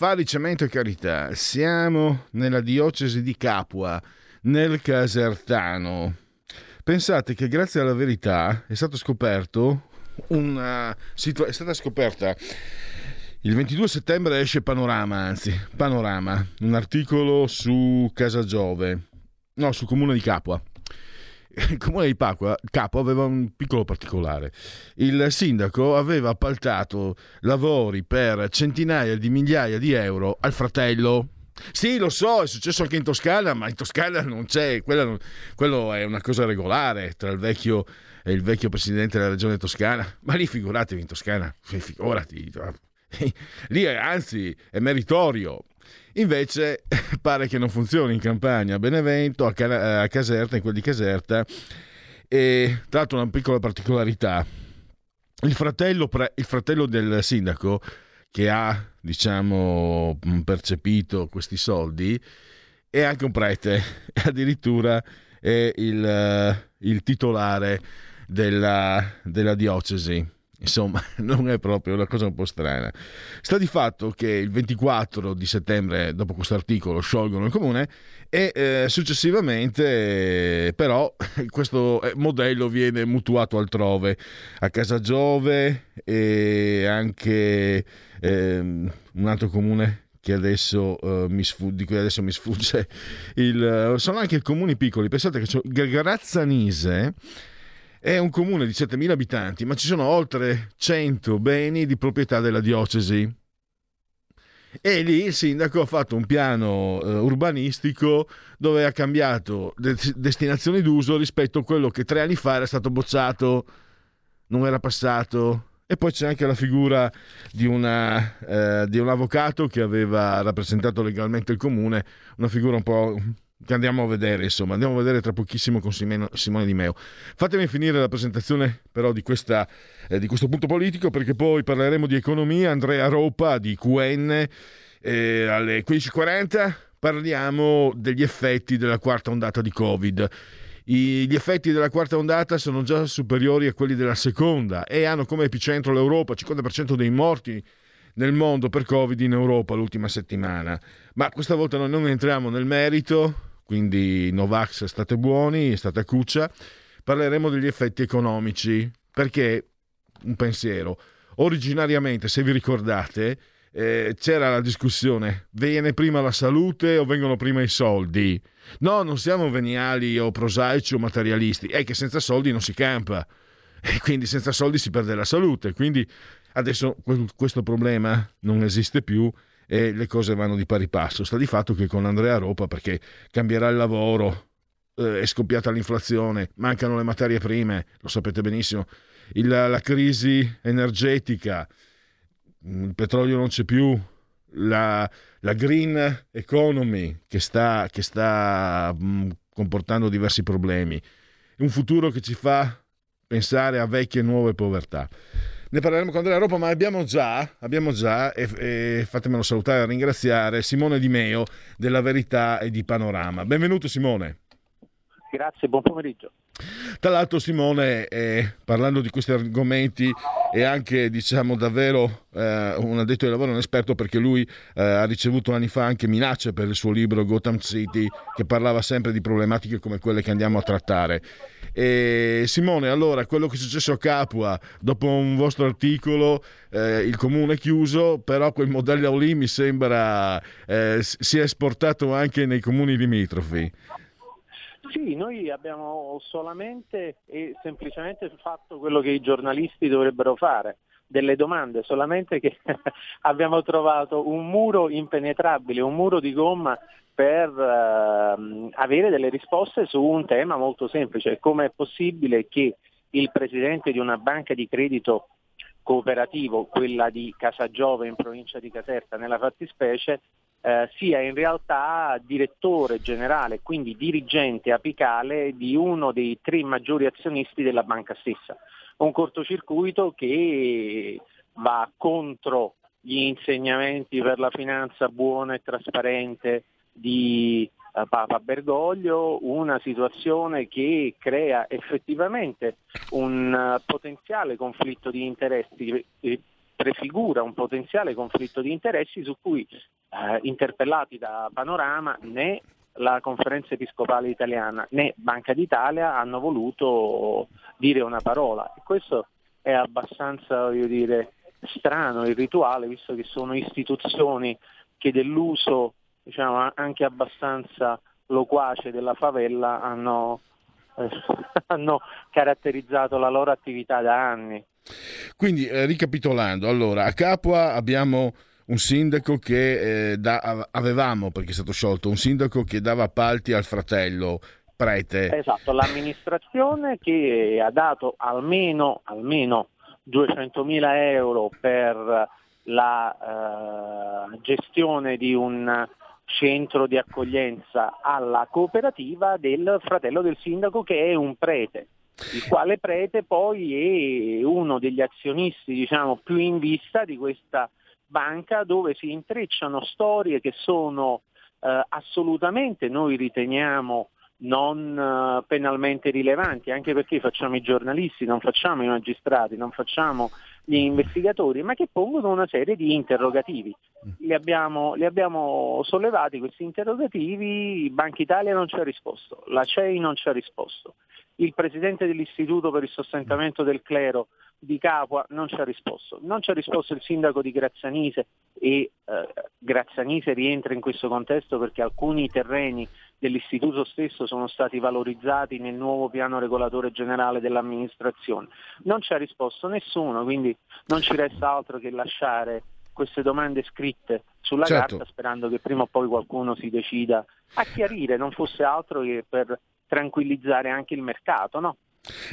Affari, cemento e carità. Siamo nella diocesi di Capua, nel Casertano. Pensate che grazie alla verità è stato scoperto una situazione, è stata scoperta il 22 settembre esce Panorama, anzi, Panorama, un articolo su Casa Giove, no, sul comune di Capua il comune di Pacqua, Capo aveva un piccolo particolare. Il sindaco aveva appaltato lavori per centinaia di migliaia di euro al fratello. Sì, lo so, è successo anche in Toscana, ma in Toscana non c'è, non, quello è una cosa regolare tra il vecchio e il vecchio presidente della regione toscana. Ma lì figuratevi in Toscana, figurati, lì anzi è meritorio Invece pare che non funzioni in campagna. A Benevento, a, Caserta, in quel di Caserta. E tra l'altro una piccola particolarità, il fratello, il fratello del sindaco che ha diciamo percepito questi soldi è anche un prete, addirittura è il, il titolare della, della diocesi Insomma, non è proprio una cosa un po' strana. Sta di fatto che il 24 di settembre, dopo questo articolo, sciolgono il comune e eh, successivamente, però, questo eh, modello viene mutuato altrove, a Casa Giove e anche eh, un altro comune adesso, mi sfugge, di cui adesso mi sfugge, il, sono anche comuni piccoli. Pensate che Grazzanise è un comune di 7.000 abitanti, ma ci sono oltre 100 beni di proprietà della diocesi. E lì il sindaco ha fatto un piano eh, urbanistico dove ha cambiato de- destinazioni d'uso rispetto a quello che tre anni fa era stato bocciato, non era passato. E poi c'è anche la figura di, una, eh, di un avvocato che aveva rappresentato legalmente il comune, una figura un po' che andiamo a vedere, insomma, andiamo a vedere tra pochissimo con Simone Di Meo. Fatemi finire la presentazione però di, questa, eh, di questo punto politico perché poi parleremo di economia, Andrea Ropa di QN eh, alle 15.40 parliamo degli effetti della quarta ondata di Covid. I, gli effetti della quarta ondata sono già superiori a quelli della seconda e hanno come epicentro l'Europa, 50% dei morti nel mondo per Covid in Europa l'ultima settimana. Ma questa volta noi non entriamo nel merito, quindi Novax state buoni, state a cuccia, parleremo degli effetti economici, perché un pensiero, originariamente se vi ricordate eh, c'era la discussione, viene prima la salute o vengono prima i soldi? No, non siamo veniali o prosaici o materialisti, è che senza soldi non si campa. E quindi senza soldi si perde la salute, quindi adesso questo problema non esiste più e le cose vanno di pari passo. Sta di fatto che con Andrea Ropa, perché cambierà il lavoro, eh, è scoppiata l'inflazione, mancano le materie prime, lo sapete benissimo, il, la crisi energetica, il petrolio non c'è più, la, la green economy che sta, che sta mh, mm, comportando diversi problemi, un futuro che ci fa pensare a vecchie e nuove povertà ne parleremo con Andrea Ropa, ma abbiamo già, abbiamo già e, e fatemelo salutare e ringraziare, Simone Di Meo della Verità e di Panorama. Benvenuto Simone. Grazie, buon pomeriggio. Tra l'altro Simone, eh, parlando di questi argomenti, è anche diciamo davvero eh, un addetto ai lavori, un esperto perché lui eh, ha ricevuto anni fa anche minacce per il suo libro Gotham City che parlava sempre di problematiche come quelle che andiamo a trattare. E Simone, allora, quello che è successo a Capua, dopo un vostro articolo, eh, il comune è chiuso, però quel modello lì mi sembra eh, sia esportato anche nei comuni limitrofi. Sì, noi abbiamo solamente e semplicemente fatto quello che i giornalisti dovrebbero fare, delle domande, solamente che abbiamo trovato un muro impenetrabile, un muro di gomma per uh, avere delle risposte su un tema molto semplice, come è possibile che il presidente di una banca di credito cooperativo, quella di Casagiove in provincia di Caserta nella fattispecie, eh, sia in realtà direttore generale, quindi dirigente apicale di uno dei tre maggiori azionisti della banca stessa. Un cortocircuito che va contro gli insegnamenti per la finanza buona e trasparente di eh, Papa Bergoglio, una situazione che crea effettivamente un uh, potenziale conflitto di interessi, eh, prefigura un potenziale conflitto di interessi su cui eh, interpellati da Panorama né la conferenza episcopale italiana né Banca d'Italia hanno voluto dire una parola. E questo è abbastanza dire, strano, irrituale, visto che sono istituzioni che dell'uso diciamo, anche abbastanza loquace della favela hanno, eh, hanno caratterizzato la loro attività da anni. Quindi, eh, ricapitolando, allora, a Capua abbiamo un sindaco che eh, da, avevamo, perché è stato sciolto, un sindaco che dava appalti al fratello prete. Esatto, l'amministrazione che ha dato almeno, almeno 200.000 euro per la eh, gestione di un centro di accoglienza alla cooperativa del fratello del sindaco che è un prete il quale prete poi è uno degli azionisti diciamo, più in vista di questa banca dove si intrecciano storie che sono eh, assolutamente, noi riteniamo, non uh, penalmente rilevanti, anche perché facciamo i giornalisti, non facciamo i magistrati, non facciamo gli investigatori, ma che pongono una serie di interrogativi. Li abbiamo, li abbiamo sollevati questi interrogativi, Banca Italia non ci ha risposto, la CEI non ci ha risposto, il presidente dell'Istituto per il sostentamento del clero di Capua non ci ha risposto. Non ci ha risposto il sindaco di Grazzanise e eh, Grazzanise rientra in questo contesto perché alcuni terreni dell'istituto stesso sono stati valorizzati nel nuovo piano regolatore generale dell'amministrazione. Non ci ha risposto nessuno, quindi non ci resta altro che lasciare queste domande scritte sulla certo. carta sperando che prima o poi qualcuno si decida a chiarire, non fosse altro che per tranquillizzare anche il mercato, no?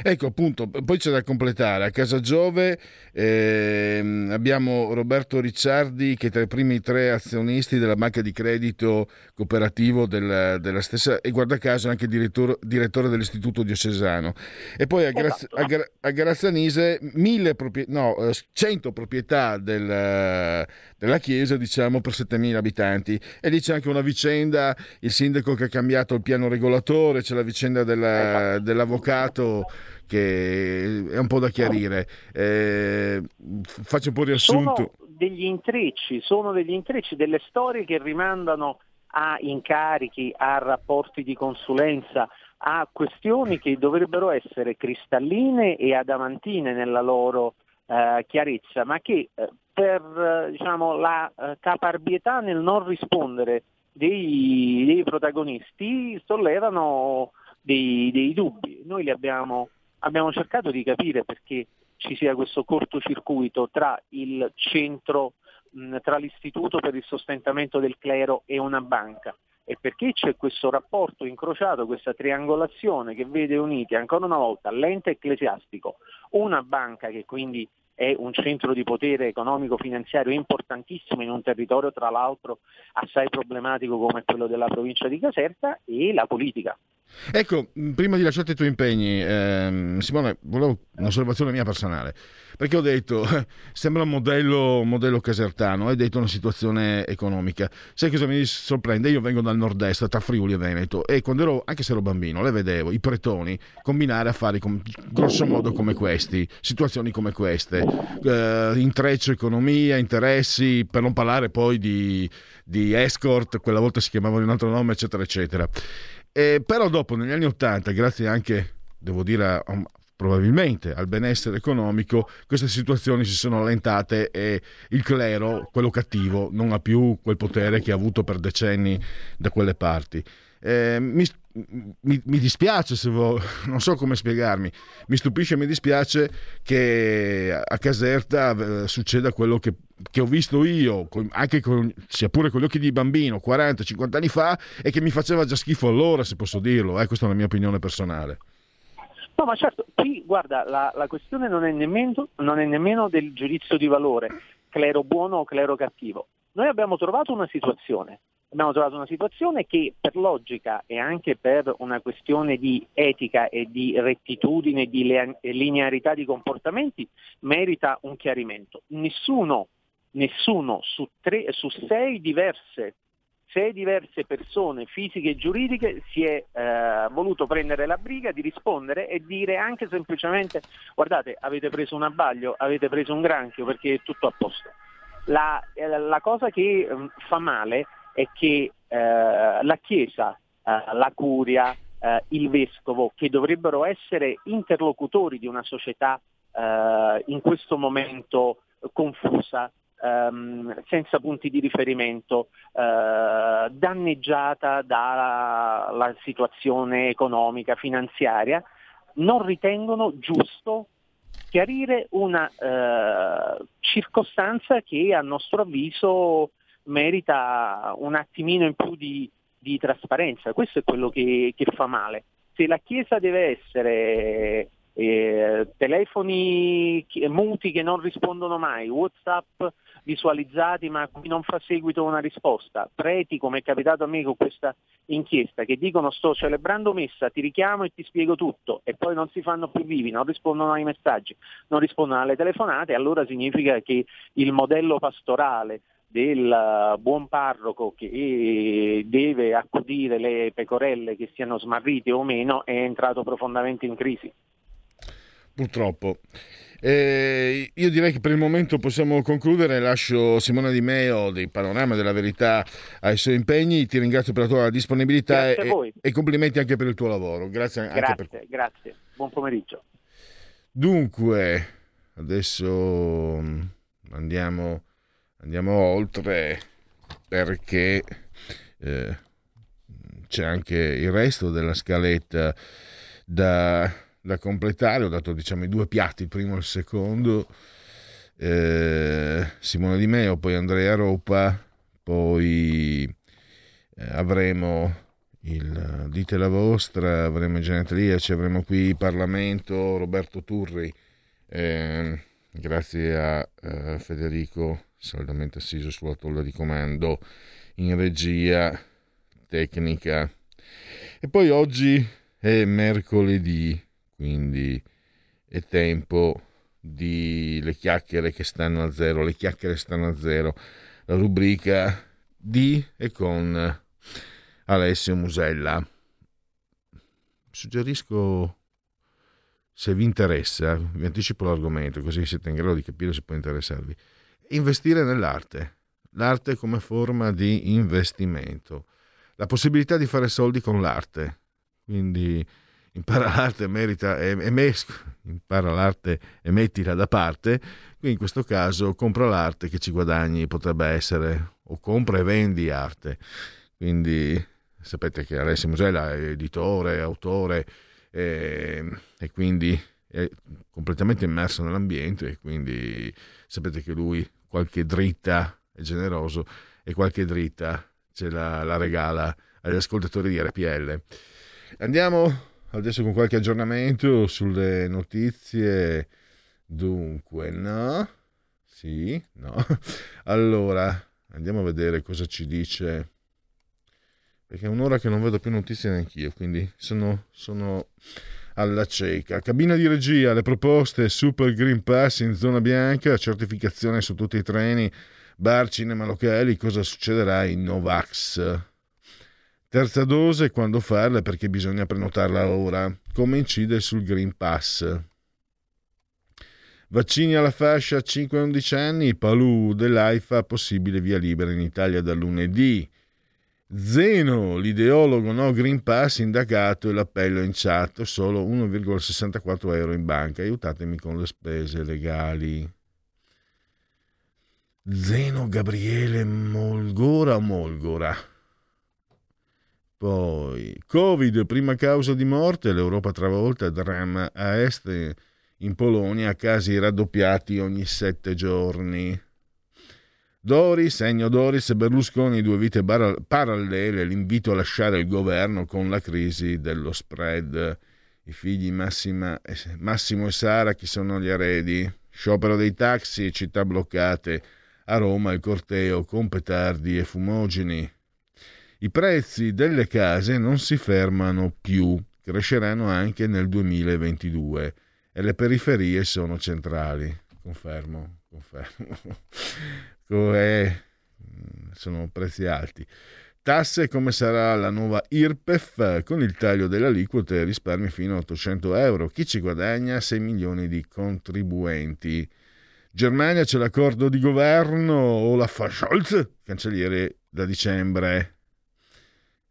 Ecco appunto, poi c'è da completare. A Casa Giove eh, abbiamo Roberto Ricciardi che è tra i primi tre azionisti della banca di credito cooperativo della, della stessa e guarda caso anche direttore, direttore dell'istituto diocesano. E poi a, Graz, esatto. a, a Grazzanise mille proprie, no, 100 eh, proprietà del, della chiesa diciamo per 7.000 abitanti e lì c'è anche una vicenda, il sindaco che ha cambiato il piano regolatore, c'è la vicenda della, esatto. dell'avvocato che è un po' da chiarire. Eh, faccio un po' riassunto. Sono degli intrecci, sono degli intrecci, delle storie che rimandano a incarichi, a rapporti di consulenza, a questioni che dovrebbero essere cristalline e adamantine nella loro eh, chiarezza, ma che eh, per diciamo, la eh, caparbietà nel non rispondere dei, dei protagonisti sollevano dei, dei dubbi. Noi li abbiamo, abbiamo cercato di capire perché ci sia questo cortocircuito tra il centro, tra l'istituto per il sostentamento del clero e una banca e perché c'è questo rapporto incrociato, questa triangolazione che vede uniti ancora una volta l'ente ecclesiastico, una banca che quindi è un centro di potere economico-finanziario importantissimo in un territorio tra l'altro assai problematico come quello della provincia di Caserta e la politica. Ecco, prima di lasciare i tuoi impegni, ehm, Simone, volevo un'osservazione mia personale, perché ho detto, sembra un modello, un modello casertano, hai detto una situazione economica. Sai cosa mi sorprende? Io vengo dal nord-est, tra Friuli e Veneto, e quando ero, anche se ero bambino, le vedevo, i pretoni, combinare affari com- grosso modo come questi, situazioni come queste, eh, intreccio economia, interessi, per non parlare poi di, di escort, quella volta si chiamavano in un altro nome, eccetera, eccetera. Eh, però dopo, negli anni Ottanta, grazie anche devo dire probabilmente al benessere economico, queste situazioni si sono allentate e il clero, quello cattivo, non ha più quel potere che ha avuto per decenni da quelle parti. Eh, mi, mi, mi, dispiace se vo, non so come spiegarmi, mi stupisce e mi dispiace che a Caserta eh, succeda quello che, che, ho visto io, anche con, sia pure con gli occhi di bambino 40-50 anni fa e che mi faceva già schifo allora, se posso dirlo, eh, questa è la mia opinione personale. No, ma certo, qui guarda, la, la questione non è, nemmeno, non è nemmeno del giudizio di valore, clero buono o clero cattivo. Noi abbiamo trovato una situazione abbiamo trovato una situazione che per logica e anche per una questione di etica e di rettitudine, di linearità di comportamenti, merita un chiarimento. Nessuno, nessuno su, tre, su sei diverse sei diverse persone fisiche e giuridiche si è eh, voluto prendere la briga di rispondere e dire anche semplicemente guardate avete preso un abbaglio, avete preso un granchio perché è tutto a posto. La, eh, la cosa che eh, fa male è che eh, la Chiesa, eh, la Curia, eh, il Vescovo, che dovrebbero essere interlocutori di una società in questo momento confusa, ehm, senza punti di riferimento, eh, danneggiata dalla situazione economica, finanziaria, non ritengono giusto chiarire una eh, circostanza che a nostro avviso merita un attimino in più di, di trasparenza, questo è quello che, che, fa male. Se la Chiesa deve essere eh, telefoni muti che non rispondono mai, Whatsapp visualizzati ma non fa seguito una risposta, preti come è capitato a me con questa inchiesta che dicono sto celebrando messa, ti richiamo e ti spiego tutto e poi non si fanno più vivi, non rispondono ai messaggi, non rispondono alle telefonate, allora significa che il modello pastorale del buon parroco che deve accudire le pecorelle che siano smarrite o meno è entrato profondamente in crisi. Purtroppo. Eh, io direi che per il momento possiamo concludere. Lascio Simona Di Meo di Panorama della Verità ai suoi impegni. Ti ringrazio per la tua disponibilità e, e, complimenti anche per il tuo lavoro. Grazie. Grazie, per... grazie. Buon pomeriggio. Dunque, adesso andiamo andiamo oltre perché eh, c'è anche il resto della scaletta da, da, completare. Ho dato diciamo i due piatti, il primo e il secondo. Eh, Simone Di Meo, poi Andrea Ropa, poi eh, avremo il Dite la vostra, avremo Genetriaci, avremo qui Parlamento, Roberto Turri, eh, grazie a eh, Federico saldamente assiso sulla tolla di comando, in regia tecnica. E poi oggi è mercoledì, quindi è tempo di le chiacchiere che stanno a zero, le chiacchiere stanno a zero, la rubrica di e con Alessio Musella. Suggerisco, se vi interessa, vi anticipo l'argomento, così siete in grado di capire se può interessarvi investire nell'arte, l'arte come forma di investimento, la possibilità di fare soldi con l'arte, quindi impara l'arte, merita, e, e mes- impara l'arte e mettila da parte, qui in questo caso compra l'arte che ci guadagni potrebbe essere, o compra e vendi arte, quindi sapete che Alessio Musella è editore, autore e, e quindi è completamente immerso nell'ambiente e quindi sapete che lui qualche dritta è generoso e qualche dritta ce la, la regala agli ascoltatori di RPL. Andiamo adesso con qualche aggiornamento sulle notizie. Dunque, no? Sì, no. Allora, andiamo a vedere cosa ci dice. Perché è un'ora che non vedo più notizie neanch'io, quindi sono, sono alla cieca. Cabina di regia, le proposte Super Green Pass in zona bianca, certificazione su tutti i treni, bar, cinema locali, cosa succederà in Novax? Terza dose, quando farla perché bisogna prenotarla ora. Come incide sul Green Pass? Vaccini alla fascia 5-11 anni, Palù dell'AIFA, possibile via libera in Italia da lunedì. Zeno, l'ideologo no Green Pass, indagato e l'appello in chat, solo 1,64 euro in banca, aiutatemi con le spese legali. Zeno Gabriele Molgora Molgora. Poi Covid, prima causa di morte, l'Europa travolta, dramma a est in Polonia, casi raddoppiati ogni sette giorni. Doris, segno Doris Berlusconi, due vite bar- parallele, l'invito a lasciare il governo con la crisi dello spread. I figli Massima, Massimo e Sara, chi sono gli eredi? Sciopero dei taxi, città bloccate. A Roma il corteo con petardi e fumogeni. I prezzi delle case non si fermano più, cresceranno anche nel 2022 e le periferie sono centrali. Confermo, confermo. È, sono prezzi alti. Tasse come sarà la nuova IRPEF con il taglio delle aliquote risparmi fino a 800 euro. Chi ci guadagna 6 milioni di contribuenti. Germania c'è l'accordo di governo o la fa Scholz, cancelliere da dicembre.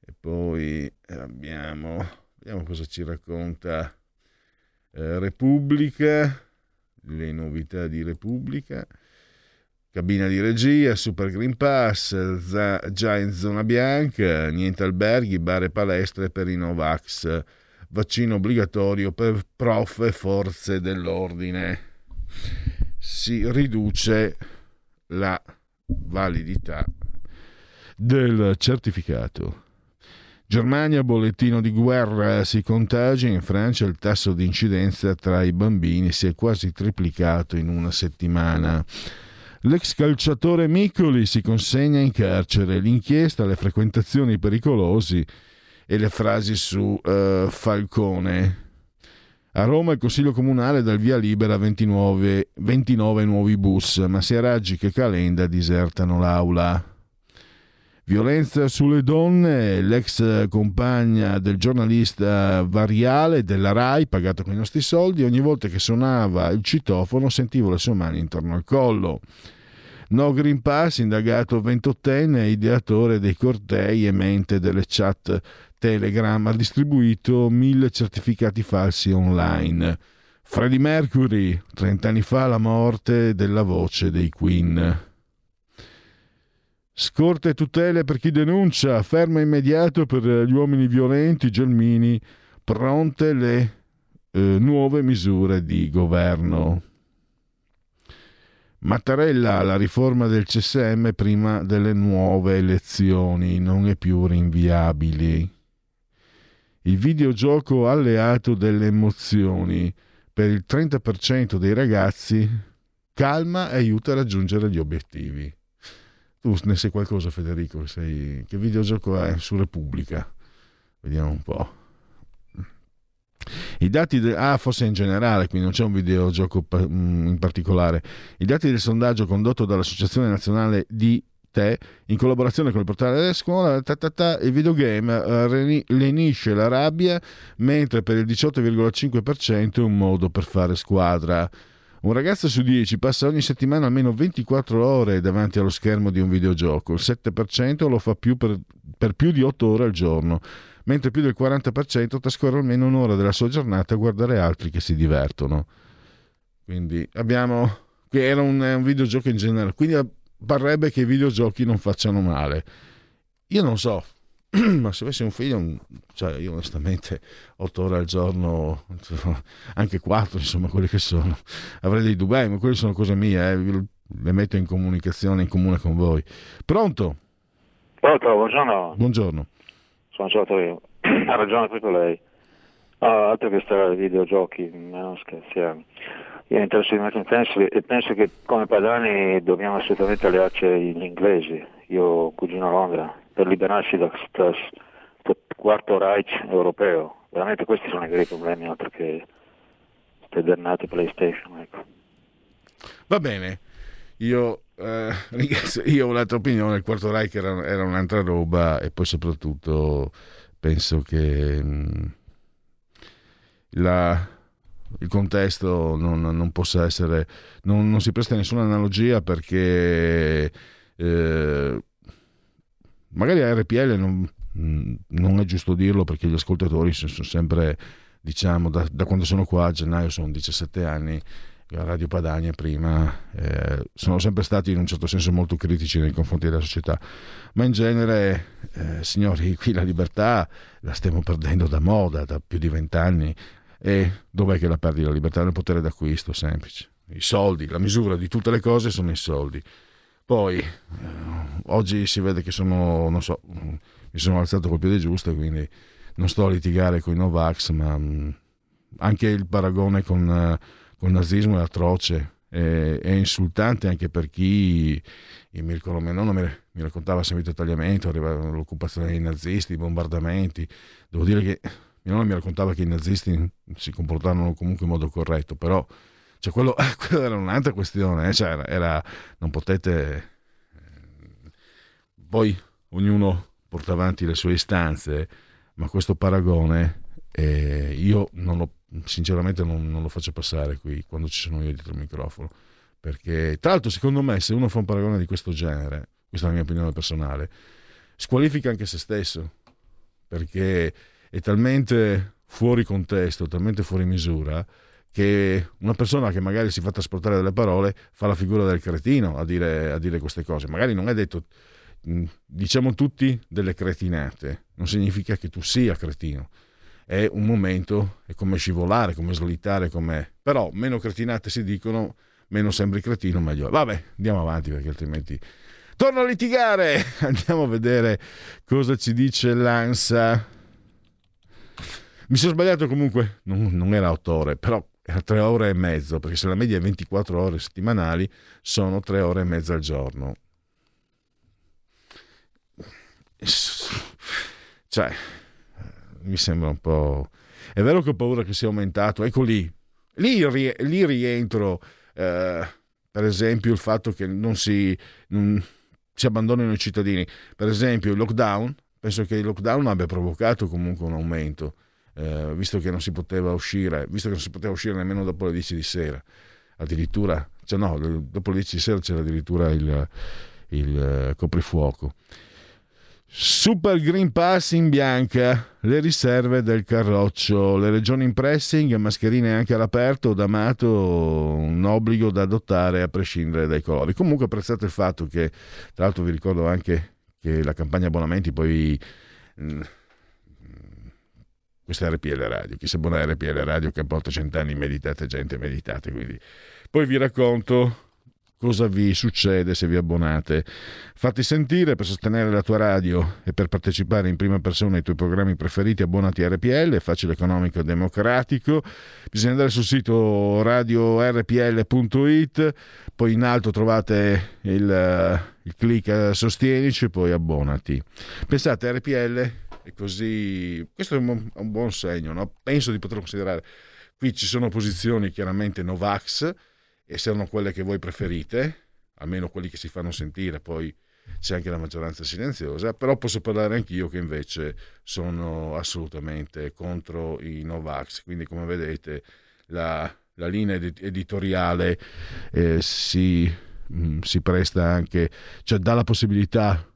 E poi abbiamo, vediamo cosa ci racconta eh, Repubblica, le novità di Repubblica. Cabina di regia, Super Green Pass, za, già in zona bianca, niente alberghi, bar e palestre per i Novax, vaccino obbligatorio per prof e forze dell'ordine. Si riduce la validità del certificato. Germania, bollettino di guerra, si contagia. In Francia il tasso di incidenza tra i bambini si è quasi triplicato in una settimana. L'ex calciatore Miccoli si consegna in carcere. L'inchiesta, le frequentazioni pericolosi e le frasi su uh, Falcone. A Roma il Consiglio Comunale dà il via libera a 29, 29 nuovi bus, ma sia Raggi che Calenda disertano l'aula. Violenza sulle donne, l'ex compagna del giornalista Variale della RAI, pagato con i nostri soldi, ogni volta che suonava il citofono sentivo le sue mani intorno al collo. No Green Pass, indagato ventottenne, ideatore dei cortei e mente delle chat Telegram, ha distribuito mille certificati falsi online. Freddie Mercury, 30 anni fa la morte della voce dei Queen. Scorte tutele per chi denuncia, fermo immediato per gli uomini violenti, Gelmini, pronte le eh, nuove misure di governo. Mattarella, la riforma del CSM prima delle nuove elezioni non è più rinviabile. Il videogioco alleato delle emozioni per il 30% dei ragazzi calma e aiuta a raggiungere gli obiettivi. Tu ne sai qualcosa Federico? Sei... Che videogioco è su Repubblica? Vediamo un po'. I dati de- ah, forse in generale, quindi non c'è un videogioco mm, in particolare. I dati del sondaggio condotto dall'Associazione Nazionale di Te, in collaborazione con il portale della scuola, ta ta ta, il videogame uh, lenisce la rabbia, mentre per il 18,5% è un modo per fare squadra. Un ragazzo su 10 passa ogni settimana almeno 24 ore davanti allo schermo di un videogioco, il 7% lo fa più per, per più di 8 ore al giorno mentre più del 40% trascorre almeno un'ora della sua giornata a guardare altri che si divertono. Quindi abbiamo... che era un, un videogioco in generale, quindi parrebbe che i videogiochi non facciano male. Io non so, ma se avessi un figlio, cioè io onestamente 8 ore al giorno, anche 4, insomma, quelle che sono, avrei dei dubbi, ma quelle sono cose mie, eh, le metto in comunicazione in comune con voi. Pronto? Pronto, buongiorno. Buongiorno sono stato io. ha ragione proprio lei. Oh, altro che stare ai videogiochi, non scherziamo. Io mi interesso di in penso e penso che come padani dobbiamo assolutamente allearci agli inglesi. Io cugino a Londra per liberarci da questo quarto Reich europeo. Veramente questi sono i veri problemi, oltre che queste dannate PlayStation. Ecco. Va bene, io, eh, io ho un'altra opinione, il quarto Reich era, era, un'altra roba e poi soprattutto penso che mh, mm, la, il contesto non, non, possa essere, non, non, si presta nessuna analogia perché eh, magari a RPL non, mm, non, è giusto dirlo perché gli ascoltatori sono sempre, diciamo, da, da quando sono qua a gennaio sono 17 anni, a Radio Padania prima, eh, sono sempre stati in un certo senso molto critici nei confronti della società, ma in genere, eh, signori, qui la libertà la stiamo perdendo da moda, da più di vent'anni, e dov'è che la perdi la libertà? Nel potere d'acquisto, semplice. I soldi, la misura di tutte le cose sono i soldi. Poi, eh, oggi si vede che sono, non so, mi sono alzato col piede giusto, quindi non sto a litigare con i Novax, ma mm, anche il paragone con, uh, con, il nazismo è atroce, è, è, insultante anche per chi, Mirko Romenone mi, mi raccontava sempre il tagliamento, l'occupazione dei nazisti, i bombardamenti. Devo dire che mio nonno mi raccontava che i nazisti si comportavano comunque in modo corretto, però cioè, quello, quello, era un'altra questione, eh? cioè, era, era, non potete... Eh, poi ognuno porta avanti le sue istanze, ma questo paragone eh, io non lo, sinceramente non, non, lo faccio passare qui quando ci sono io dietro il microfono, perché tra l'altro secondo me se uno fa un paragone di questo genere, questa è la mia opinione personale, squalifica anche se stesso, perché è talmente fuori contesto, talmente fuori misura, che una persona che magari si fa trasportare delle parole fa la figura del cretino a dire, a dire queste cose. Magari non è detto, diciamo tutti delle cretinate, non significa che tu sia cretino. È un momento, è come scivolare, come slittare, come... però meno cretinate si dicono, meno sembri cretino, meglio. Vabbè, andiamo avanti perché altrimenti... Torno a litigare! Andiamo a vedere cosa ci dice l'ANSA mi sono sbagliato comunque, non, non era 8 ore, però 3 ore e mezzo, perché se la media è 24 ore settimanali, sono 3 ore e mezzo al giorno. Cioè, mi sembra un po'... È vero che ho paura che sia aumentato, ecco lì, lì, lì rientro, eh, per esempio, il fatto che non si, non si abbandonino i cittadini. Per esempio, il lockdown, penso che il lockdown abbia provocato comunque un aumento eh, visto che non si poteva uscire, visto che non si poteva uscire nemmeno dopo le 10 di sera, addirittura, cioè no, dopo le 10 di sera c'era addirittura il, il eh, coprifuoco. Super Green Pass in bianca, le riserve del carroccio, le regioni in pressing, mascherine anche all'aperto, d'amato, un obbligo da adottare a prescindere dai colori. Comunque apprezzate il fatto che, tra l'altro vi ricordo anche che la campagna abbonamenti poi... Questa è RPL Radio, chi sa buona RPL Radio che porta cent'anni meditate gente, meditate. Quindi. Poi vi racconto cosa vi succede se vi abbonate. Fatti sentire per sostenere la tua radio e per partecipare in prima persona ai tuoi programmi preferiti. Abbonati a RPL, facile, economico e democratico. Bisogna andare sul sito radiorpl.it, poi in alto trovate il, il clic sostienici, poi abbonati. Pensate, RPL e così questo è un, buon segno, no? penso di poterlo considerare. Qui ci sono posizioni chiaramente Novax e sono quelle che voi preferite, almeno quelli che si fanno sentire, poi c'è anche la maggioranza silenziosa, però posso parlare anch'io che invece sono assolutamente contro i Novax, quindi come vedete la, la linea editoriale eh, si, mh, mm, si presta anche, cioè dà la possibilità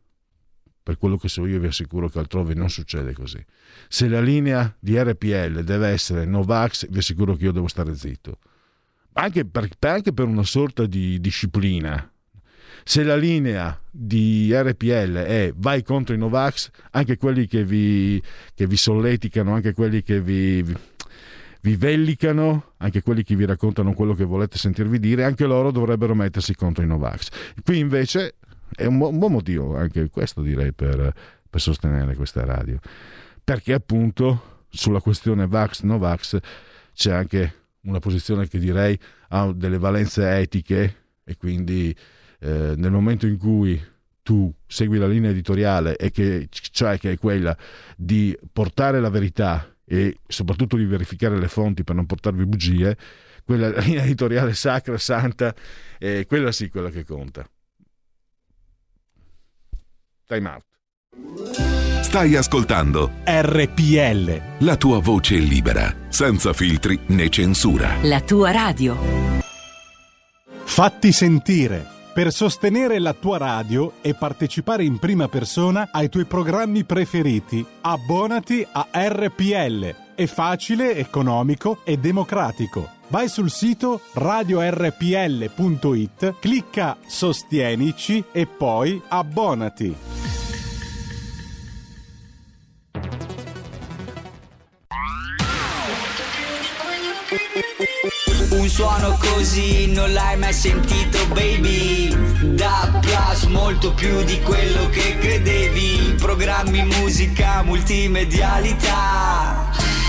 per quello che so io vi assicuro che altrove non succede così. Se la linea di RPL deve essere Novax, vi assicuro che io devo stare zitto. Anche per, anche per una sorta di disciplina. Se la linea di RPL è vai contro i Novax, anche quelli che vi, che vi solleticano, anche quelli che vi, vi vellicano, anche quelli che vi raccontano quello che volete sentirvi dire, anche loro dovrebbero mettersi contro i Novax. Qui invece è un, buon motivo anche questo direi per, per sostenere questa radio, perché appunto sulla questione Vax-Novax c'è anche una posizione che direi ha delle valenze etiche e quindi eh, nel momento in cui tu segui la linea editoriale e che, cioè che è quella di portare la verità e soprattutto di verificare le fonti per non portarvi bugie, quella linea editoriale sacra, santa, è quella sì quella che conta. Time out. Stai ascoltando RPL. La tua voce libera, senza filtri né censura. La tua radio. Fatti sentire Per sostenere la tua radio e partecipare in prima persona ai tuoi programmi preferiti, abbonati a RPL. È facile, economico e democratico. Vai sul sito radiorpl.it, clicca Sostienici e poi abbonati. Un suono così non l'hai mai sentito baby. Da Plus molto più di quello che credevi. Programmi, musica, multimedialità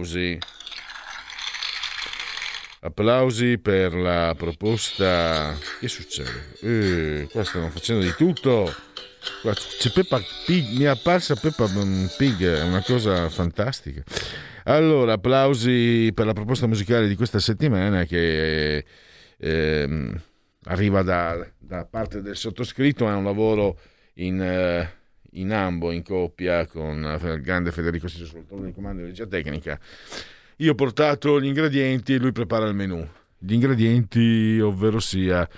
Applausi. Applausi per la proposta. Che succede? Eh, qua stanno facendo di tutto. Qua c'è Peppa Pig, mi è apparsa Peppa Pig, è una cosa fantastica. Allora, applausi per la proposta musicale di questa settimana che ehm, arriva da, da parte del sottoscritto, è un lavoro in, eh, in ambo, in coppia, con il grande Federico Siso Soltone di comando di regia tecnica. Io ho portato gli ingredienti e lui prepara il menù. Gli ingredienti, ovvero sia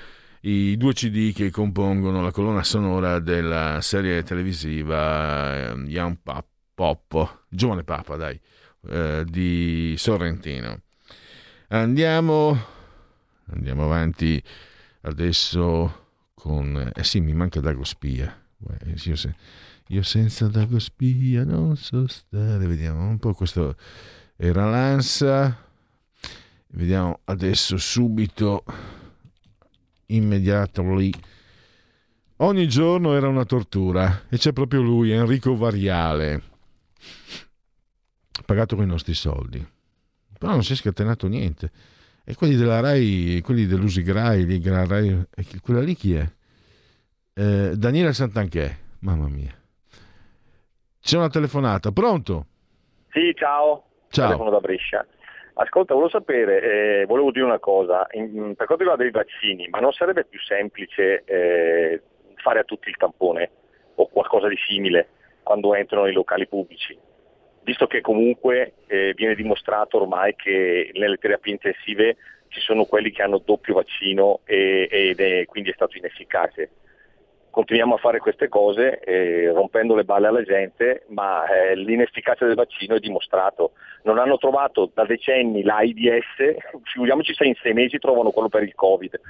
i due CD che compongono la colonna sonora della serie televisiva eh, Young Pop, Pop, Giovane Papa, dai, eh, di Sorrentino. Andiamo, andiamo avanti adesso con... Eh sì, mi manca Dago Spia. Eh, Io, se- io senza Dago Spia non so stare. Vediamo un po' questo era l'ansa. Vediamo adesso subito, immediately. Ogni giorno era una tortura e c'è proprio lui, Enrico Variale, pagato con i nostri soldi. Però non si è scatenato niente. E quelli della Rai, quelli dell'Usigrai, lì, Rai, e chi- quella lì chi è? Eh, Daniele Santanchè, mamma mia. C'è una telefonata, pronto? Sì, ciao. Ciao. Telefono da Brescia. Ascolta, volevo sapere, eh, volevo dire una cosa, in- per quanto riguarda i vaccini, ma non sarebbe più semplice eh, fare a tutti il tampone o qualcosa di simile quando entrano nei locali pubblici? Visto che comunque eh, viene dimostrato ormai che nelle terapie intensive ci sono quelli che hanno doppio vaccino e- ed è quindi è stato inefficace. Continuiamo a fare queste cose eh, rompendo le balle alla gente, ma eh, l'inefficacia del vaccino è dimostrato. Non hanno trovato da decenni l'AIDS, figuriamoci se in sei mesi trovano quello per il Covid.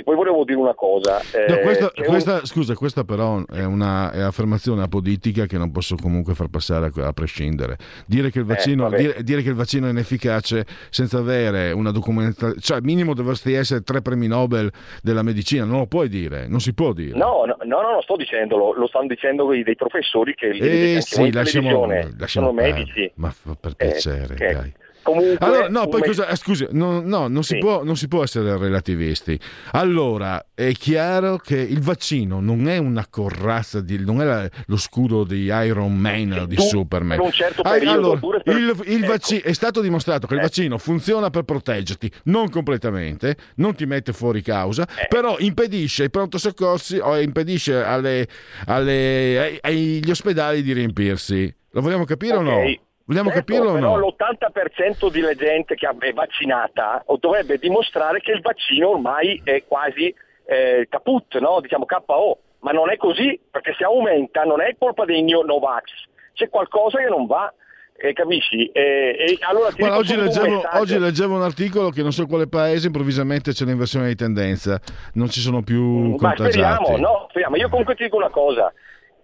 E poi volevo dire una cosa. No, eh, questa, c'è un- questa- scusa, questa però è una è affermazione apodittica che non posso comunque far passare a, a prescindere. Dire che, il vaccino, vabbè. dire, dire che il vaccino è inefficace senza avere una documentazione, cioè minimo dovresti essere tre premi Nobel della medicina, non lo puoi dire, non si può dire. No, no, no, no, non sto dicendolo, lo stanno dicendo quei- dei professori che Eh sì, lasciamo, lasciamo sono medici. Ma per Eh, piacere, che- dai. Comunque, Allora, no, poi cosa, eh, scusi, no, no, non, si Sì. può, non si può essere relativisti. Allora, è chiaro che il vaccino non è una corazza, di, non è la- lo scudo di Iron Man o di tu, Superman. per un certo periodo, allora, per- il, il ecco. è stato dimostrato che il Eh. vaccino funziona per proteggerti, non completamente, non ti mette fuori causa, Eh. però impedisce ai pronto soccorsi o impedisce alle- alle- ai- agli ospedali di riempirsi. Lo vogliamo capire o no? Vogliamo Certo, capirlo o però no? l'80% della gente che è vaccinata o dovrebbe dimostrare che il vaccino ormai è quasi eh, caput, no? diciamo KO, ma non è così, perché se aumenta non è colpa dei Novax, c'è qualcosa che non va, eh, capisci? E, e allora Guarda, oggi, leggevo, oggi leggevo un articolo che non so quale paese improvvisamente c'è l'inversione di tendenza, non ci sono più Ma contagiati. speriamo, no, speriamo. Io comunque ti dico una cosa,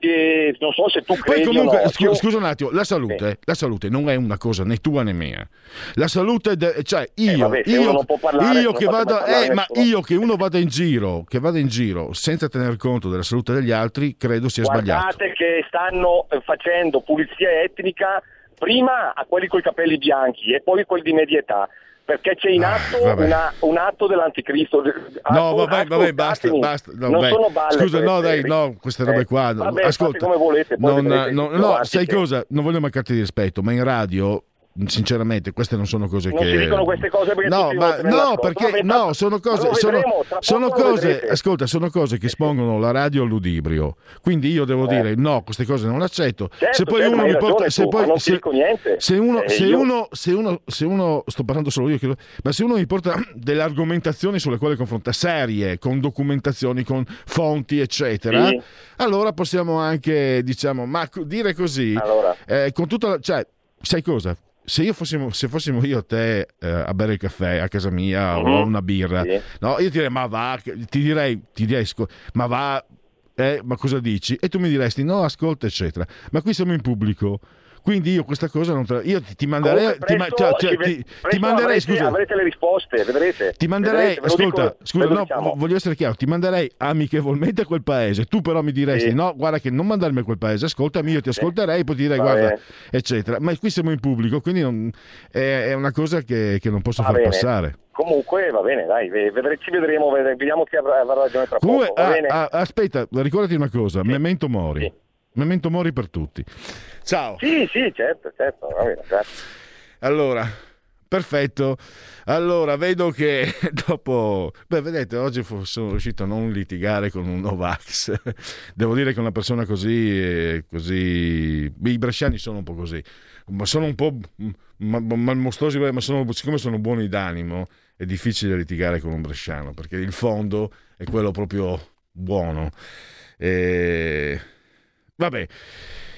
eh, non so se tu Poi credi comunque, o no. scu- scusa un attimo, la salute, la salute non è una cosa né tua né mia. La salute, de- cioè io, Eh, vabbè, io, parlare, io che vado, eh, ma nessuno. io che uno vada in giro, che vada in giro senza tener conto della salute degli altri, credo sia sbagliato. Guardate che stanno eh, facendo pulizia etnica prima a quelli con i capelli bianchi e poi a quelli di media età. Perché c'è in Ah, atto vabbè. una- un atto dell'anticristo. No, Ascol- vabbè, vabbè, basta, basta. no, non beh, sono balle. Scusa, no, dai, no, queste robe eh, qua. Vabbè, ascolta, come volete. poi non, vedrete no, no, sai cosa? Non voglio mancarti di rispetto, ma in radio, sinceramente, queste non sono cose Non che. si dicono queste cose perché no, ma, no, perché no, sono cose. Sono, sono cose. Ascolta, sono cose che espongono la radio all'udibrio. Quindi io devo dire no, queste cose non le accetto. Certo, se poi certo, uno mi porta. Se tu, poi, non se, se uno, Eh, se, io- uno, se, uno, se uno, sto parlando solo io, credo, ma se uno mi porta delle argomentazioni sulle quali confronta serie, con documentazioni, con fonti, eccetera, Sì. allora possiamo anche, diciamo, ma dire così, Allora. eh, con tutta la, cioè, sai cosa? Se, io fossimo, se fossimo io e te eh, a bere il caffè a casa mia Mhm. o una birra, Sì. no, io ti direi, ma va, ti direi, ti direi ma va, eh, ma cosa dici? E tu mi diresti, no, ascolta, eccetera. Ma qui siamo in pubblico. Quindi io questa cosa non te la... Io ti, manderei... Ti, ma- cioè, cioè, ti- ti manderei, avrete, scusa, avrete le risposte, vedrete. ti manderei, Vedrete, ascolta, dico- scusa, no, diciamo. voglio essere chiaro, ti manderei amichevolmente a quel paese, tu però mi diresti Sì. no, guarda che non mandarmi a quel paese, ascoltami, io ti ascolterei, poi ti direi Va guarda, bene. eccetera. Ma qui siamo in pubblico, quindi non- è, è una cosa che, che non posso Va far bene. passare. Comunque va bene, dai, ve- vedre- ci vedremo, vedre- vediamo chi avrà, avrà ragione tra Comunque, poco. Ah, ah, aspetta, ricordati una cosa, Sì. memento mori. Sì. Memento mori per tutti. Ciao. Sì, sì, certo, certo, bene, allora, perfetto. Allora, vedo che dopo... Beh, vedete, oggi sono riuscito a non litigare con un Novax. Devo dire che una persona così... eh, così... I bresciani sono un po' così. Ma sono un po' ma- ma- malmostosi, ma sono- siccome sono buoni d'animo, è difficile litigare con un bresciano, perché il fondo è quello proprio buono. E... Vabbè,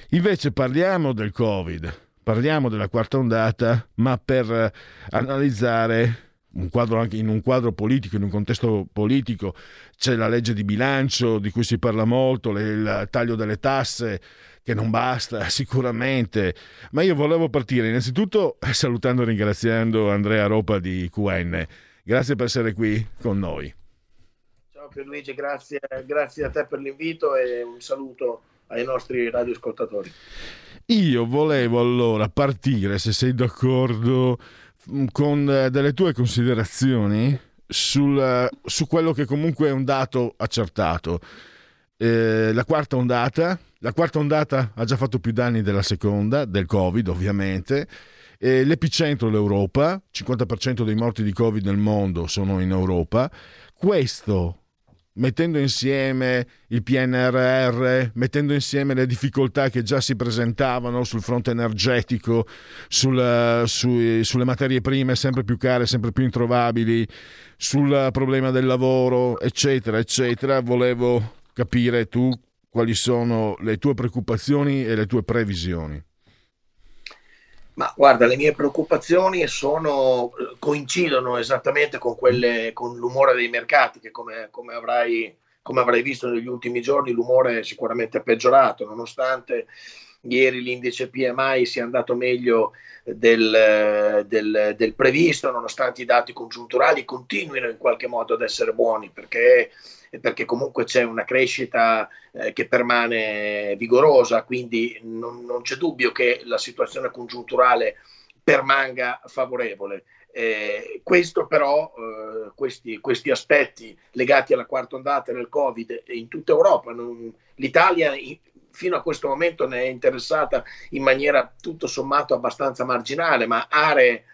invece parliamo del Covid, parliamo della quarta ondata, ma per eh, analizzare un quadro anche in un quadro politico, in un contesto politico, c'è la legge di bilancio di cui si parla molto, il taglio delle tasse che non basta sicuramente, ma io volevo partire innanzitutto salutando e ringraziando Andrea Ropa di QN. Grazie per essere qui con noi. Ciao Pierluigi, grazie, grazie a te per l'invito e un saluto ai nostri radioascoltatori. Io volevo allora partire, se sei d'accordo, mh, con eh, delle tue considerazioni sul, eh, su quello che comunque è un dato accertato. Eh, la quarta ondata, la quarta ondata ha già fatto più danni della seconda, del Covid ovviamente. Eh, l'epicentro l'Europa, 50% dei morti di Covid nel mondo sono in Europa. Questo mettendo insieme il PNRR, mettendo insieme le difficoltà che già si presentavano sul fronte energetico, sul- sui- sulle materie prime sempre più care, sempre più introvabili, sul problema del lavoro, eccetera, eccetera, volevo capire tu quali sono le tue preoccupazioni e le tue previsioni. Ma guarda, le mie preoccupazioni sono, coincidono esattamente con, quelle, con l'umore dei mercati, che come, come avrai, come avrai visto negli ultimi giorni l'umore è sicuramente peggiorato, nonostante ieri l'indice PMI sia andato meglio del, del- del previsto, nonostante i dati congiunturali continuino in qualche modo ad essere buoni, perché, perché comunque c'è una crescita eh, che permane vigorosa, quindi non, non c'è dubbio che la situazione congiunturale permanga favorevole. Eh, questo però, eh, questi, questi aspetti legati alla quarta ondata del Covid in tutta Europa, non- l'Italia in- fino a questo momento ne è interessata in maniera tutto sommato abbastanza marginale, ma aree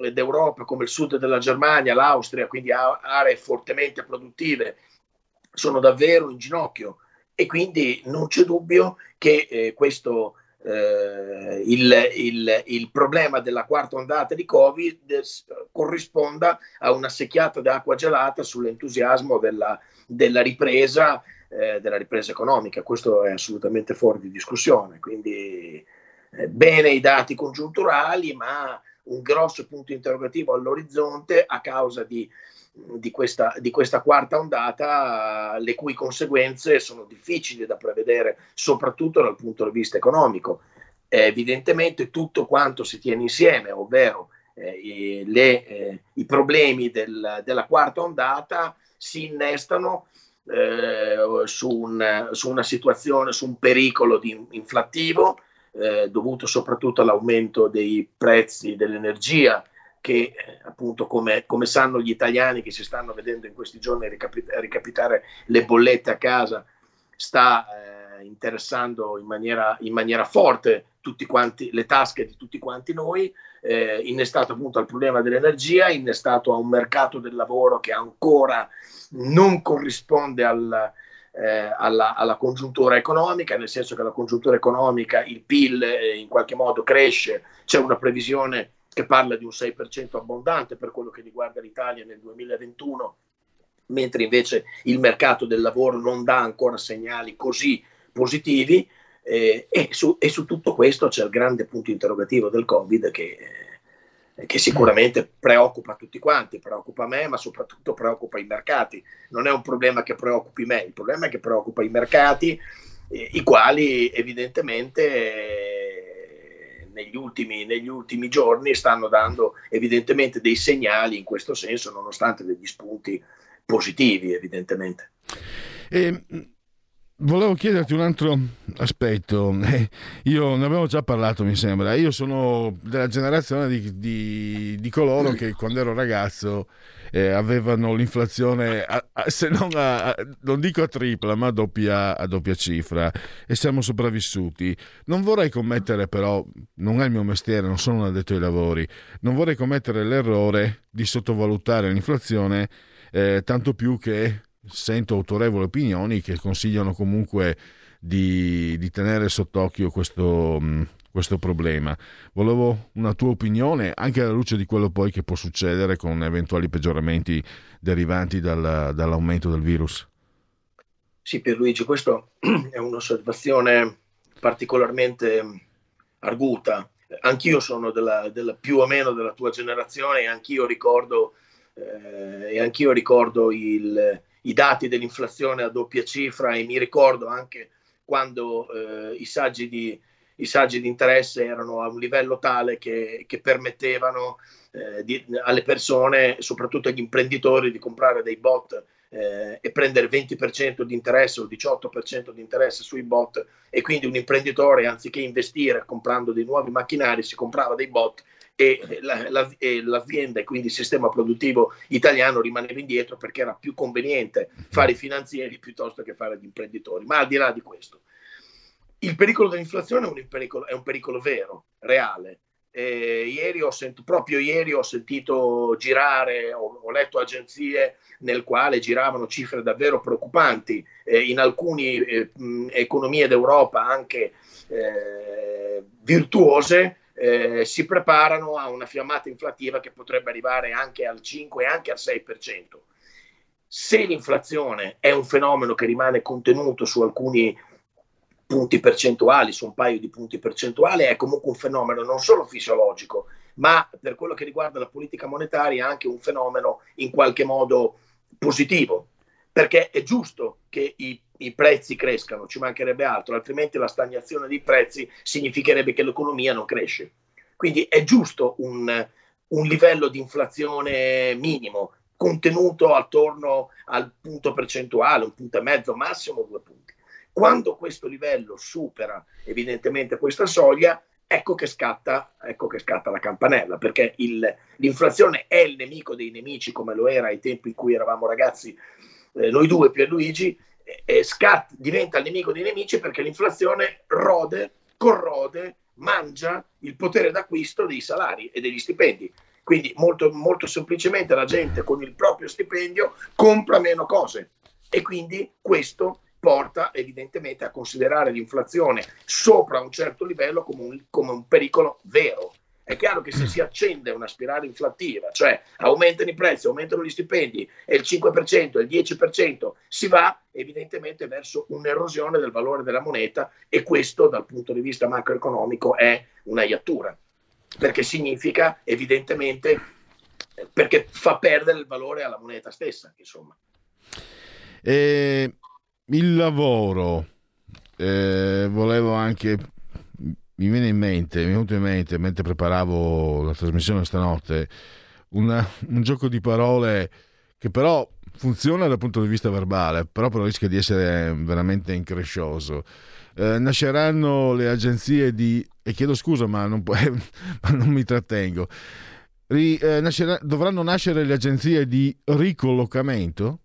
eh, d'Europa come il sud della Germania, l'Austria, quindi aree fortemente produttive, sono davvero in ginocchio e quindi non c'è dubbio che eh, questo eh, il, il- il problema della quarta ondata di Covid corrisponda a una secchiata d'acqua gelata sull'entusiasmo della, della ripresa, eh, della ripresa economica. Questo è assolutamente fuori di discussione. Quindi eh, bene i dati congiunturali, ma un grosso punto interrogativo all'orizzonte a causa di di questa, di questa quarta ondata, le cui conseguenze sono difficili da prevedere, soprattutto dal punto di vista economico. Eh, evidentemente tutto quanto si tiene insieme, ovvero eh, i, le, eh, i problemi del- della quarta ondata, si innestano eh, su, un- su una situazione, su un pericolo di inflattivo eh, dovuto soprattutto all'aumento dei prezzi dell'energia che appunto come, come sanno gli italiani che si stanno vedendo in questi giorni ricapi- ricapitare le bollette a casa sta eh, interessando in maniera, in maniera forte tutti quanti, le tasche di tutti quanti noi, eh, innestato appunto al problema dell'energia, innestato a un mercato del lavoro che ancora non corrisponde al, eh, alla, alla congiuntura economica, nel senso che la congiuntura economica, il PIL eh, in qualche modo cresce, c'è una previsione che parla di un 6% abbondante per quello che riguarda l'Italia nel 2021, mentre invece il mercato del lavoro non dà ancora segnali così positivi eh, e, su, e su tutto questo c'è il grande punto interrogativo del Covid che, eh, che sicuramente preoccupa tutti quanti, preoccupa me, ma soprattutto preoccupa i mercati. Non è un problema che preoccupi me, il problema è che preoccupa i mercati, eh, i quali evidentemente eh, negli ultimi, negli ultimi giorni stanno dando evidentemente dei segnali in questo senso, nonostante degli spunti positivi, evidentemente. E, mh, volevo chiederti un altro aspetto. Eh, io ne avevo già parlato, mi sembra. Io sono della generazione di, di, di coloro che quando ero ragazzo eh, avevano l'inflazione, a, a, se non, a, non dico a tripla, ma a doppia, a doppia cifra e siamo sopravvissuti. Non vorrei commettere, però, non è il mio mestiere, non sono un addetto ai lavori, non vorrei commettere l'errore di sottovalutare l'inflazione, eh, tanto più che sento autorevoli opinioni che consigliano comunque di, di tenere sott'occhio questo, mm, questo problema. Volevo una tua opinione anche alla luce di quello poi che può succedere con eventuali peggioramenti derivanti dal, dall'aumento del virus. Sì, Pierluigi, questa è un'osservazione particolarmente arguta. Anch'io sono della, della, più o meno della tua generazione e anch'io ricordo, eh, e anch'io ricordo il, i dati dell'inflazione a doppia cifra e mi ricordo anche quando eh, i, saggi di, i, saggi di, interesse erano a un livello tale che, che permettevano eh, di, alle persone, soprattutto agli imprenditori, di comprare dei bot eh, e prendere 20% di interesse o 18% di interesse sui bot. E quindi un imprenditore anziché investire comprando dei nuovi macchinari si comprava dei bot e, la, la, e l'azienda e quindi il sistema produttivo italiano rimaneva indietro perché era più conveniente fare i finanzieri piuttosto che fare gli imprenditori. Ma al di là di questo, il pericolo dell'inflazione è un pericolo, è un pericolo vero, reale. Eh, ieri sent- proprio ieri ho sentito girare, ho, ho, letto agenzie nel quale giravano cifre davvero preoccupanti eh, in alcune eh, economie d'Europa anche eh, virtuose eh, si preparano a una fiammata inflattiva che potrebbe arrivare anche al 5 e anche al 6%. Se l'inflazione è un fenomeno che rimane contenuto su alcuni punti percentuali, su un paio di punti percentuali, è comunque un fenomeno non solo fisiologico, ma per quello che riguarda la politica monetaria anche un fenomeno in qualche modo positivo, perché è giusto che i i prezzi crescano, ci mancherebbe altro, altrimenti la stagnazione dei prezzi significherebbe che l'economia non cresce. Quindi è giusto un, un livello di inflazione minimo, contenuto attorno al punto percentuale, un punto e mezzo, massimo due punti. Quando questo livello supera evidentemente questa soglia, ecco che scatta, ecco che scatta la campanella, perché il, l'inflazione è il nemico dei nemici, come lo era ai tempi in cui eravamo ragazzi, eh, noi due, Pierluigi, Scat diventa il nemico dei nemici perché l'inflazione rode, corrode, mangia il potere d'acquisto dei salari e degli stipendi. Quindi molto, molto semplicemente la gente con il proprio stipendio compra meno cose e quindi questo porta evidentemente a considerare l'inflazione sopra un certo livello come un, come un pericolo vero è chiaro che se si accende una spirale inflattiva, cioè aumentano i prezzi, aumentano gli stipendi e il 5% e il 10%, si va evidentemente verso un'erosione del valore della moneta e questo dal punto di vista macroeconomico è una iattura, perché significa evidentemente, perché fa perdere il valore alla moneta stessa, insomma. E il lavoro, eh, volevo anche mi viene in mente, mi è venuto in mente mentre preparavo la trasmissione stanotte, una, un gioco di parole che però funziona dal punto di vista verbale, però, però rischia di essere veramente increscioso. Eh, nasceranno le agenzie di, e chiedo scusa ma non, ma non mi trattengo, Ri, eh, nascerà, dovranno nascere le agenzie di ricollocamento?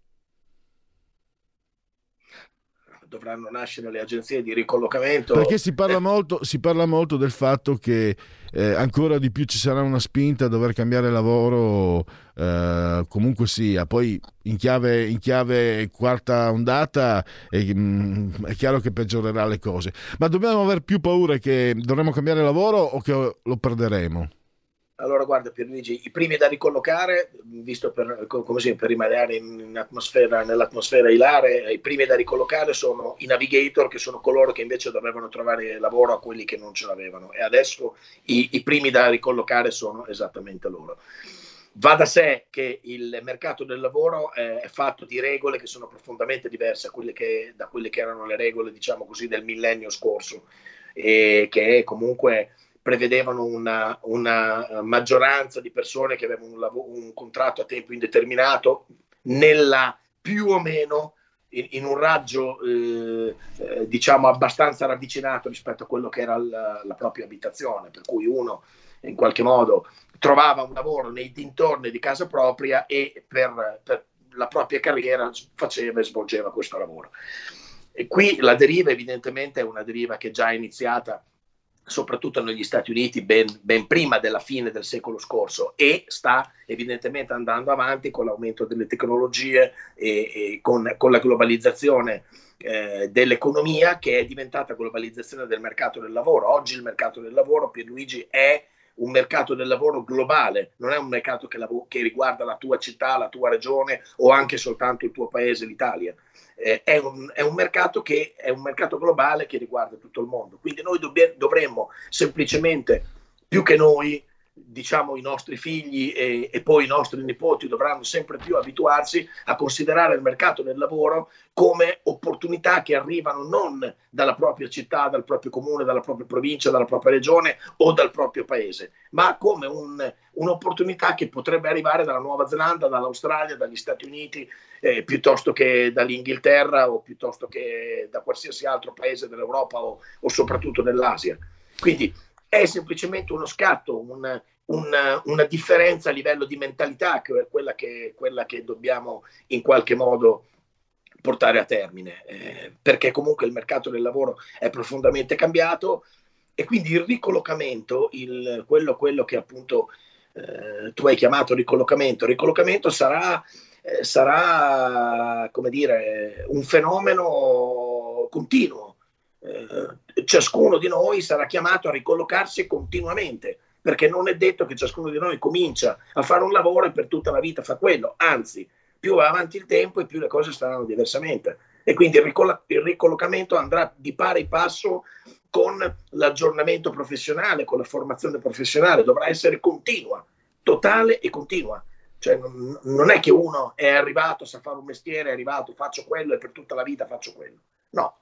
Dovranno nascere le agenzie di ricollocamento. Perché si parla, molto, si parla molto, del fatto che eh, ancora di più ci sarà una spinta a dover cambiare lavoro, eh, comunque sia. Poi in chiave, in chiave quarta ondata è, mh, mm, è, chiaro che peggiorerà le cose. Ma dobbiamo aver più paura che dovremo cambiare lavoro o che lo perderemo? Allora, guarda Pierluigi, i primi da ricollocare, visto per, come si, per rimanere nell'atmosfera ilare, i primi da ricollocare sono i navigator, che sono coloro che invece dovevano trovare lavoro a quelli che non ce l'avevano. E adesso i, i primi da ricollocare sono esattamente loro. Va da sé che il mercato del lavoro è fatto di regole che sono profondamente diverse quelle che, da quelle che erano le regole, diciamo così, del millennio scorso, e che comunque prevedevano una, una, maggioranza di persone che avevano un, lavoro, un, contratto a tempo indeterminato nella più o meno in, in un raggio eh, eh, diciamo abbastanza ravvicinato rispetto a quello che era la, la propria abitazione, per cui uno in qualche modo trovava un lavoro nei dintorni di casa propria e per, per la propria carriera faceva e svolgeva questo lavoro. E qui la deriva evidentemente è una deriva che già è iniziata soprattutto negli Stati Uniti ben, ben, prima della fine del secolo scorso e sta evidentemente andando avanti con l'aumento delle tecnologie e, e con, con, la globalizzazione eh, dell'economia che è diventata globalizzazione del mercato del lavoro. Oggi il mercato del lavoro, Pierluigi, è un mercato del lavoro globale, non è un mercato che, lav- che riguarda la tua città, la tua regione o anche soltanto il tuo paese, l'Italia eh, è, un, è, un, mercato che è un mercato globale che riguarda tutto il mondo. Quindi noi dobbia, dovremmo semplicemente, più che noi, diciamo i nostri figli e, e, poi i nostri nipoti dovranno sempre più abituarsi a considerare il mercato del lavoro come opportunità che arrivano non dalla propria città, dal proprio comune, dalla propria provincia, dalla propria regione o dal proprio paese, ma come un, un'opportunità che potrebbe arrivare dalla Nuova Zelanda, dall'Australia, dagli Stati Uniti, eh, piuttosto che dall'Inghilterra o piuttosto che da qualsiasi altro paese dell'Europa o, o soprattutto dell'Asia. Quindi è semplicemente uno scatto, un, una, una, differenza a livello di mentalità, che è quella che, quella che dobbiamo in qualche modo portare a termine, eh, perché comunque il mercato del lavoro è profondamente cambiato e quindi il ricollocamento, il, quello, quello, che appunto eh, tu hai chiamato ricollocamento, ricollocamento sarà, eh, sarà come dire, un fenomeno continuo ciascuno di noi sarà chiamato a ricollocarsi continuamente, perché non è detto che ciascuno di noi comincia a fare un lavoro e per tutta la vita fa quello, anzi, più va avanti il tempo e più le cose saranno diversamente. E quindi il, ricoll- il ricollocamento andrà di pari passo con l'aggiornamento professionale, con la formazione professionale, dovrà essere continua, totale e continua. Cioè, non, non, è che uno è arrivato, sa fare un mestiere, è arrivato, faccio quello e per tutta la vita faccio quello. No,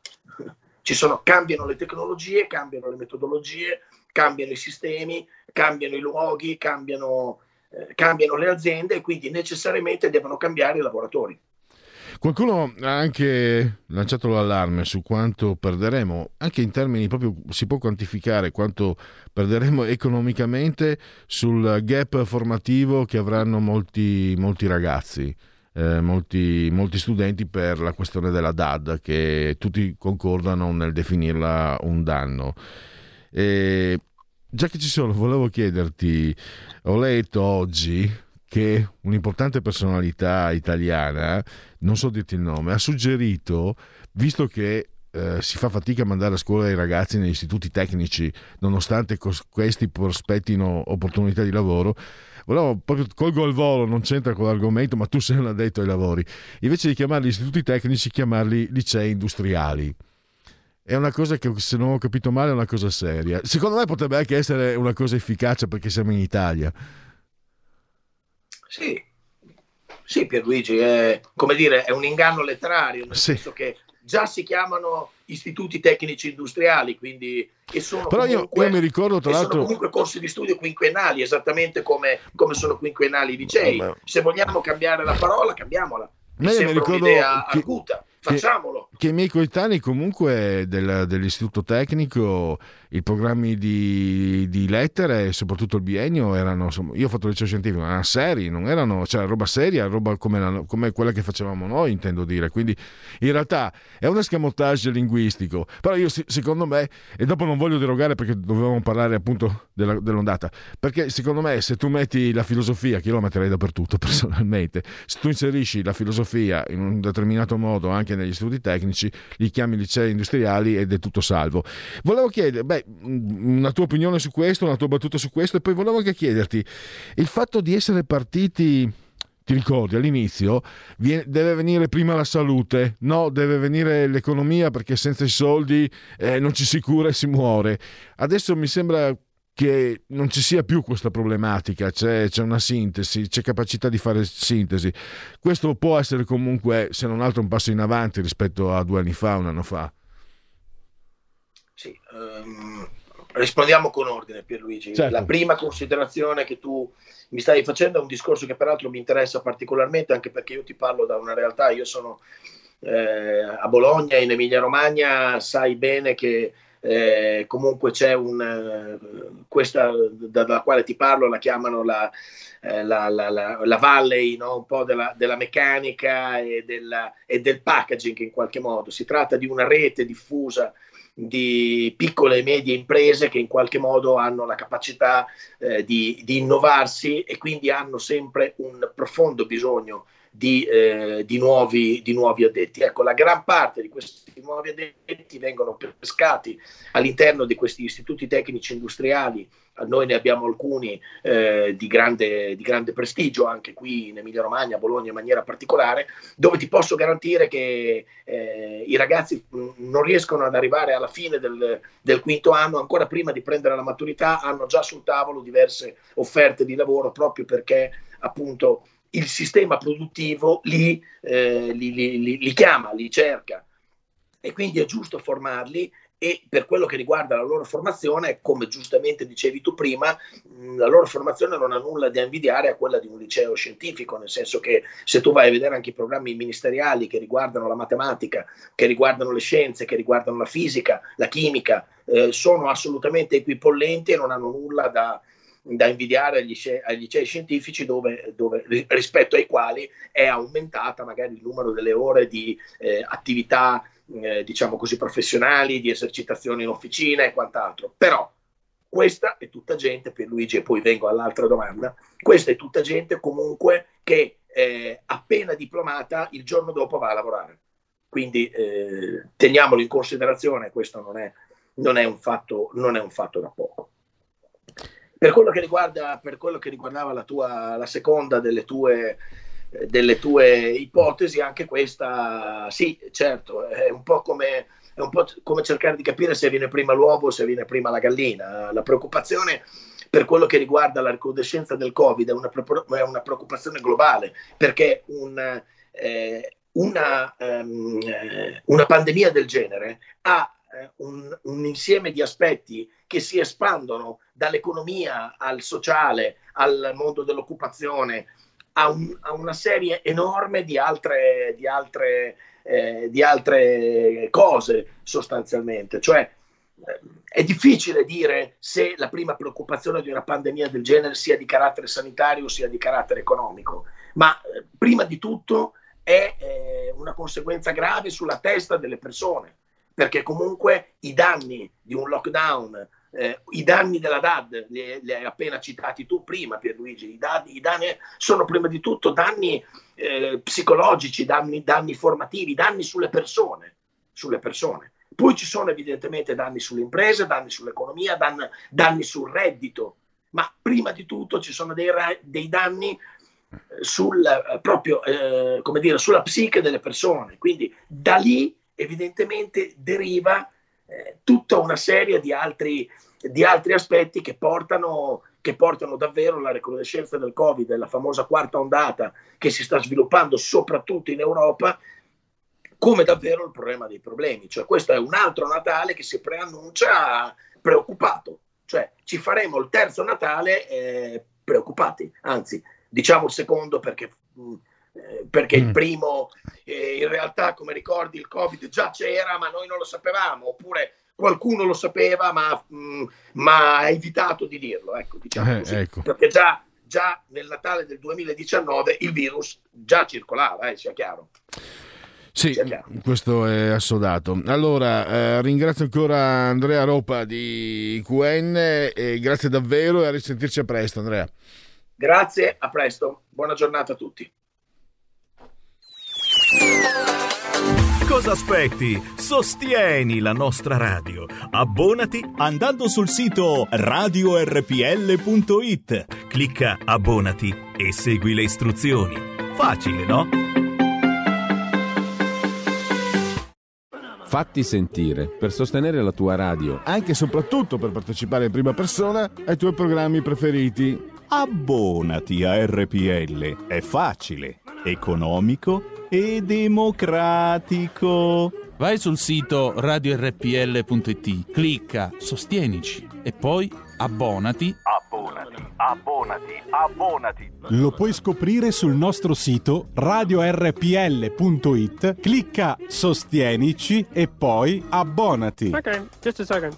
sono, cambiano le tecnologie, cambiano le metodologie, cambiano i sistemi, cambiano i luoghi, cambiano, eh, cambiano le aziende e quindi necessariamente devono cambiare i lavoratori. Qualcuno ha anche lanciato l'allarme su quanto perderemo, anche in termini proprio si può quantificare quanto perderemo economicamente sul gap formativo che avranno molti, molti ragazzi eh, molti, molti, studenti per la questione della DAD, che tutti concordano nel definirla un danno. E, già che ci sono, volevo chiederti, ho letto oggi che un'importante personalità italiana, non so dirti il nome, ha suggerito, visto che eh, si fa fatica a mandare a scuola i ragazzi negli istituti tecnici, nonostante cos- questi prospettino opportunità di lavoro, volevo proprio colgo al volo, non c'entra con l'argomento, ma tu sei un addetto ai lavori. Invece di chiamarli istituti tecnici, chiamarli licei industriali. È una cosa che, se non ho capito male, è una cosa seria. Secondo me potrebbe anche essere una cosa efficace perché siamo in Italia. Sì, sì, Pierluigi, è, come dire, è un inganno letterario, nel sì. senso che già si chiamano istituti tecnici industriali, quindi e sono, Però comunque, io, io mi ricordo tra l'altro sono comunque corsi di studio quinquennali, esattamente come, come sono quinquennali i licei. Vabbè. Se vogliamo cambiare la parola, cambiamola. Mi, mi sembra un'idea che, arguta facciamolo. Che, che, i miei coetanei comunque del, dell'istituto tecnico, i programmi di, di, lettere soprattutto il biennio erano, insomma, io ho fatto liceo scientifico, erano seri, non erano, cioè roba seria, roba come, la, come, quella che facevamo noi, intendo dire. Quindi in realtà è un escamotage linguistico, però io secondo me, e dopo non voglio derogare perché dovevamo parlare appunto della, dell'ondata, perché secondo me se tu metti la filosofia, che io la metterei dappertutto personalmente, se tu inserisci la filosofia in un determinato modo anche negli istituti tecnici, li chiami licei industriali ed è tutto salvo. Volevo chiedere, beh, una tua opinione su questo, una tua battuta su questo, e poi volevo anche chiederti, il fatto di essere partiti ti ricordi all'inizio deve venire prima la salute, no, deve venire l'economia perché senza i soldi eh, non ci si cura e si muore. Adesso mi sembra che non ci sia più questa problematica, c'è, c'è, una sintesi, c'è capacità di fare sintesi. Questo può essere comunque, se non altro, un passo in avanti rispetto a due anni fa, un anno fa. Sì, um, rispondiamo con ordine Pierluigi. Certo. La prima considerazione che tu mi stai facendo è un discorso che peraltro mi interessa particolarmente, anche perché io ti parlo da una realtà, io sono eh, a Bologna, in Emilia Romagna, sai bene che eh, comunque c'è un eh, questa da- dalla quale ti parlo la chiamano la, eh, la, la, la, la valley no? un po' della, della meccanica e, della- e del packaging in qualche modo. Si tratta di una rete diffusa di piccole e medie imprese che in qualche modo hanno la capacità eh, di, di innovarsi e quindi hanno sempre un profondo bisogno di, eh, di nuovi, di nuovi addetti. Ecco, la gran parte di questi nuovi addetti vengono pescati all'interno di questi istituti tecnici industriali. Noi ne abbiamo alcuni eh, di, grande, di grande prestigio, anche qui in Emilia Romagna, a Bologna in maniera particolare, dove ti posso garantire che eh, i ragazzi non riescono ad arrivare alla fine del, del quinto anno, ancora prima di prendere la maturità, hanno già sul tavolo diverse offerte di lavoro proprio perché appunto il sistema produttivo li, eh, li, li, li, chiama, li cerca. E quindi è giusto formarli e per quello che riguarda la loro formazione, come giustamente dicevi tu prima, la loro formazione non ha nulla da invidiare a quella di un liceo scientifico, nel senso che se tu vai a vedere anche i programmi ministeriali che riguardano la matematica, che riguardano le scienze, che riguardano la fisica, la chimica, eh, sono assolutamente equipollenti e non hanno nulla da, da invidiare agli, agli licei scientifici dove, dove, rispetto ai quali è aumentata magari il numero delle ore di eh, attività eh, diciamo così professionali, di esercitazioni in officina e quant'altro. Però questa è tutta gente, per Luigi, e poi vengo all'altra domanda, questa è tutta gente comunque che eh, appena diplomata il giorno dopo va a lavorare. Quindi eh, teniamolo in considerazione, questo non è, non è, fatto, non è un fatto da poco. Per quello che, riguarda, per quello che riguardava la, tua, la seconda delle tue, delle tue ipotesi, anche questa, sì, certo, è un po' come è un po' come cercare di capire se viene prima l'uovo o se viene prima la gallina. La preoccupazione per quello che riguarda la recrudescenza del Covid è una, è una preoccupazione globale, perché un, eh, una, um, una, pandemia del genere ha eh, un, un, insieme di aspetti che si espandono dall'economia al sociale, al mondo dell'occupazione, a, un, a una serie enorme di altre, di, altre, eh, di altre cose sostanzialmente. Cioè, eh, è difficile dire se la prima preoccupazione di una pandemia del genere sia di carattere sanitario o sia di carattere economico, ma eh, prima di tutto è eh, una conseguenza grave sulla testa delle persone perché comunque i danni di un lockdown, eh, i danni della DAD, li, li, hai appena citati tu prima Pierluigi, i, dad, i danni sono prima di tutto danni eh, psicologici, danni, danni, formativi, danni sulle persone, sulle persone. Poi ci sono evidentemente danni sulle imprese, danni sull'economia, danni, danni sul reddito, ma prima di tutto ci sono dei, dei danni eh, sul, eh, proprio, eh, dire, sulla psiche delle persone. Quindi da lì evidentemente deriva tutta una serie di altri, di altri aspetti che portano, che portano davvero alla recrudescenza del Covid, la famosa quarta ondata che si sta sviluppando soprattutto in Europa, come davvero il problema dei problemi. Cioè, questo è un altro Natale che si preannuncia preoccupato. Cioè, ci faremo il terzo Natale eh, preoccupati, anzi, diciamo il secondo perché mh, eh, perché mm. il primo eh, in realtà come ricordi il covid già c'era ma noi non lo sapevamo oppure qualcuno lo sapeva ma, mh, mm, ma ha evitato di dirlo ecco, diciamo eh, ecco. perché già, già, nel Natale del 2019 il virus già circolava eh, sia chiaro sì, questo è assodato. Allora, eh, ringrazio ancora Andrea Ropa di QN e grazie davvero e a risentirci a presto Andrea. Grazie, a presto. Buona giornata a tutti. Cosa aspetti? Sostieni la nostra radio. Abbonati andando sul sito radiorpl.it. Clicca Abbonati e segui le istruzioni. Facile, no? Fatti sentire per sostenere la tua radio. Anche e soprattutto per partecipare in prima persona ai tuoi programmi preferiti. Abbonati a RPL. È facile, economico e democratico. Vai sul sito radiorpl.it, clicca Sostienici e poi abbonati. Abbonati Abbonati, abbonati. Lo puoi scoprire sul nostro sito radiorpl.it, clicca Sostienici e poi abbonati. Ok, just a second.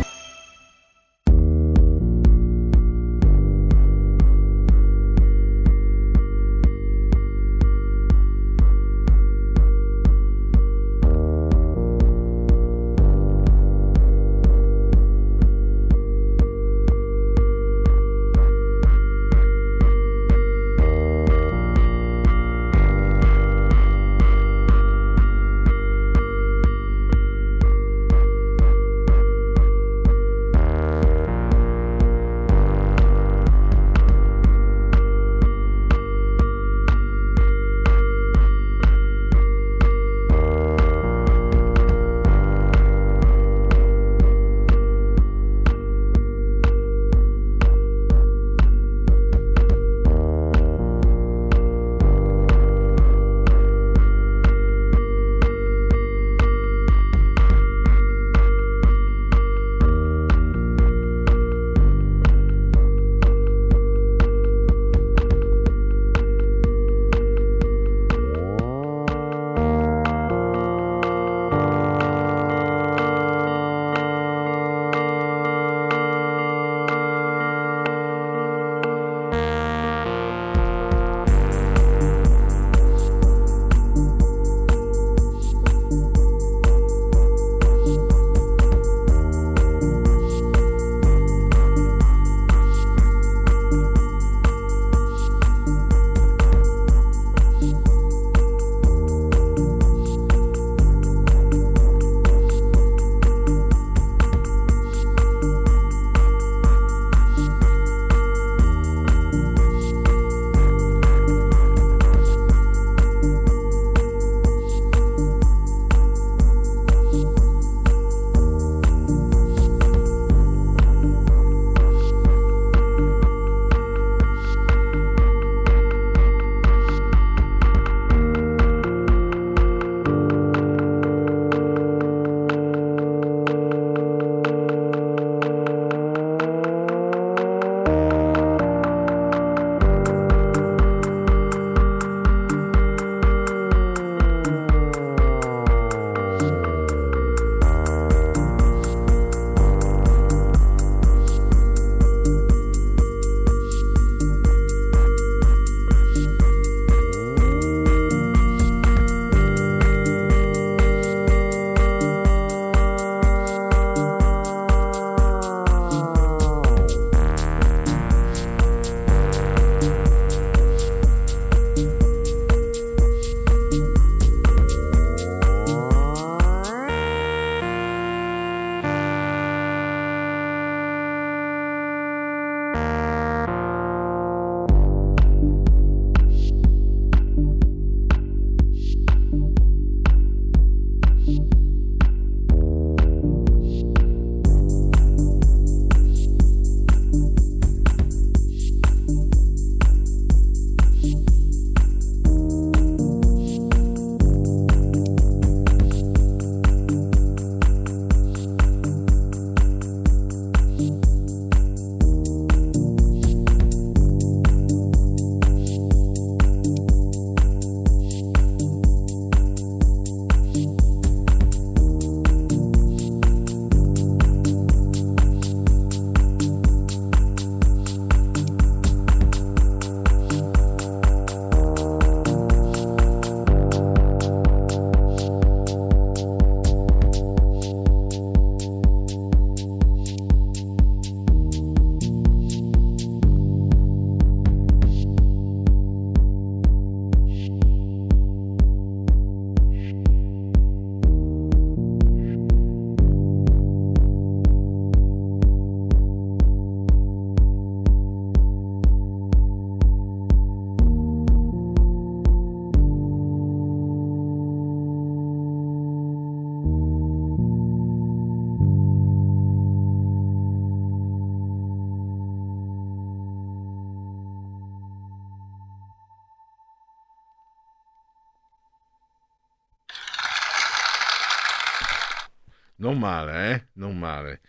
Male, eh? Non male.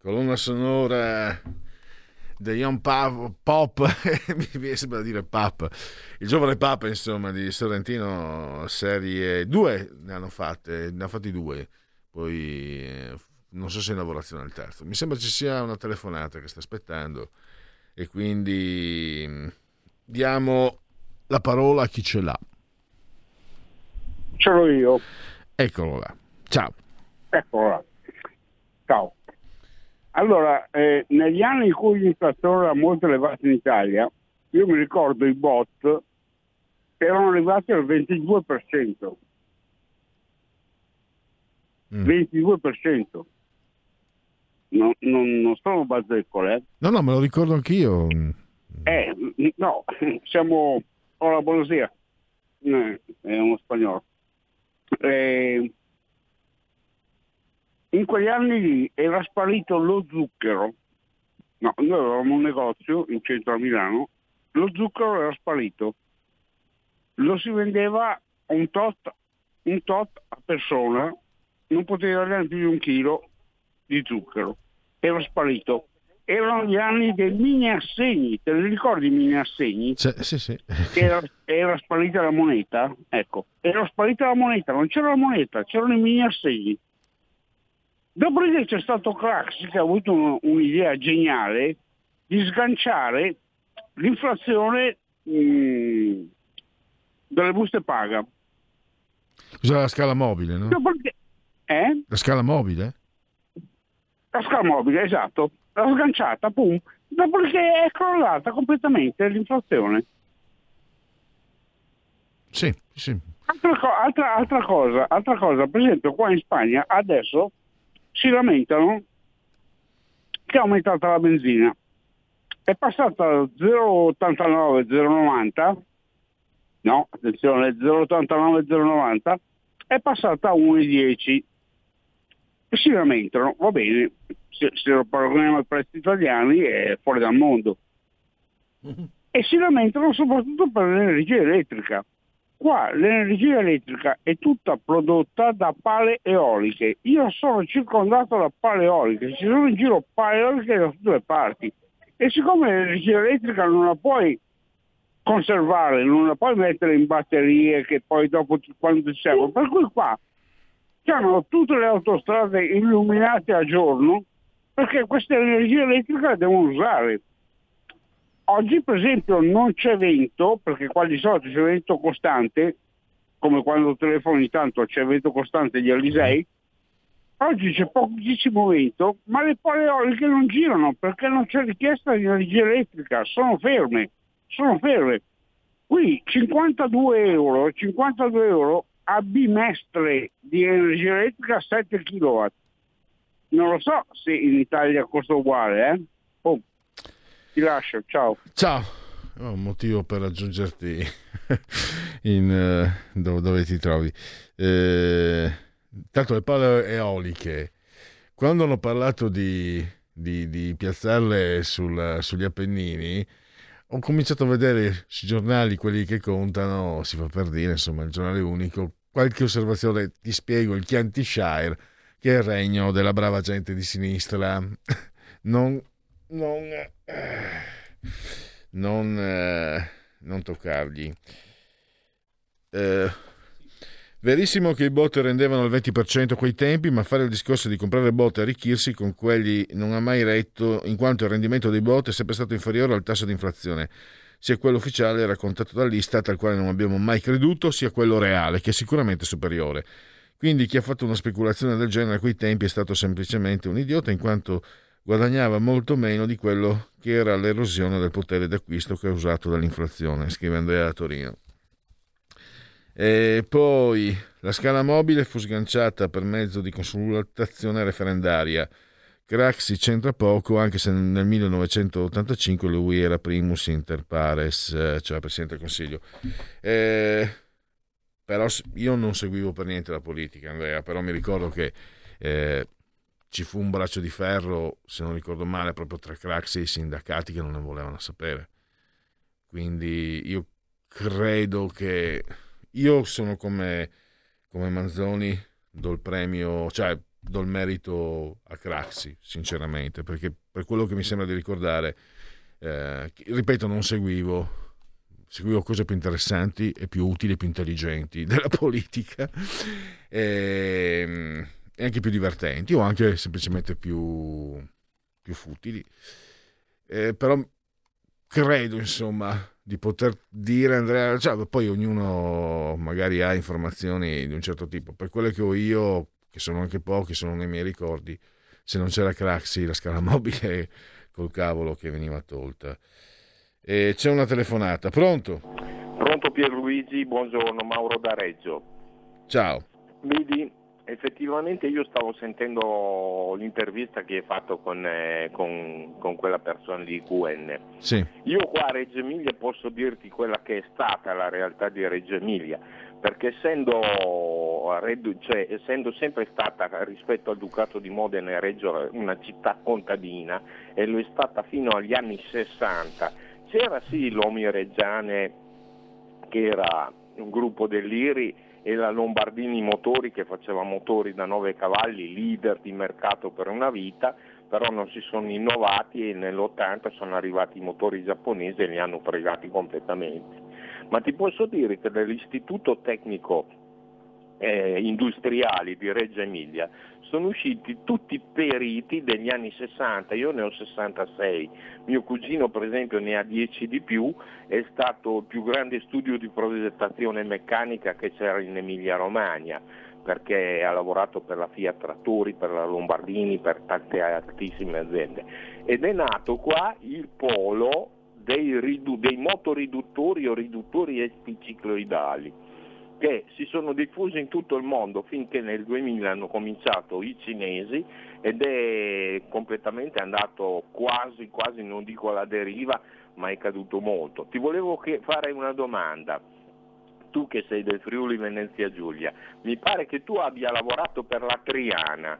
Colonna sonora The Young Pop, Pop mi sembra dire Pap, il giovane Papa insomma di Sorrentino serie due ne hanno fatte, ne ha fatti due, poi eh, non so se in lavorazione al terzo, mi sembra ci sia una telefonata che sta aspettando e quindi mm, diamo la parola a chi ce l'ha. Ce l'ho io. Eccolo là, ciao. Eccolo là. Ciao. Allora, eh, negli anni in cui l'inflazione era molto elevata in Italia, io mi ricordo i bot che erano arrivati al 22%. 22%. No, non, non sono bazzecole. Eh. No, no, me lo ricordo anch'io. Eh, no, siamo... Hola, buenos días. Eh, è uno spagnolo. Eh, in quegli anni lì era sparito lo zucchero. No, noi avevamo un negozio in centro a Milano, lo zucchero era sparito. Lo si vendeva un tot, un tot a persona, non poteva avere più di un chilo di zucchero. Era sparito. Erano gli anni dei mini assegni, te li ricordi i mini assegni? Sì, sì, sì. Era, era sparita la moneta, ecco, era sparita la moneta, non c'era la moneta, c'erano i mini assegni. Dopodiché c'è stato Craxi che ha avuto un- un'idea geniale di sganciare l'inflazione mh, delle buste paga. Cos'è la scala mobile, no? Dopodiché, eh? La scala mobile? La scala mobile, esatto, l'ha sganciata, pum. Dopodiché è crollata completamente l'inflazione. Sì, sì. Altra, altra- altra cosa, altra cosa, per esempio qua in Spagna adesso si lamentano che è aumentata la benzina. È passata da 0,89, 0,90, no, attenzione, 0,89, 0,90, è passata a 1,10. E si lamentano, va bene, se, se lo paragoniamo ai prezzi italiani è fuori dal mondo. E si lamentano soprattutto per l'energia elettrica. Qua l'energia elettrica è tutta prodotta da pale eoliche. Io sono circondato da pale eoliche, ci sono in giro pale eoliche da tutte le parti. E siccome l'energia elettrica non la puoi conservare, non la puoi mettere in batterie che poi dopo ti- quando ti servono, per cui qua hanno tutte le autostrade illuminate a giorno perché questa energia elettrica la devono usare. Oggi per esempio non c'è vento, perché qua di solito c'è vento costante, come quando telefoni tanto c'è vento costante di Alisei, oggi c'è pochissimo vento, ma le pale eoliche non girano perché non c'è richiesta di energia elettrica, sono ferme, sono ferme. Qui 52 euro, 52 euro a bimestre di energia elettrica 7 kW. Non lo so se in Italia costa uguale, eh? Oh, ti lascio, ciao. Ciao. Ho un motivo per raggiungerti in, eh, dove, dove ti trovi. Eh, tanto le pale eoliche, quando hanno parlato di, di- di piazzarle sul- sugli Appennini, ho cominciato a vedere sui giornali quelli che contano, si fa per dire, insomma, il giornale unico, qualche osservazione, ti spiego, il Chianti Shire, che è il regno della brava gente di sinistra. Non... non eh, non, eh, non toccargli. Eh, verissimo che i bot rendevano il 20% a quei tempi, ma fare il discorso di comprare bot e arricchirsi con quelli non ha mai retto, in quanto il rendimento dei bot è sempre stato inferiore al tasso di inflazione, sia quello ufficiale raccontato dall'Istat, al quale non abbiamo mai creduto, sia quello reale, che è sicuramente superiore. Quindi chi ha fatto una speculazione del genere a quei tempi è stato semplicemente un idiota, in quanto guadagnava molto meno di quello che era l'erosione del potere d'acquisto causato dall'inflazione, scrive Andrea da Torino. E poi la scala mobile fu sganciata per mezzo di consultazione referendaria. Craxi c'entra poco, anche se nel 1985 lui era primus inter pares, eh, cioè Presidente del Consiglio. Eh, però io non seguivo per niente la politica, Andrea, però mi ricordo che eh, ci fu un braccio di ferro, se non ricordo male, proprio tra Craxi e i sindacati che non ne volevano sapere. Quindi io credo che io sono come, come Manzoni, do il premio, cioè do il merito a Craxi, sinceramente, perché per quello che mi sembra di ricordare, eh, ripeto, non seguivo seguivo cose più interessanti e più utili e più intelligenti della politica e, e anche più divertenti o anche semplicemente più, più futili. Eh, però credo, insomma, di poter dire Andrea, cioè, poi ognuno magari ha informazioni di un certo tipo, per quelle che ho io, che sono anche pochi, sono nei miei ricordi, se non c'era Craxi, la scala mobile col cavolo che veniva tolta. E c'è una telefonata, pronto? Pronto Pierluigi, buongiorno, Mauro da Reggio. Ciao. Vedi, effettivamente io stavo sentendo l'intervista che hai fatto con, eh, con, con quella persona di QN. Sì. Io qua a Reggio Emilia posso dirti quella che è stata la realtà di Reggio Emilia, perché essendo, cioè, essendo sempre stata rispetto al Ducato di Modena e Reggio una città contadina e lo è stata fino agli anni 60, c'era sì l'Omi Reggiane che era un gruppo dell'IRI e la Lombardini Motori che faceva motori da 9 cavalli, leader di mercato per una vita, però non si sono innovati e nell'80 sono arrivati i motori giapponesi e li hanno fregati completamente. Ma ti posso dire che dall'istituto tecnico eh, industriali di Reggio Emilia sono usciti tutti periti degli anni 60, io ne ho 66, mio cugino per esempio ne ha 10 di più, è stato il più grande studio di progettazione meccanica che c'era in Emilia Romagna perché ha lavorato per la Fiat Trattori, per la Lombardini, per tante altissime aziende. Ed è nato qua il polo dei, ridu- dei motoriduttori o riduttori epicicloidali che si sono diffusi in tutto il mondo finché nel 2000 hanno cominciato i cinesi ed è completamente andato quasi, quasi non dico alla deriva, ma è caduto molto. Ti volevo fare una domanda. Tu che sei del Friuli Venezia Giulia, mi pare che tu abbia lavorato per la Triana.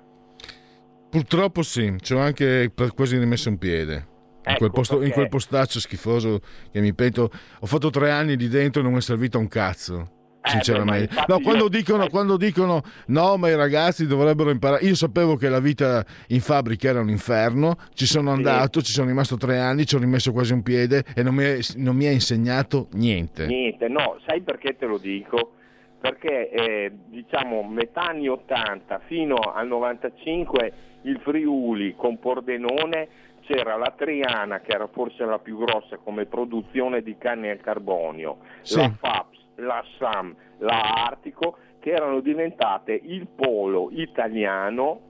Purtroppo sì, ci ho anche quasi rimesso un piede. In, Ecco, quel posto- in quel postaccio schifoso che mi pento, ho fatto tre anni lì dentro e non mi è servito a un cazzo. Sinceramente, Eh, ma infatti no, quando, io- dicono, quando dicono no, ma i ragazzi dovrebbero imparare. Io sapevo che la vita in fabbrica era un inferno, ci sono andato, ci sono rimasto tre anni, ci ho rimesso quasi un piede e non mi, è- non mi ha insegnato niente. Niente, no, sai perché te lo dico? Perché eh, diciamo metà anni 80 fino al 95 il Friuli con Pordenone c'era la Triana che era forse la più grossa come produzione di canne al carbonio, Sì. la FAPS, la SAM, la Artico che erano diventate il polo italiano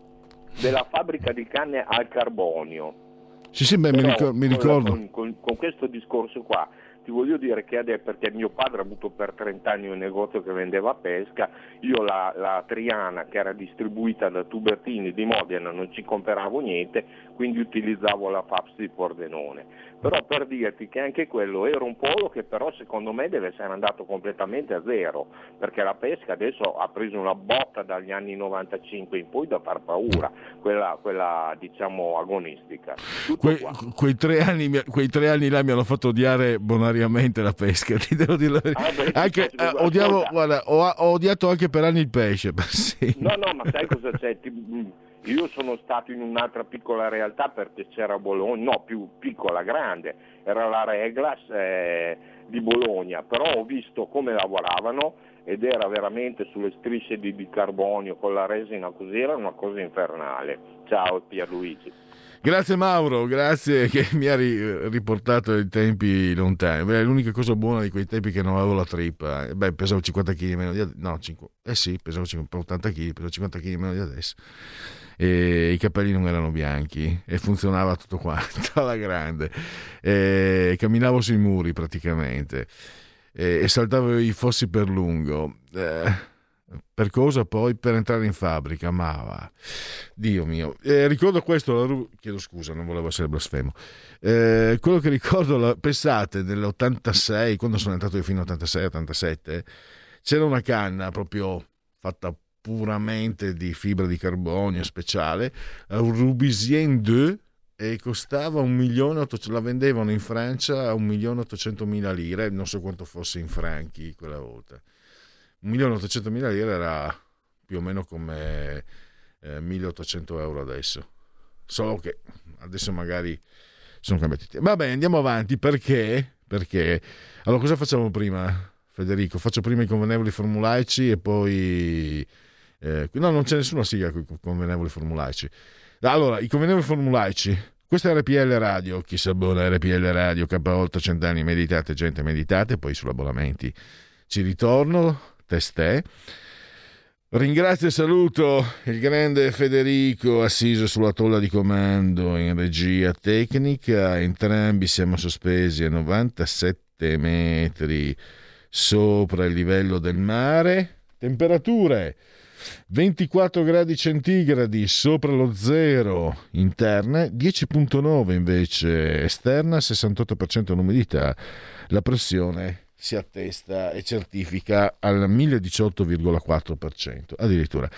della fabbrica di canne al carbonio. Sì, sì, beh, mi, Però, ricor- mi ricordo. Con, con- con questo discorso qua ti voglio dire che adesso, perché mio padre ha avuto per 30 anni un negozio che vendeva pesca, io la, la Triana che era distribuita da Tubertini di Modena non ci compravo niente, quindi utilizzavo la FAPS di Pordenone. Però per dirti che anche quello era un polo che però secondo me deve essere andato completamente a zero, perché la pesca adesso ha preso una botta dagli anni 95 in poi da far paura, quella, quella diciamo agonistica. Que- quei, tre anni, quei tre anni là mi hanno fatto odiare bonariamente la pesca, ti devo dire la. Ah, beh, Anche, scusa, eh, odiavo, guarda, ho, ho odiato anche per anni il pesce. sì. No, no, ma sai cosa c'è? Ti- mm, Io sono stato in un'altra piccola realtà perché c'era Bologna, no, più piccola, grande, era la Reglas eh, di Bologna, però ho visto come lavoravano ed era veramente sulle strisce di bicarbonio con la resina così, era una cosa infernale. Ciao Pierluigi. Grazie Mauro, grazie che mi ha ri- riportato ai tempi lontani. Beh, l'unica cosa buona di quei tempi è che non avevo la trippa. Eh, Beh, pesavo 50 kg meno di adesso. No, 5, eh sì, pesavo 50 80 kg, pesavo 50 kg meno di adesso. E i capelli non erano bianchi e funzionava tutto quanto alla grande. E camminavo sui muri praticamente e, e saltavo i fossi per lungo. Eh, per cosa poi? Per entrare in fabbrica, ma va. Dio mio. Eh, ricordo questo, ru- chiedo scusa, non volevo essere blasfemo. Eh, quello che ricordo, la- pensate, nell'86, quando sono entrato io fino all'86-87, c'era una canna proprio fatta puramente di fibra di carbonio speciale, un Rubisien 2 e costava un milione, otto- la vendevano in Francia a un milione 800 mila lire, non so quanto fosse in franchi quella volta. Un milione 800 mila lire era più o meno come eh, 1800 euro adesso. Solo che adesso magari sono cambiati. Vabbè, andiamo avanti perché? Perché? Allora, cosa facciamo prima, Federico? Faccio prima i convenevoli formulaici e poi... Eh, no, non c'è nessuna sigla con i convenevoli formulaici. Allora, i convenevoli formulaici. Questa è RPL Radio, chi si abbona a RPL Radio, K8 cent'anni, meditate gente, meditate, poi sull'abbonamenti ci ritorno, testè. Ringrazio e saluto il grande Federico assiso sulla tolla di comando in regia tecnica. Entrambi siamo sospesi a 97 metri sopra il livello del mare. Temperature 24 gradi centigradi sopra lo zero interne, 10.9 invece esterna, 68% l'umidità. La pressione si attesta e certifica al 1018,4%. Addirittura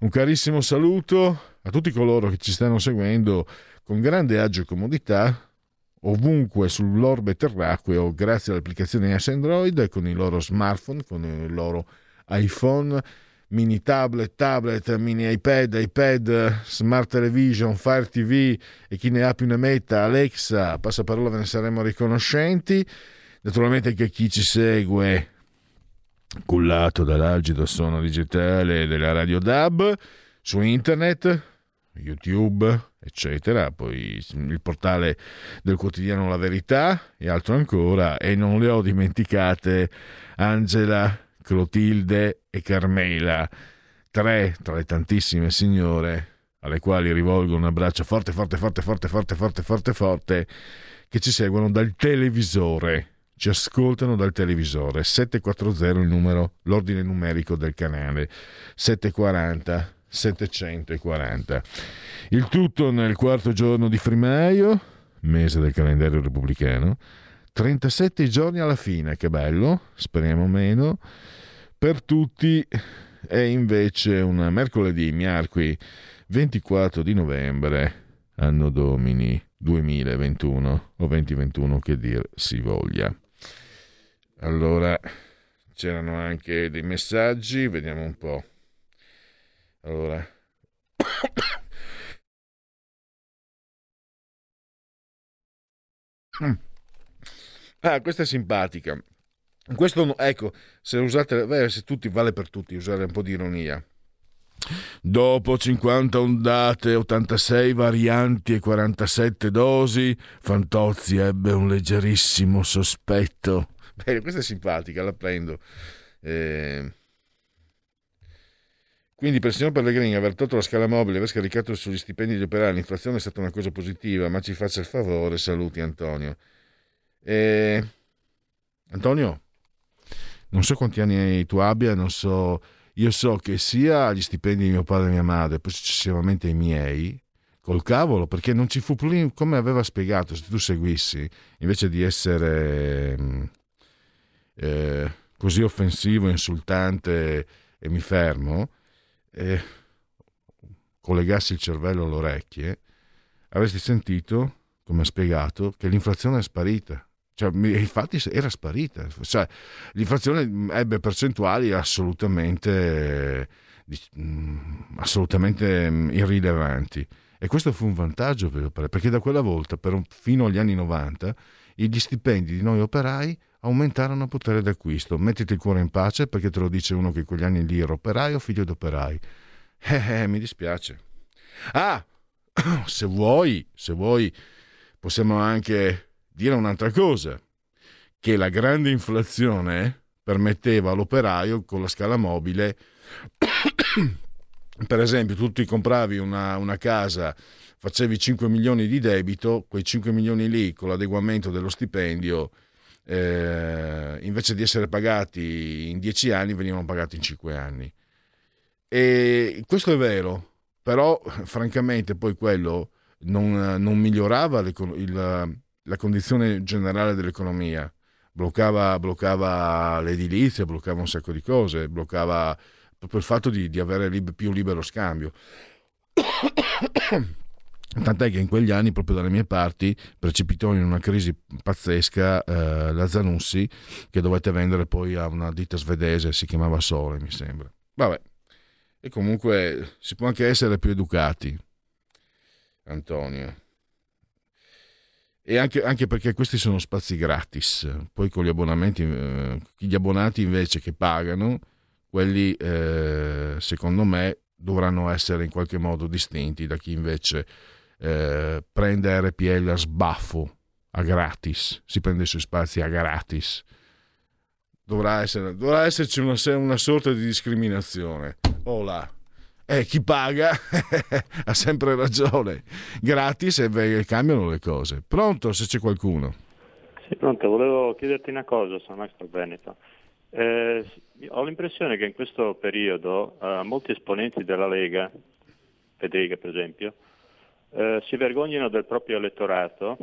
un carissimo saluto a tutti coloro che ci stanno seguendo con grande agio e comodità ovunque sull'orbe terracqueo grazie alle applicazioni S Android con i loro smartphone, con il loro iPhone, mini tablet, tablet, mini iPad, iPad, smart television, Fire TV e chi ne ha più ne metta, Alexa, passaparola ve ne saremo riconoscenti. Naturalmente anche chi ci segue cullato dall'algido suono digitale della Radio DAB su internet, YouTube, eccetera, poi il portale del quotidiano La Verità e altro ancora, e non le ho dimenticate Angela, Clotilde e Carmela, tre tra le tantissime signore alle quali rivolgo un abbraccio forte, forte, forte, forte, forte, forte, forte, forte, che ci seguono dal televisore. Ci ascoltano dal televisore. 740 il numero l'ordine numerico del canale. 740 740 il tutto nel quarto giorno di Frimaio mese del calendario repubblicano. 37 giorni alla fine che bello speriamo meno per tutti è invece un mercoledì miarqui 24 di novembre anno domini 2021 o 2021 che dir si voglia allora, c'erano anche dei messaggi, vediamo un po'. Allora. Ah, questa è simpatica. Questo, ecco, se usate, beh, se tutti, vale per tutti, usare un po' di ironia. Dopo 50 ondate, 86 varianti e 47 dosi, Fantozzi ebbe un leggerissimo sospetto. Bene, questa è simpatica, la prendo. Eh... Quindi per il signor Pellegrini aver tolto la scala mobile e aver scaricato sugli stipendi degli operai l'inflazione è stata una cosa positiva, ma ci faccia il favore, saluti Antonio. Eh... Antonio, non so quanti anni tu abbia, non so... Io so che sia gli stipendi di mio padre e mia madre, poi successivamente i miei, col cavolo, perché non ci fu più, come aveva spiegato, se tu seguissi, invece di essere eh, così offensivo, insultante e mi fermo, eh, collegassi il cervello alle orecchie, avresti sentito, come ha spiegato, che l'inflazione è sparita. Cioè, infatti era sparita. Cioè, l'inflazione ebbe percentuali assolutamente, assolutamente irrilevanti. E questo fu un vantaggio perché da quella volta, un, fino agli anni 90, gli stipendi di noi operai aumentarono il potere d'acquisto. Mettiti il cuore in pace perché te lo dice uno che quegli anni lì era operaio figlio d'operai. Eh, eh, mi dispiace. Ah, se vuoi, se vuoi, possiamo anche dire un'altra cosa, che la grande inflazione permetteva all'operaio con la scala mobile, per esempio, tu ti compravi una, una casa facevi 5 milioni di debito, quei 5 milioni lì con l'adeguamento dello stipendio eh, invece di essere pagati in dieci anni venivano pagati in cinque anni. E questo è vero, però francamente poi quello non, non migliorava il, la condizione generale dell'economia, bloccava, bloccava l'edilizia, bloccava un sacco di cose, bloccava proprio il fatto di, di avere lib- più libero scambio. Tant'è che in quegli anni, proprio dalle mie parti, precipitò in una crisi pazzesca eh, la Zanussi, che dovette vendere poi a una ditta svedese, si chiamava Sole, mi sembra. Vabbè. E comunque si può anche essere più educati, Antonio. E anche, anche perché questi sono spazi gratis. Poi con gli abbonamenti, eh, gli abbonati invece che pagano, quelli eh, secondo me dovranno essere in qualche modo distinti da chi invece eh, prende RPL a sbaffo, a gratis, si prende i suoi spazi a gratis. Dovrà, essere, dovrà esserci una, una, sorta di discriminazione. Oh là. Eh, chi paga ha sempre ragione. Gratis e cambiano le cose. Pronto se c'è qualcuno? Sì, pronto. Volevo chiederti una cosa, sono Maestro Veneto. Eh, ho l'impressione che in questo periodo eh, molti esponenti della Lega, Federica per esempio, eh, si vergognano del proprio elettorato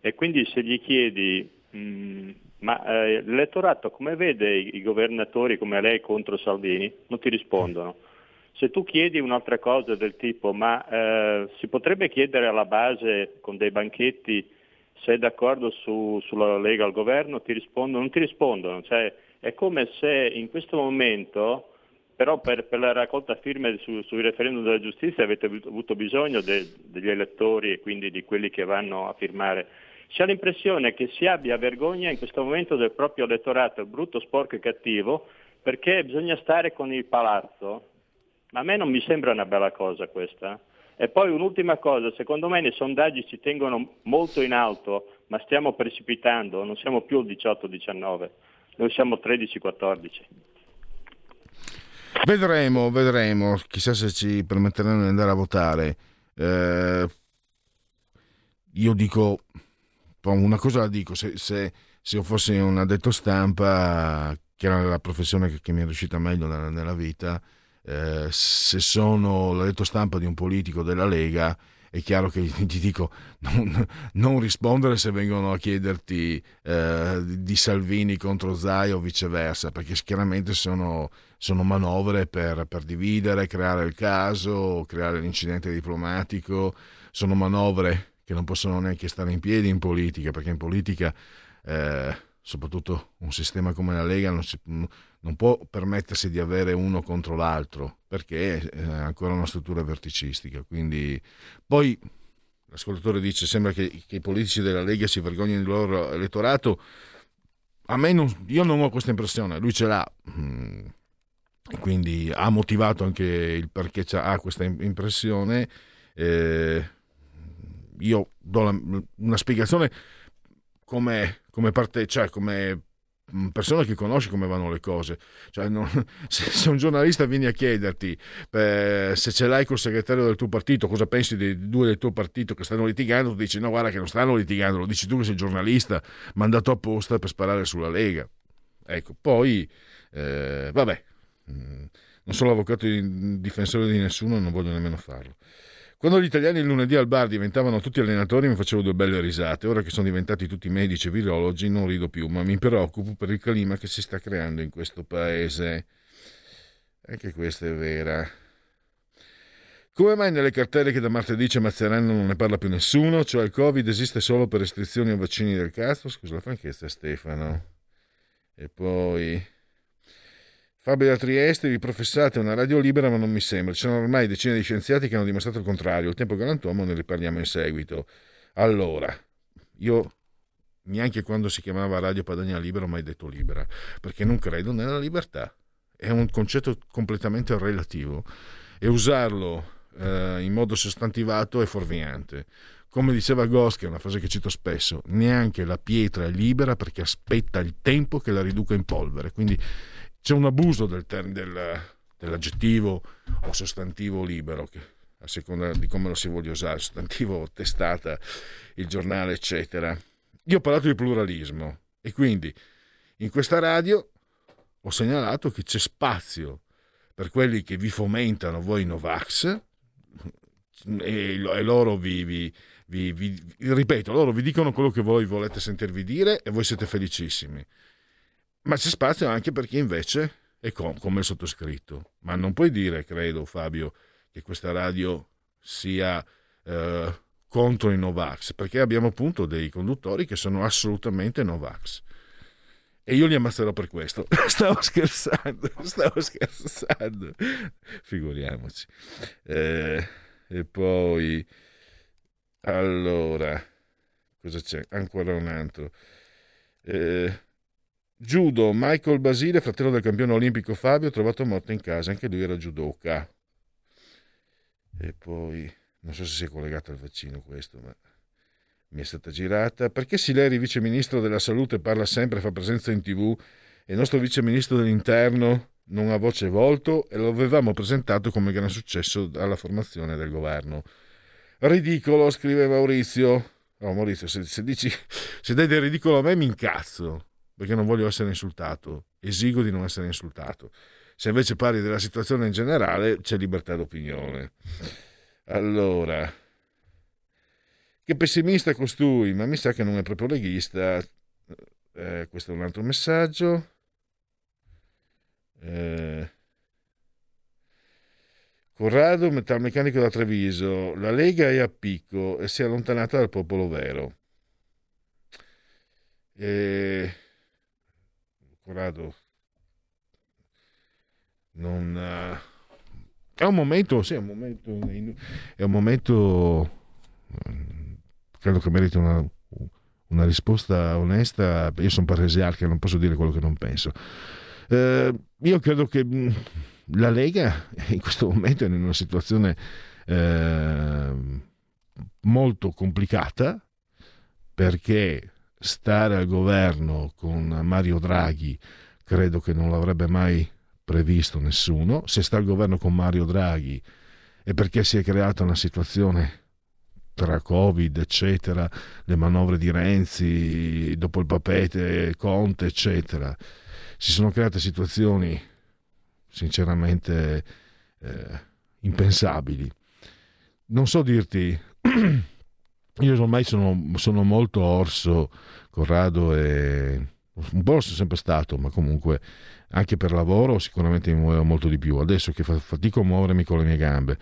e quindi se gli chiedi mh, mm, ma eh, l'elettorato come vede i, i, governatori come lei contro Salvini, non ti rispondono. Se tu chiedi un'altra cosa del tipo ma eh, si potrebbe chiedere alla base con dei banchetti se è d'accordo su, sulla Lega al governo, ti rispondono, non ti rispondono. Cioè, è come se in questo momento però per, per, la raccolta firme su, sul referendum della giustizia avete avuto bisogno de, degli elettori e quindi di quelli che vanno a firmare. Si ha l'impressione che si abbia vergogna in questo momento del proprio elettorato, brutto, sporco e cattivo, perché bisogna stare con il palazzo. Ma a me non mi sembra una bella cosa questa. E poi un'ultima cosa, secondo me nei sondaggi ci tengono molto in alto, ma stiamo precipitando, non siamo più il 18-19, noi siamo 13-14. Vedremo, vedremo, chissà se ci permetteranno di andare a votare. Eh, io dico, una cosa la dico, se, se, se, io fossi un addetto stampa, che era la professione che, che mi è riuscita meglio nella, nella vita, eh, se sono l'addetto stampa di un politico della Lega, è chiaro che ti dico non, non rispondere se vengono a chiederti eh, di Salvini contro Zai o viceversa, perché chiaramente sono, sono manovre per, per, dividere, creare il caso, creare l'incidente diplomatico, sono manovre che non possono neanche stare in piedi in politica, perché in politica, eh, soprattutto un sistema come la Lega, non si non può permettersi di avere uno contro l'altro perché è ancora una struttura verticistica. Quindi, poi l'ascoltatore dice: Sembra che, che i politici della Lega si vergognino del loro elettorato. A me non, io non ho questa impressione, lui ce l'ha. Mm, quindi ha motivato anche il perché ha questa impressione. Eh, io do la, una spiegazione come, come parte, cioè come persona che conosce come vanno le cose. Cioè, non, se, se, un giornalista viene a chiederti eh, se ce l'hai col segretario del tuo partito, cosa pensi dei due del tuo partito che stanno litigando, tu dici no, guarda che non stanno litigando, lo dici tu che sei giornalista, mandato apposta per sparare sulla Lega. Ecco, poi, eh, vabbè, mm, non sono avvocato difensore di nessuno e non voglio nemmeno farlo. Quando gli italiani il lunedì al bar diventavano tutti allenatori mi facevo due belle risate. Ora che sono diventati tutti medici e virologi non rido più, ma mi preoccupo per il clima che si sta creando in questo paese. Anche questa è vera. Come mai nelle cartelle che da martedì c'è Mazzarano non ne parla più nessuno? Cioè il Covid esiste solo per restrizioni o vaccini del castro? Scusa la franchezza Stefano. E poi... Fabio da Trieste, vi professate una radio libera, ma non mi sembra. Ci sono ormai decine di scienziati che hanno dimostrato il contrario. Il tempo galantuomo ne riparliamo in seguito. Allora, io neanche quando si chiamava Radio Padania Libera ho mai detto libera, perché non credo nella libertà. È un concetto completamente relativo e usarlo eh, in modo sostantivato è fuorviante. Come diceva Ghost, che è una frase che cito spesso, neanche la pietra è libera perché aspetta il tempo che la riduca in polvere. Quindi c'è un abuso del term- del, dell'aggettivo o sostantivo libero, che, a seconda di come lo si voglia usare, sostantivo testata, il giornale, eccetera. Io ho parlato di pluralismo e quindi in questa radio ho segnalato che c'è spazio per quelli che vi fomentano voi Novax e, e loro vi, vi, vi, vi, ripeto, loro vi dicono quello che voi volete sentirvi dire e voi siete felicissimi ma c'è spazio anche per chi invece è com- come il sottoscritto. Ma non puoi dire, credo Fabio, che questa radio sia eh, contro i Novax, perché abbiamo appunto dei conduttori che sono assolutamente Novax. E io li ammazzerò per questo. Stavo scherzando, stavo scherzando. Figuriamoci. Eh, e poi, allora, cosa c'è? Ancora un altro. Eh, judo, Michael Basile, fratello del campione olimpico Fabio, trovato morto in casa, anche lui era judoka. E poi, non so se si è collegato al vaccino questo, ma mi è stata girata. Perché Sileri, vice ministro della salute, parla sempre, fa presenza in tv e il nostro vice ministro dell'interno non ha voce e volto e lo avevamo presentato come gran successo alla formazione del governo. Ridicolo, scrive Maurizio. No, Maurizio, se, se dici, se dai del ridicolo a me mi incazzo, perché non voglio essere insultato, esigo di non essere insultato. Se invece parli della situazione in generale, c'è libertà d'opinione. Allora, che pessimista costui, ma mi sa che non è proprio leghista. Eh, questo è un altro messaggio. Eh, Corrado, metalmeccanico da Treviso, la Lega è a picco e si è allontanata dal popolo vero. Eh, Corrado, non, eh, è un momento, sì, è un momento, è un momento credo che meriti una, una risposta onesta. Io sono paresiarca, non posso dire quello che non penso. Eh, io credo che mh, la Lega in questo momento è in una situazione eh, molto complicata perché stare al governo con Mario Draghi credo che non l'avrebbe mai previsto nessuno. Se sta al governo con Mario Draghi è perché si è creata una situazione tra Covid, eccetera, le manovre di Renzi, dopo il papete, Conte, eccetera. Si sono create situazioni sinceramente eh, impensabili. Non so dirti, io ormai sono, sono molto orso, Corrado e un po' sono sempre stato, ma comunque anche per lavoro sicuramente mi muovo molto di più. Adesso che fatico a muovermi con le mie gambe,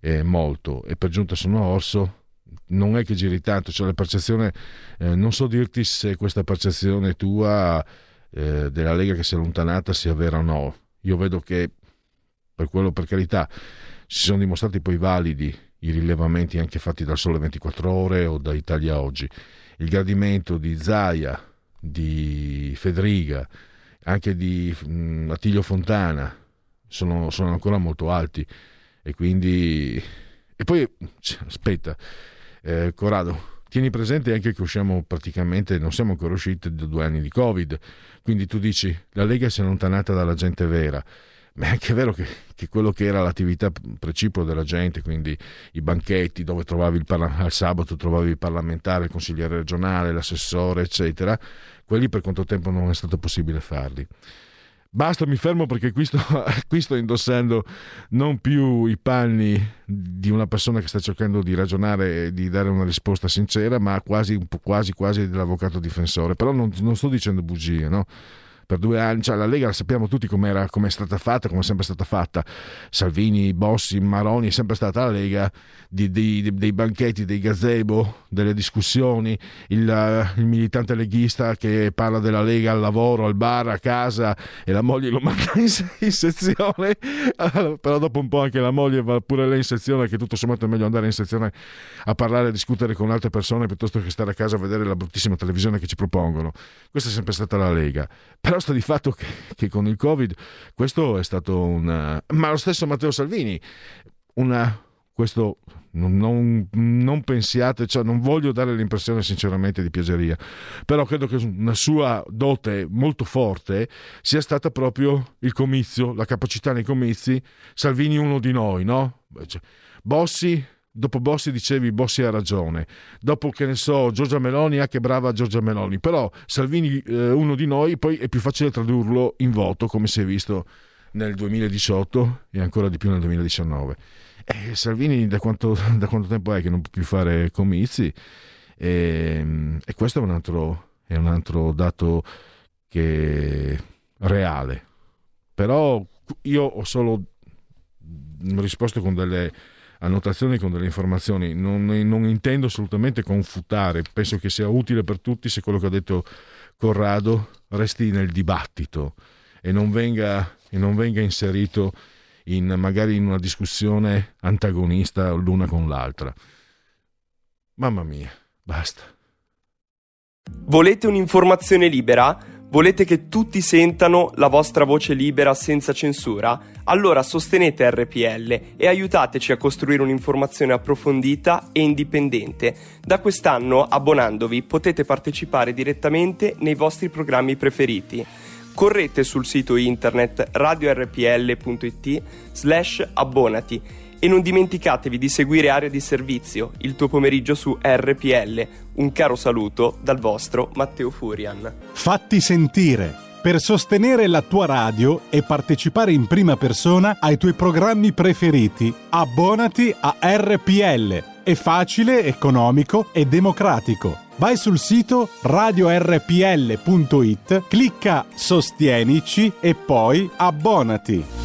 eh, molto, e per giunta sono orso, non è che giri tanto, cioè la percezione, eh, non so dirti se questa percezione tua eh, della Lega che si è allontanata sia vera o no. Io vedo che, per quello per carità, si sono dimostrati poi validi i rilevamenti anche fatti dal Sole 24 Ore o da Italia Oggi. Il gradimento di Zaia, di Federiga, anche di mm, Attilio Fontana sono, sono ancora molto alti. E quindi... E poi, aspetta, eh, Corrado, tieni presente anche che usciamo praticamente, non siamo ancora usciti da due anni di Covid, quindi tu dici la Lega si è allontanata dalla gente vera, ma è anche vero che, che quello che era l'attività precipua della gente, quindi i banchetti dove trovavi il parla- al sabato trovavi il parlamentare, il consigliere regionale, l'assessore, eccetera, quelli per quanto tempo non è stato possibile farli. Basta, mi fermo perché qui sto, qui sto, indossando non più i panni di una persona che sta cercando di ragionare e di dare una risposta sincera, ma quasi, quasi, quasi dell'avvocato difensore. Però non, non sto dicendo bugie, no? Per due anni, cioè la Lega la sappiamo tutti come è stata fatta, come è sempre stata fatta. Salvini, Bossi, Maroni, è sempre stata la Lega di, di, dei banchetti, dei gazebo, delle discussioni, il, il, militante leghista che parla della Lega al lavoro, al bar, a casa e la moglie lo manda in, in sezione, però dopo un po' anche la moglie va pure lei in sezione, che tutto sommato è meglio andare in sezione a parlare, a discutere con altre persone piuttosto che stare a casa a vedere la bruttissima televisione che ci propongono. Questa è sempre stata la Lega. Però però sta di fatto che, che, con il Covid questo è stato un... Ma lo stesso Matteo Salvini, una, questo non, non, non, pensiate, cioè non voglio dare l'impressione sinceramente di piaceria, però credo che una sua dote molto forte sia stata proprio il comizio, la capacità nei comizi, Salvini uno di noi, no? Cioè, Bossi dopo Bossi dicevi Bossi ha ragione, dopo che ne so Giorgia Meloni, ah che brava Giorgia Meloni, però Salvini eh, uno di noi, poi è più facile tradurlo in voto come si è visto nel 2018 e ancora di più nel 2019. E Salvini da quanto, da quanto tempo è che non può più fare comizi? E, e questo è un, altro, è un altro dato che reale. Però io ho solo risposto con delle annotazioni con delle informazioni. Non, non, intendo assolutamente confutare, penso che sia utile per tutti se quello che ha detto Corrado resti nel dibattito e non venga, e non venga inserito in, magari in una discussione antagonista l'una con l'altra. Mamma mia, basta. Volete un'informazione libera? Volete che tutti sentano la vostra voce libera senza censura? Allora sostenete RPL e aiutateci a costruire un'informazione approfondita e indipendente. Da quest'anno, abbonandovi, potete partecipare direttamente nei vostri programmi preferiti. Correte sul sito internet radiorpl.it slash abbonati e non dimenticatevi di seguire Area di Servizio, il tuo pomeriggio su RPL. Un caro saluto dal vostro Matteo Furian. Fatti sentire per sostenere la tua radio e partecipare in prima persona ai tuoi programmi preferiti. Abbonati a RPL. È facile, economico e democratico. Vai sul sito radiorpl.it, clicca Sostienici e poi abbonati.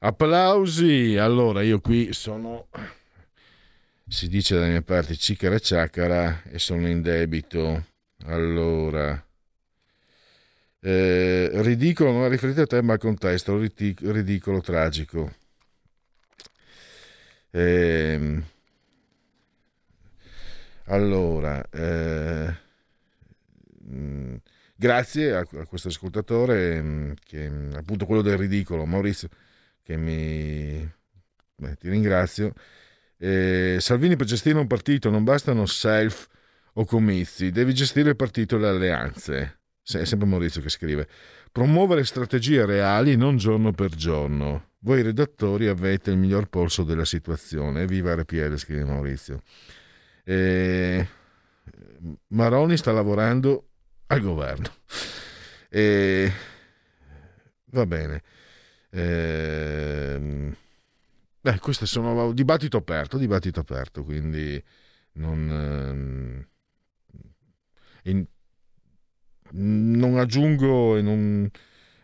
Applausi. Allora, io qui sono, si dice dalle mie parti, ciccara e ciacara e sono in debito. Allora, eh, ridicolo non è riferito a te ma al contesto, ridic- ridicolo, tragico. Ehm, allora, eh, mh, grazie a, a questo ascoltatore, mh, che, mh, appunto quello del ridicolo, Maurizio, che mi... beh, ti ringrazio. Eh, Salvini per gestire un partito non bastano self o comizi, devi gestire il partito e le alleanze. È sempre Maurizio che scrive. Promuovere strategie reali non giorno per giorno. Voi redattori avete il miglior polso della situazione. Viva RPL, scrive Maurizio. Eh, Maroni sta lavorando al governo. Eh, va bene. Ehm, beh, questo sono dibattito aperto, dibattito aperto, quindi non, in- non aggiungo e non,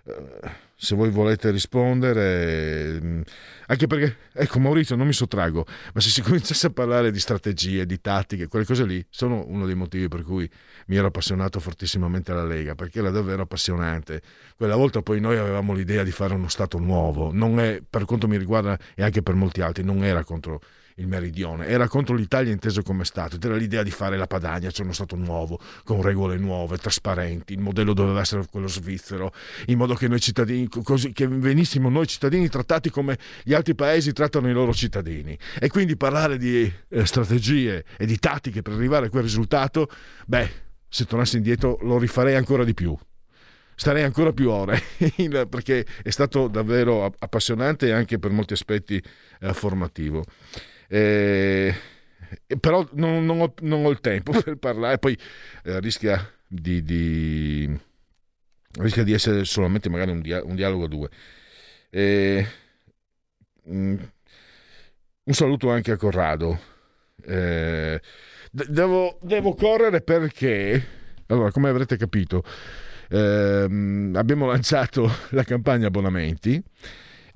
eh, se voi volete rispondere, ehm, anche perché, ecco Maurizio, non mi sottraggo, ma se si cominciasse a parlare di strategie, di tattiche, quelle cose lì, sono uno dei motivi per cui mi ero appassionato fortissimamente alla Lega, perché era davvero appassionante. Quella volta poi noi avevamo l'idea di fare uno Stato nuovo, non è, per quanto mi riguarda e anche per molti altri, non era contro il meridione, era contro l'Italia inteso come Stato, era l'idea di fare la Padania, cioè uno Stato nuovo, con regole nuove, trasparenti, il modello doveva essere quello svizzero, in modo che noi cittadini, così, che venissimo noi cittadini trattati come gli altri paesi trattano i loro cittadini. E quindi parlare di eh, strategie e di tattiche per arrivare a quel risultato, beh, se tornassi indietro lo rifarei ancora di più. Starei ancora più ore perché è stato davvero app- appassionante e anche per molti aspetti eh, formativo. Eh, però non, non ho, non ho il tempo per parlare, poi eh, rischia di, di- rischia di essere solamente magari un, dia- un dialogo a due. Eh, mm, un saluto anche a Corrado. Eh, de- devo, devo correre perché, allora, come avrete capito, ehm, abbiamo lanciato la campagna abbonamenti.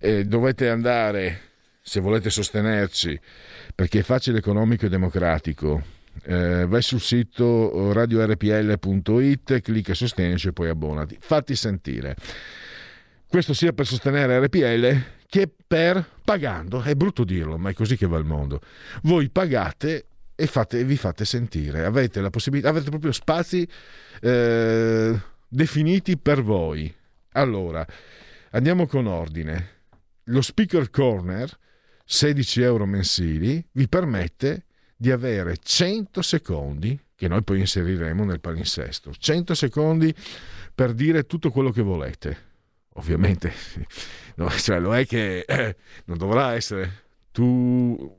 e dovete andare, se volete sostenerci, perché è facile, economico e democratico. Eh, vai sul sito radiorpl.it, clicca sostienici e poi abbonati. Fatti sentire. Questo sia per sostenere RPL che per pagando. È brutto dirlo, ma è così che va il mondo. Voi pagate e fate- vi fate sentire. Avete la possibilità, avete proprio spazi eh, definiti per voi. Allora, andiamo con ordine. Lo speaker corner, 16 euro mensili, vi permette di avere 100 secondi, che noi poi inseriremo nel palinsesto, 100 secondi per dire tutto quello che volete. Ovviamente, no, cioè, lo è che eh, non dovrà essere tu...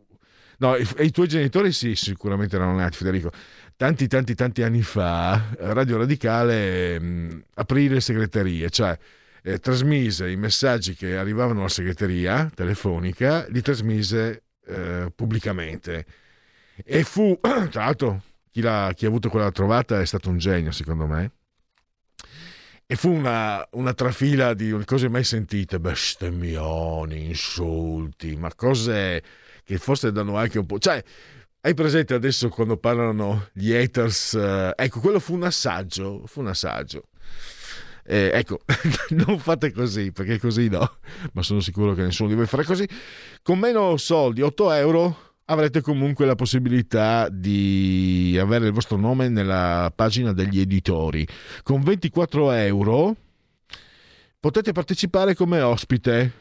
No, e i tuoi genitori sì, sicuramente erano nati, Federico. Tanti, tanti, tanti anni fa, Radio Radicale mh, aprì le segreterie, cioè eh, trasmise i messaggi che arrivavano alla segreteria telefonica, li trasmise eh, pubblicamente. E fu, tra l'altro, chi, chi ha avuto quella trovata è stato un genio, secondo me. E fu una, una trafila di cose mai sentite, bestemmioni, insulti, ma cose che forse danno anche un po'... Cioè, hai presente adesso quando parlano gli haters? eh, ecco, quello fu un assaggio, fu un assaggio. Eh, ecco, non fate così, perché così no, ma sono sicuro che nessuno di voi farà così. Con meno soldi, 8 euro, avrete comunque la possibilità di avere il vostro nome nella pagina degli editori. Con 24 euro potete partecipare come ospite,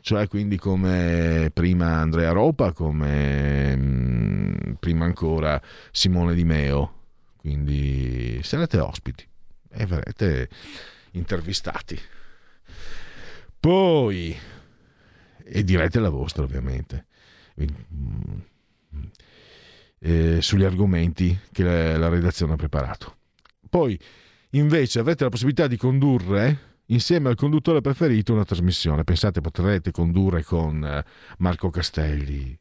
cioè quindi come prima Andrea Ropa, come mm, prima ancora Simone Di Meo. Quindi sarete ospiti e verrete intervistati. Poi, e direte la vostra ovviamente, Mm, eh, sugli argomenti che la, la redazione ha preparato. Poi, invece, avrete la possibilità di condurre insieme al conduttore preferito una trasmissione. Pensate, potrete condurre con eh, Marco Castelli,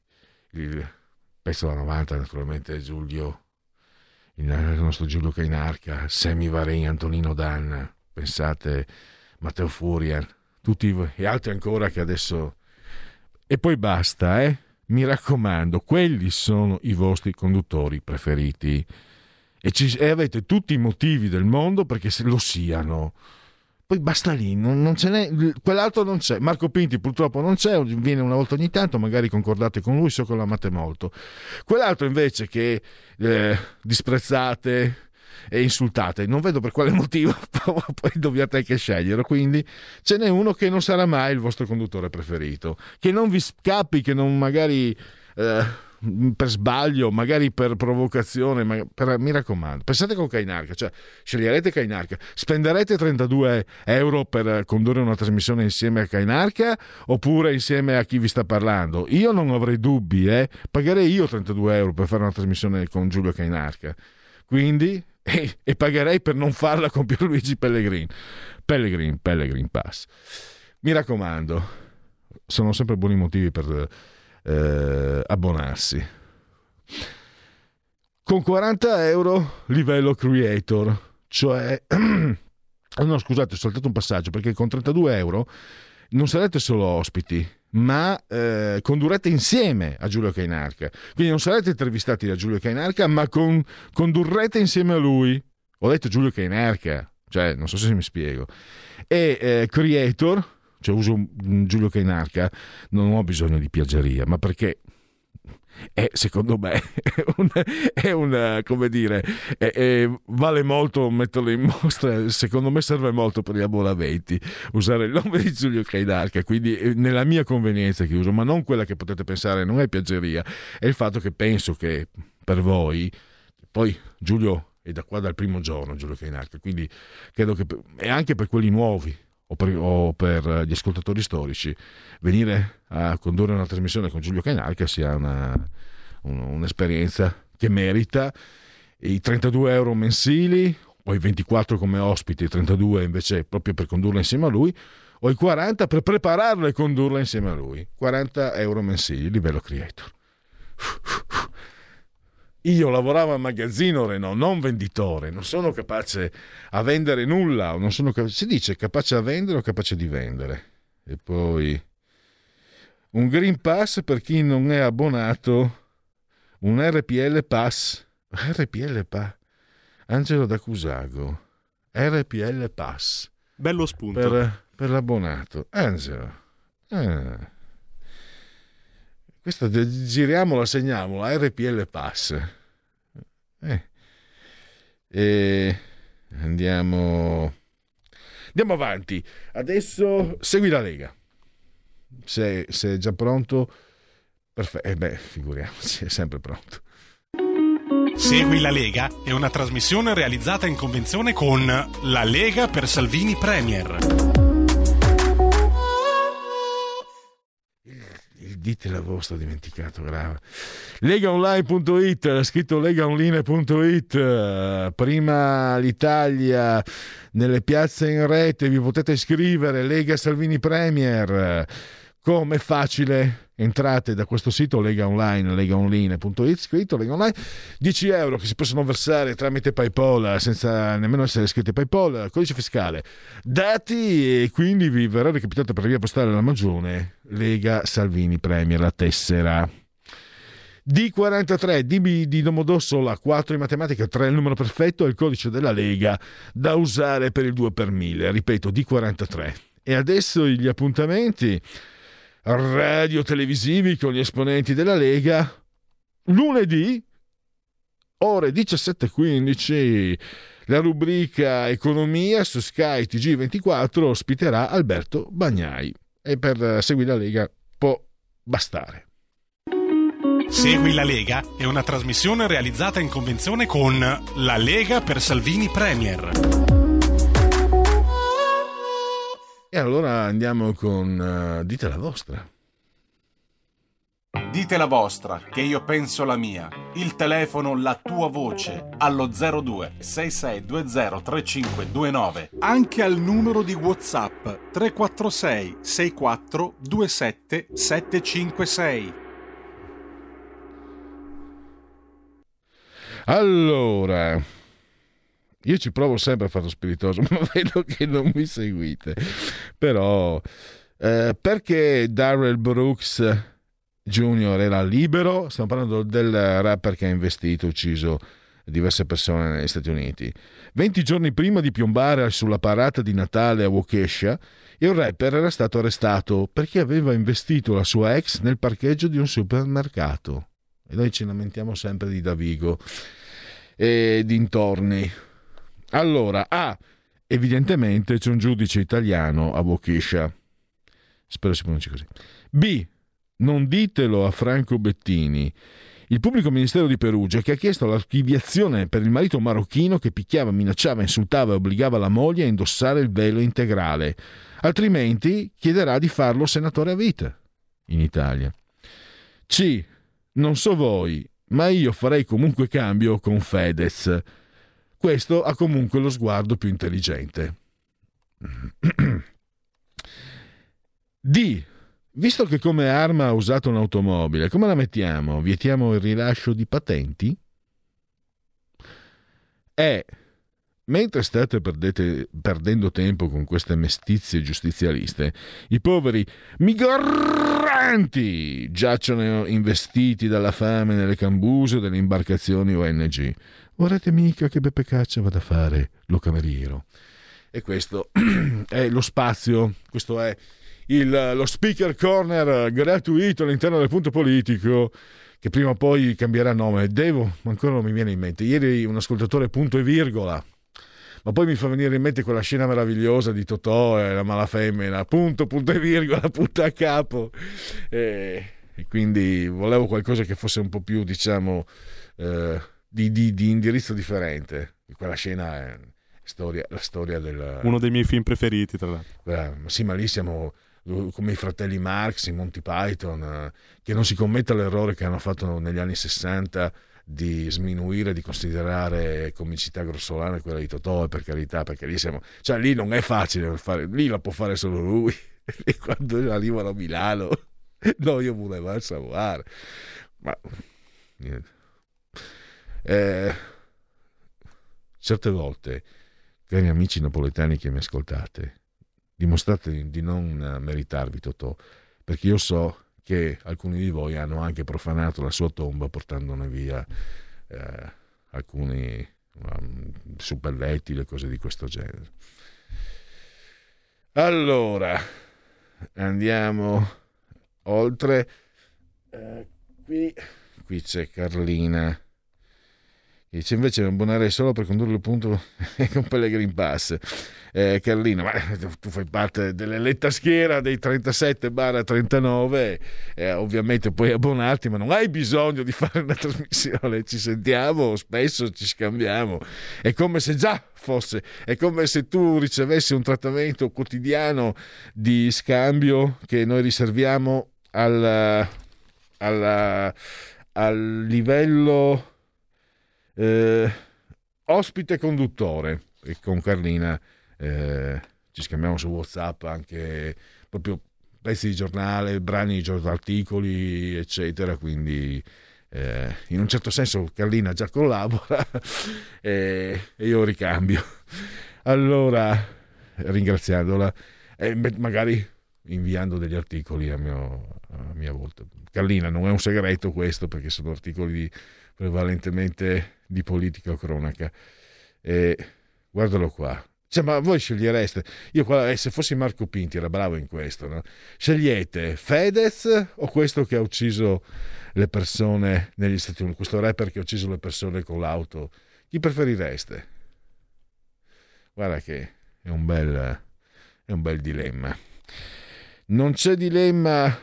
il pezzo da 90, naturalmente Giulio, il nostro Giulio Cainarca, Semi Varin, Antonino Danna, pensate, Matteo Furian, tutti e altri ancora che adesso E poi basta, eh? Mi raccomando, quelli sono i vostri conduttori preferiti. E, ci- e avete tutti i motivi del mondo perché lo siano. Poi basta lì, non, non ce n'è, quell'altro non c'è. Marco Pinti purtroppo non c'è, viene una volta ogni tanto, magari concordate con lui, so che lo amate molto. Quell'altro invece che eh, disprezzate e insultate, non vedo per quale motivo, poi dobbiate anche scegliere. Quindi ce n'è uno che non sarà mai il vostro conduttore preferito, che non vi scappi, che non magari... eh, per sbaglio, magari per provocazione, ma per- mi raccomando, pensate con Kainarca, cioè sceglierete Kainarca, spenderete 32 euro per condurre una trasmissione insieme a Kainarca oppure insieme a chi vi sta parlando? Io non avrei dubbi, eh? pagherei io 32 euro per fare una trasmissione con Giulio Kainarca, quindi e, e pagherei per non farla con Pierluigi Pellegrin. Pellegrin, Pellegrin Pass. Mi raccomando, sono sempre buoni motivi per eh, abbonarsi. Con 40 euro livello creator, cioè... no, scusate, ho saltato un passaggio perché con 32 euro non sarete solo ospiti, ma eh, condurrete insieme a Giulio Cainarca. Quindi non sarete intervistati da Giulio Cainarca, ma con- condurrete insieme a lui. Ho detto Giulio Cainarca, cioè non so se mi spiego. E eh, creator, cioè uso Giulio Cainarca, non ho bisogno di piaggeria, ma perché è, secondo me un, è un, come dire è- è- vale molto metterlo in mostra secondo me serve molto per gli abbonamenti usare il nome di Giulio Cainarca quindi eh, nella mia convenienza che uso ma non quella che potete pensare non è piaggeria è il fatto che penso che per voi poi Giulio è da qua dal primo giorno Giulio Cainarca quindi credo che e anche per quelli nuovi o per, o per gli ascoltatori storici venire a condurre una trasmissione con Giulio Cainarca sia una, un- un'esperienza che merita. I 32 euro mensili o i 24 come ospiti, i 32 invece proprio per condurla insieme a lui o i 40 per prepararla e condurla insieme a lui. 40 euro mensili, livello creator io lavoravo al magazzino Renault, non venditore, non sono capace a vendere nulla, non sono capace- si dice capace a vendere o capace di vendere. E poi un Green Pass per chi non è abbonato, un RPL Pass, RPL Pass, Angelo da Cusago, RPL Pass. Bello spunto. Per, per l'abbonato. Angelo. Ah. Questa giriamola, segniamola, RPL Pass. Eh. E andiamo, andiamo avanti. Adesso segui la Lega. Se, è già pronto, perfetto. Eh beh, figuriamoci, è sempre pronto. Segui la Lega è una trasmissione realizzata in convenzione con La Lega per Salvini Premier. Dite la vostra, ho dimenticato, grave. Legaonline.it, scritto legaonline.it, prima l'Italia nelle piazze in rete, vi potete iscrivere, Lega Salvini Premier. Come facile? Entrate da questo sito Lega Online, legaonline.it, scritto Lega Online, 10 euro che si possono versare tramite PayPal senza nemmeno essere iscritti a PayPal, codice fiscale, dati e quindi vi verrà recapitato per via postale la magione Lega Salvini Premier, la tessera. D43, D di Domodossola, 4 in matematica, 3 il numero perfetto è il codice della Lega da usare per il 2 per 1000. Ripeto, D43. E adesso gli appuntamenti radio televisivi con gli esponenti della Lega. Lunedì, ore 17.15, la rubrica Economia su Sky TG24 ospiterà Alberto Bagnai. E per seguire la Lega può bastare. Segui la Lega è una trasmissione realizzata in convenzione con La Lega per Salvini Premier. E allora andiamo con eh, Dite la vostra. Dite la vostra, che io penso la mia. Il telefono, la tua voce, allo 02 6620 3529. Anche al numero di WhatsApp 346 64 27 756. Allora, io ci provo sempre a fare lo spiritoso, ma vedo che non mi seguite. Però Eh, perché Darrell Brooks Jr. era libero? Stiamo parlando del rapper che ha investito, ucciso diverse persone negli Stati Uniti. 20 giorni prima di piombare sulla parata di Natale a Waukesha, il rapper era stato arrestato perché aveva investito la sua ex nel parcheggio di un supermercato. E noi ci lamentiamo sempre di Davigo e dintorni. Allora, A. evidentemente c'è un giudice italiano a Waukesha. Spero si pronunci così. B. Non ditelo a Franco Bettini il pubblico ministero di Perugia che ha chiesto l'archiviazione per il marito marocchino che picchiava, minacciava, insultava e obbligava la moglie a indossare il velo integrale. Altrimenti chiederà di farlo senatore a vita in Italia. C. Non so voi, ma io farei comunque cambio con Fedez. Questo ha comunque lo sguardo più intelligente. D. Visto che come arma ha usato un'automobile, come la mettiamo? Vietiamo il rilascio di patenti? E, mentre state perdete, perdendo tempo con queste mestizie giustizialiste, i poveri migranti giacciono investiti dalla fame nelle cambuse delle imbarcazioni ONG. Vorrete mica che Beppe Caccia vada a fare lo cameriero? E questo è lo spazio, questo è il, lo speaker corner gratuito all'interno del punto politico che prima o poi cambierà nome. Devo, ancora non mi viene in mente. Ieri un ascoltatore punto e virgola, ma poi mi fa venire in mente quella scena meravigliosa di Totò e la mala femmina, punto, punto e virgola, punto a capo. E, e quindi volevo qualcosa che fosse un po' più, diciamo, eh, di, di, di indirizzo differente. Quella scena è storia, la storia del... Uno dei miei film preferiti, tra l'altro. Eh, sì, ma lì siamo come i fratelli Marx, i Monty Python, eh, che non si commetta l'errore che hanno fatto negli anni 60 di sminuire, di considerare comicità grossolana quella di Totò, per carità, perché lì siamo... Cioè lì non è facile fare, lì la può fare solo lui. E quando arrivano a Milano, no, io volevo savoir. Ma... Niente. Eh, certe volte, cari amici napoletani che mi ascoltate, dimostrate di non eh, meritarvi Totò, perché io so che alcuni di voi hanno anche profanato la sua tomba portandone via eh, alcuni um, suppelletti, e cose di questo genere. Allora, andiamo oltre. Eh, qui, qui c'è Carlina dice invece mi abbonare solo per condurre il punto con Pellegrin Pass. Eh, Carlino ma tu fai parte dell'eletta schiera dei 37 barra 39 eh, ovviamente puoi abbonarti ma non hai bisogno di fare una trasmissione. Ci sentiamo spesso ci scambiamo. È come se già fosse è come se tu ricevessi un trattamento quotidiano di scambio che noi riserviamo al, al, al livello eh, ospite conduttore e con Carlina eh, ci scambiamo su Whatsapp anche proprio pezzi di giornale, brani di articoli, eccetera. Quindi eh, in un certo senso Carlina già collabora e, e io ricambio. Allora, ringraziandola e magari inviando degli articoli a, mio, a mia volta. Carlina, non è un segreto questo perché sono articoli prevalentemente di politica cronaca. E guardalo qua. Cioè, ma voi scegliereste, io qua, eh, se fossi Marco Pinti era bravo in questo, no? scegliete Fedez o questo che ha ucciso le persone negli Stati Uniti, questo rapper che ha ucciso le persone con l'auto, chi preferireste? Guarda che è un bel, è un bel dilemma. Non c'è dilemma,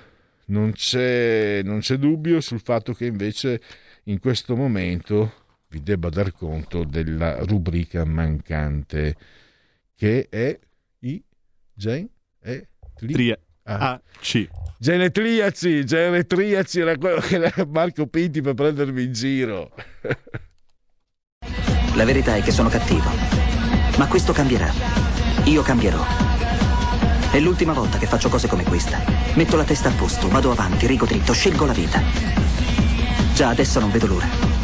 non c'è, non c'è dubbio sul fatto che invece in questo momento vi debba dar conto della rubrica mancante che è i gen e Tria- ah. C. Genetriaci, genetriaci era quello che era Marco Pinti per prendermi in giro. La verità è che sono cattivo, ma questo cambierà. Io cambierò. È l'ultima volta che faccio cose come questa. Metto la testa a posto, vado avanti, rigo dritto, scelgo la vita. Già adesso non vedo l'ora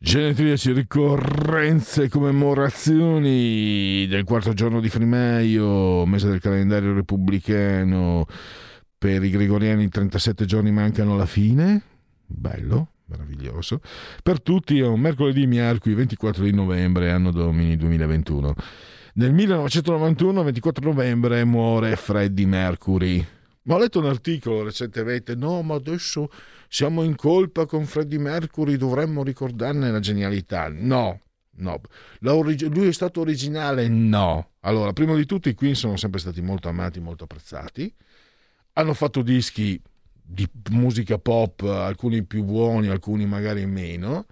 Genetriaci, ricorrenze commemorazioni del quarto giorno di Frimaio, mese del calendario repubblicano. Per i gregoriani 37 giorni mancano alla fine. Bello, meraviglioso. Per tutti è un mercoledì miarqui 24 di novembre, anno domini 2021. Nel 1991, 24 novembre, muore Freddie Mercury. Ma ho letto un articolo recentemente, no, ma adesso siamo in colpa con Freddie Mercury, dovremmo ricordarne la genialità. No, no. Orig- lui è stato originale? No. Allora, prima di tutto i Queen sono sempre stati molto amati, molto apprezzati. Hanno fatto dischi di musica pop, alcuni più buoni, alcuni magari meno.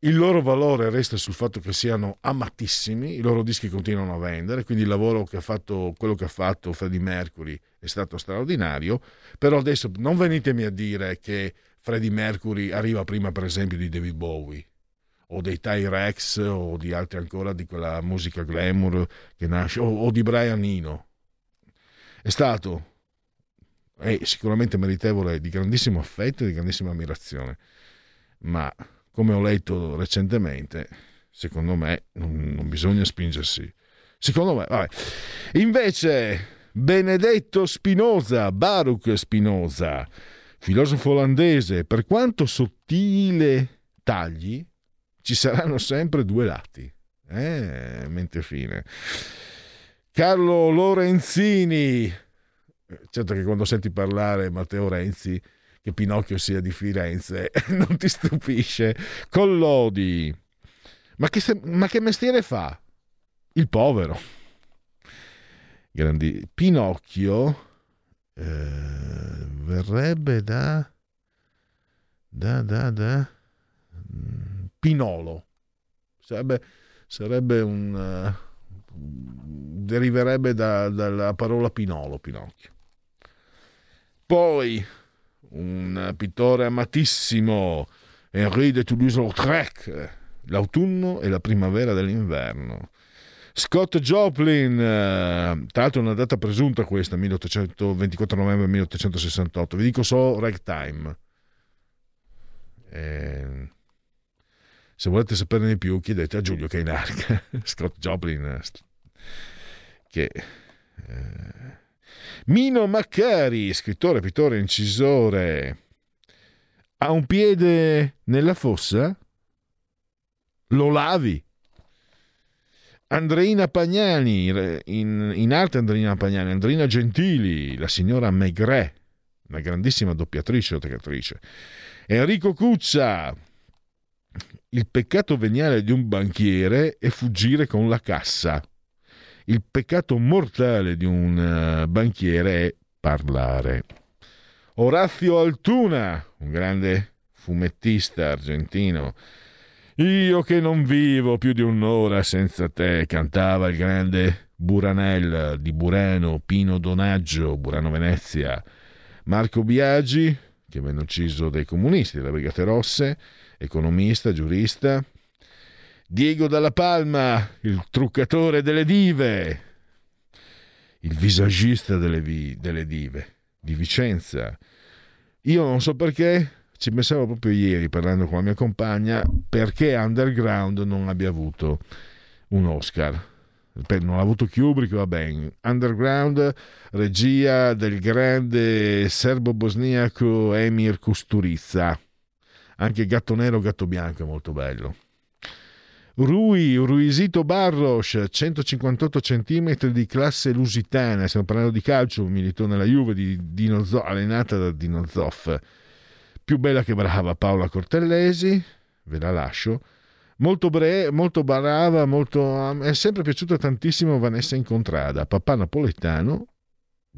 Il loro valore resta sul fatto che siano amatissimi, i loro dischi continuano a vendere, quindi il lavoro che ha fatto, quello che ha fatto Freddie Mercury è stato straordinario, però adesso non venitemi a dire che Freddie Mercury arriva prima per esempio di David Bowie o dei T-Rex o di altri ancora di quella musica glamour che nasce o, o di Brian Eno. È stato è sicuramente meritevole di grandissimo affetto e di grandissima ammirazione, ma come ho letto recentemente, secondo me non, non bisogna spingersi. Secondo me, vabbè. Invece, Benedetto Spinoza, Baruch Spinoza, filosofo olandese, per quanto sottile tagli, ci saranno sempre due lati. Eh, mente fine. Carlo Lorenzini, certo che quando senti parlare Matteo Renzi che Pinocchio sia di Firenze, non ti stupisce. Collodi, ma che, ma che mestiere fa? Il povero. Grandi. Pinocchio eh, verrebbe da, da, da, da mm, Pinolo. Sarebbe, sarebbe un... Uh, deriverebbe da- dalla parola Pinolo, Pinocchio. Poi un pittore amatissimo, Henri de Toulouse-Lautrec, l'autunno e la primavera dell'inverno. Scott Joplin, eh, tra l'altro è una data presunta questa, 1824 novembre 1868, vi dico solo ragtime. Eh, se volete saperne di più chiedete a Giulio Cainarca, Scott Joplin, eh, che... Eh, Mino Maccari, scrittore, pittore, incisore, ha un piede nella fossa? Lo lavi? Andreina Pagnani, in, in arte Andreina Pagnani, Andreina Gentili, la signora Maigret, una grandissima doppiatrice o teatrice. Enrico Cuccia, il peccato veniale di un banchiere è fuggire con la cassa. Il peccato mortale di un eh, banchiere è parlare. Orazio Altuna, un grande fumettista argentino. Io che non vivo più di un'ora senza te, cantava il grande Buranel di Burano, Pino Donaggio, Burano Venezia. Marco Biagi, che venne ucciso dai comunisti delle Brigate Rosse, economista, giurista, Diego Dalla Palma, il truccatore delle dive, il visagista delle, vi- delle dive di Vicenza. Io non so perché, ci pensavo proprio ieri parlando con la mia compagna, perché Underground non abbia avuto un Oscar. Non ha avuto Kubrick, va bene. Underground, regia del grande serbo-bosniaco Emir Kusturica. Anche Gatto Nero, Gatto Bianco è molto bello. Rui, Ruisito Barros, 158 cm di classe lusitana, stiamo parlando di calcio, militò nella Juve di Dino Zoff, allenata da Dino Zoff. Più bella che brava Paola Cortellesi, ve la lascio. Molto, bre- molto brava, molto, è sempre piaciuta tantissimo Vanessa Incontrada, papà napoletano,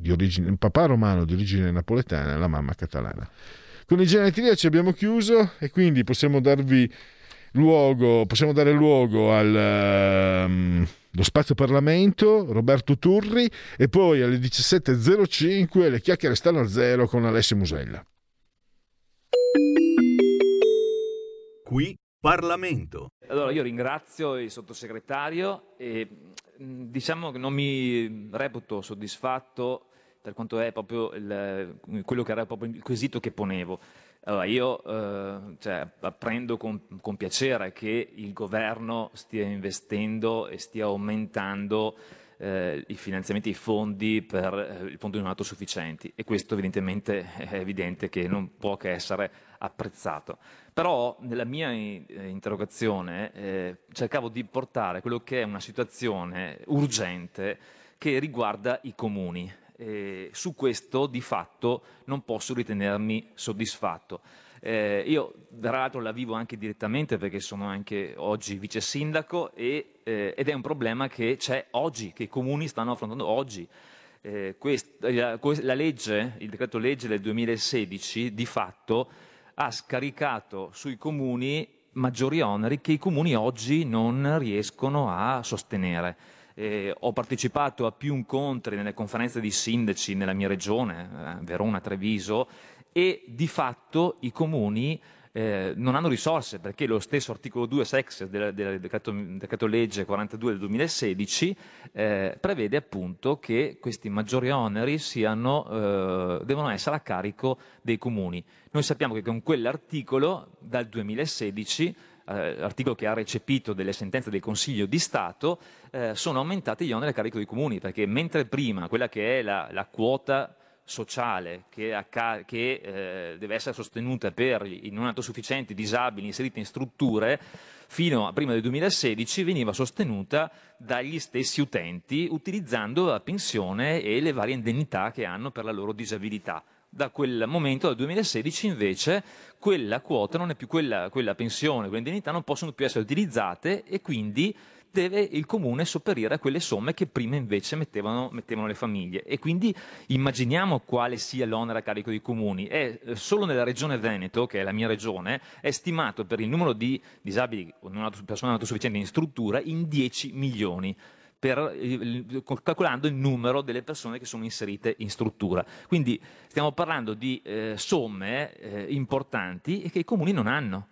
origine, papà romano di origine napoletana, la mamma catalana. Con i genetriaci abbiamo chiuso e quindi possiamo darvi luogo, possiamo dare luogo al ehm, lo spazio Parlamento, Roberto Turri e poi alle 17.05 le chiacchiere stanno a zero con Alessio Musella. Qui Parlamento. Allora io ringrazio il sottosegretario e mh, diciamo che non mi reputo soddisfatto per quanto è proprio il- quello che era proprio il quesito che ponevo. Allora, io eh, cioè, apprendo con, con piacere che il governo stia investendo e stia aumentando eh, i finanziamenti, i fondi per eh, il fondo non autosufficienti e questo evidentemente è evidente che non può che essere apprezzato. Però nella mia eh, interrogazione eh, cercavo di portare quello che è una situazione urgente che riguarda i comuni. E su questo di fatto non posso ritenermi soddisfatto. Eh, io tra l'altro la vivo anche direttamente perché sono anche oggi vice sindaco e, eh, ed è un problema che c'è oggi, che i comuni stanno affrontando oggi. Eh, quest- la, la legge, il decreto legge del 2016 di fatto ha scaricato sui comuni maggiori oneri che i comuni oggi non riescono a sostenere. Eh, ho partecipato a più incontri nelle conferenze di sindaci nella mia regione, eh, Verona, Treviso, e di fatto i comuni eh, non hanno risorse perché lo stesso articolo 2 sex del, del decreto, decreto legge 42 del 2016 eh, prevede appunto che questi maggiori oneri siano, eh, devono essere a carico dei comuni. Noi sappiamo che con quell'articolo dal 2016 eh, articolo che ha recepito delle sentenze del Consiglio di Stato, eh, sono aumentati gli oneri a carico dei comuni, perché mentre prima quella che è la, la quota sociale che, che, eh, deve essere sostenuta per i non autosufficienti, disabili inseriti in strutture, fino a prima del 2016 veniva sostenuta dagli stessi utenti utilizzando la pensione e le varie indennità che hanno per la loro disabilità. Da quel momento, dal 2016, invece, quella quota non è più quella, quella pensione, quelle indennità non possono più essere utilizzate e quindi deve il comune sopperire a quelle somme che prima invece mettevano, mettevano le famiglie. E quindi immaginiamo quale sia l'onere a carico dei comuni. È, eh, solo nella regione Veneto, che è la mia regione, è stimato per il numero di disabili o non persone autosufficienti in struttura in 10 milioni. Per, calcolando il numero delle persone che sono inserite in struttura. Quindi stiamo parlando di eh, somme eh, importanti che i comuni non hanno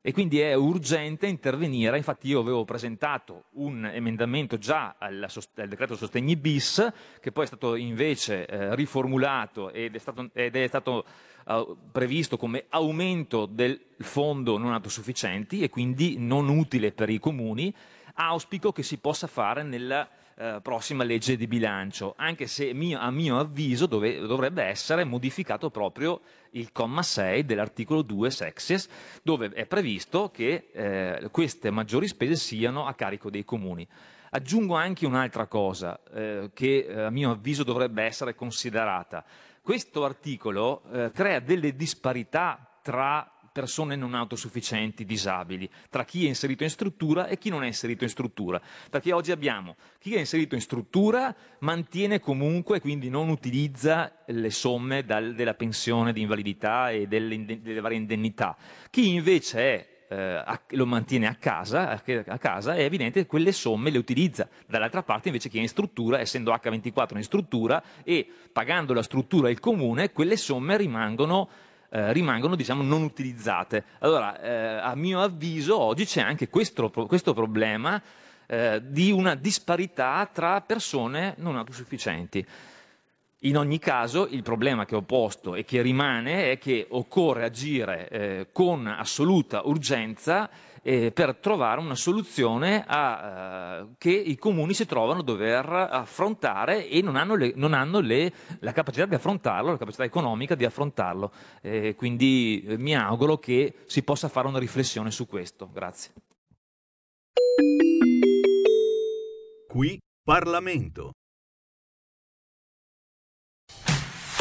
e quindi è urgente intervenire. Infatti io avevo presentato un emendamento già al, al decreto sostegni bis, che poi è stato invece eh, riformulato ed è stato, ed è stato eh, previsto come aumento del fondo non autosufficienti e quindi non utile per i comuni. Auspico che si possa fare nella eh, prossima legge di bilancio, anche se mio- a mio avviso dove- dovrebbe essere modificato proprio il comma 6 dell'articolo 2 sexes, dove è previsto che eh, queste maggiori spese siano a carico dei comuni. Aggiungo anche un'altra cosa eh, che eh, a mio avviso dovrebbe essere considerata. Questo articolo eh, crea delle disparità tra persone non autosufficienti, disabili, tra chi è inserito in struttura e chi non è inserito in struttura. Perché oggi abbiamo chi è inserito in struttura mantiene comunque, quindi non utilizza le somme dal- della pensione di invalidità e delle, delle varie indennità. Chi invece è eh, a- lo mantiene a casa, a casa, è evidente che quelle somme le utilizza. Dall'altra parte invece chi è in struttura, essendo H24 in struttura e pagando la struttura il comune, quelle somme rimangono eh, rimangono diciamo, non utilizzate. Allora, eh, a mio avviso, oggi c'è anche questo, questo problema eh, di una disparità tra persone non autosufficienti. In ogni caso, il problema che ho posto e che rimane è che occorre agire eh, con assoluta urgenza eh, per trovare una soluzione a, eh, che i comuni si trovano a dover affrontare e non hanno, le- non hanno le- la capacità di affrontarlo, la capacità economica di affrontarlo. Eh, quindi eh, mi auguro che si possa fare una riflessione su questo. Grazie. Qui Parlamento.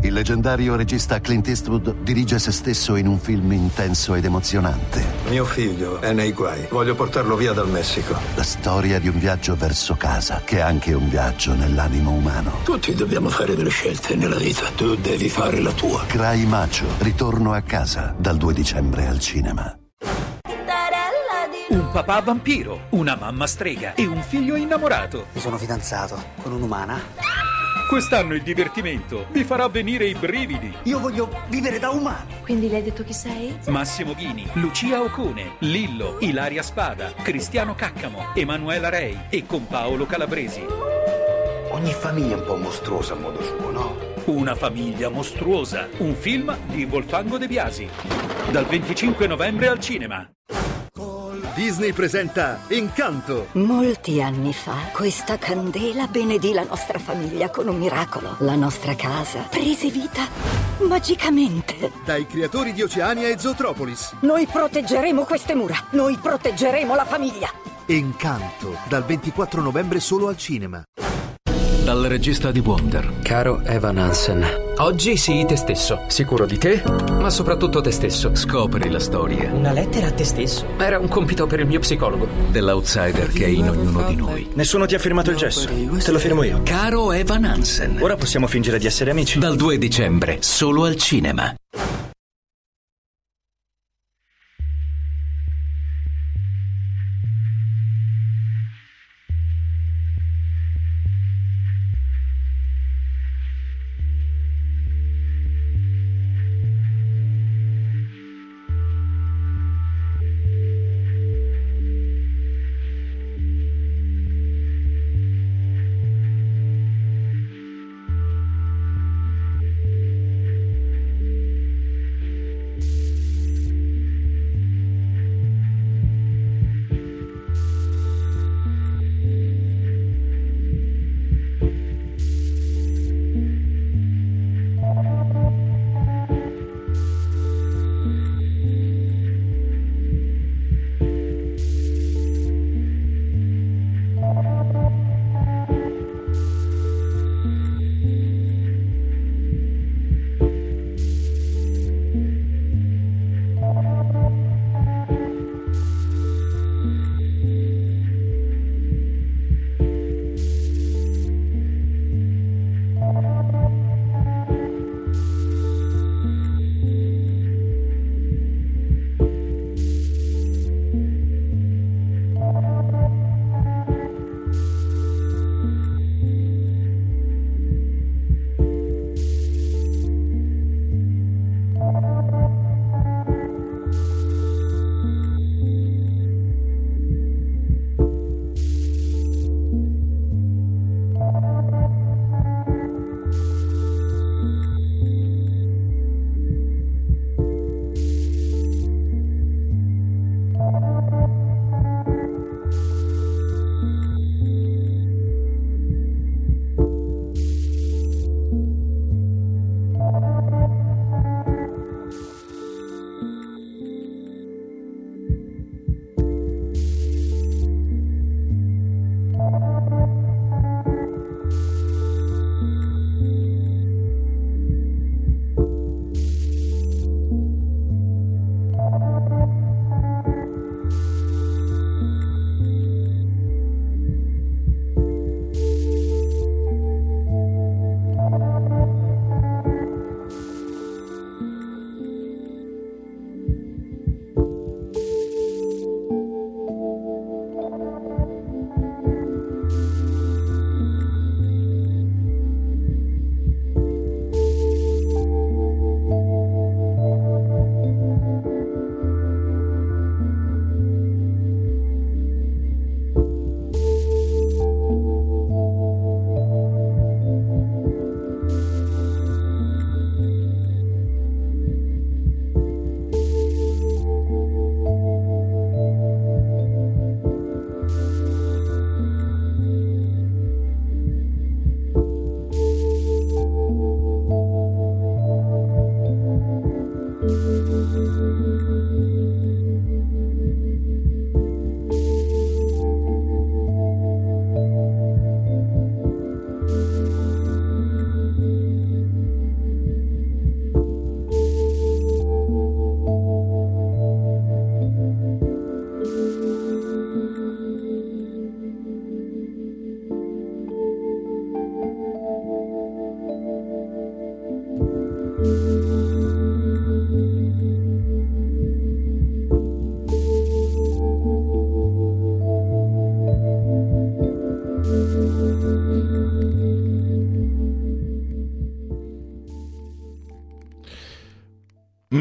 Il leggendario regista Clint Eastwood dirige se stesso in un film intenso ed emozionante. Mio figlio è nei guai. Voglio portarlo via dal Messico. La storia di un viaggio verso casa, che è anche un viaggio nell'animo umano. Tutti dobbiamo fare delle scelte nella vita. Tu devi fare la tua. Cry Macho, ritorno a casa, dal 2 dicembre al cinema. Un papà vampiro, una mamma strega e un figlio innamorato. Mi sono fidanzato con un'umana. Quest'anno il divertimento vi farà venire i brividi. Io voglio vivere da umano. Quindi le hai detto chi sei? Massimo Ghini, Lucia Ocone, Lillo, Ilaria Spada, Cristiano Caccamo, Emanuela Rei e con Paolo Calabresi. Ogni famiglia è un po' mostruosa a modo suo, no? Una famiglia mostruosa. Un film di Volfango De Biasi. Dal 25 novembre al cinema. Disney presenta Incanto. Molti anni fa questa candela benedì la nostra famiglia con un miracolo. La nostra casa prese vita magicamente. Dai creatori di Oceania e Zootropolis. Noi proteggeremo queste mura. Noi proteggeremo la famiglia. Incanto, dal 24 novembre solo al cinema. Dal regista di Wonder. Caro Evan Hansen, oggi sii te stesso, sicuro di te, ma soprattutto te stesso. Scopri la storia. Una lettera a te stesso? Era un compito per il mio psicologo. Dell'outsider che è in ognuno di noi. Nessuno ti ha firmato il gesso. Te lo firmo io. Caro Evan Hansen. Ora possiamo fingere di essere amici. Dal 2 dicembre, solo al cinema.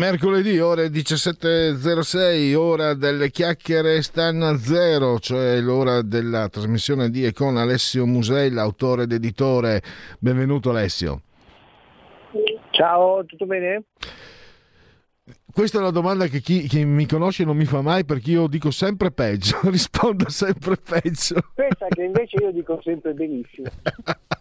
Mercoledì ore 17.06, ora delle chiacchiere stanno a zero, cioè l'ora della trasmissione di e con Alessio Musella, autore ed editore. Benvenuto Alessio. Ciao, tutto bene? Questa è una domanda che chi, chi, mi conosce non mi fa mai perché io dico sempre peggio, rispondo sempre peggio. Pensa che invece io dico sempre benissimo.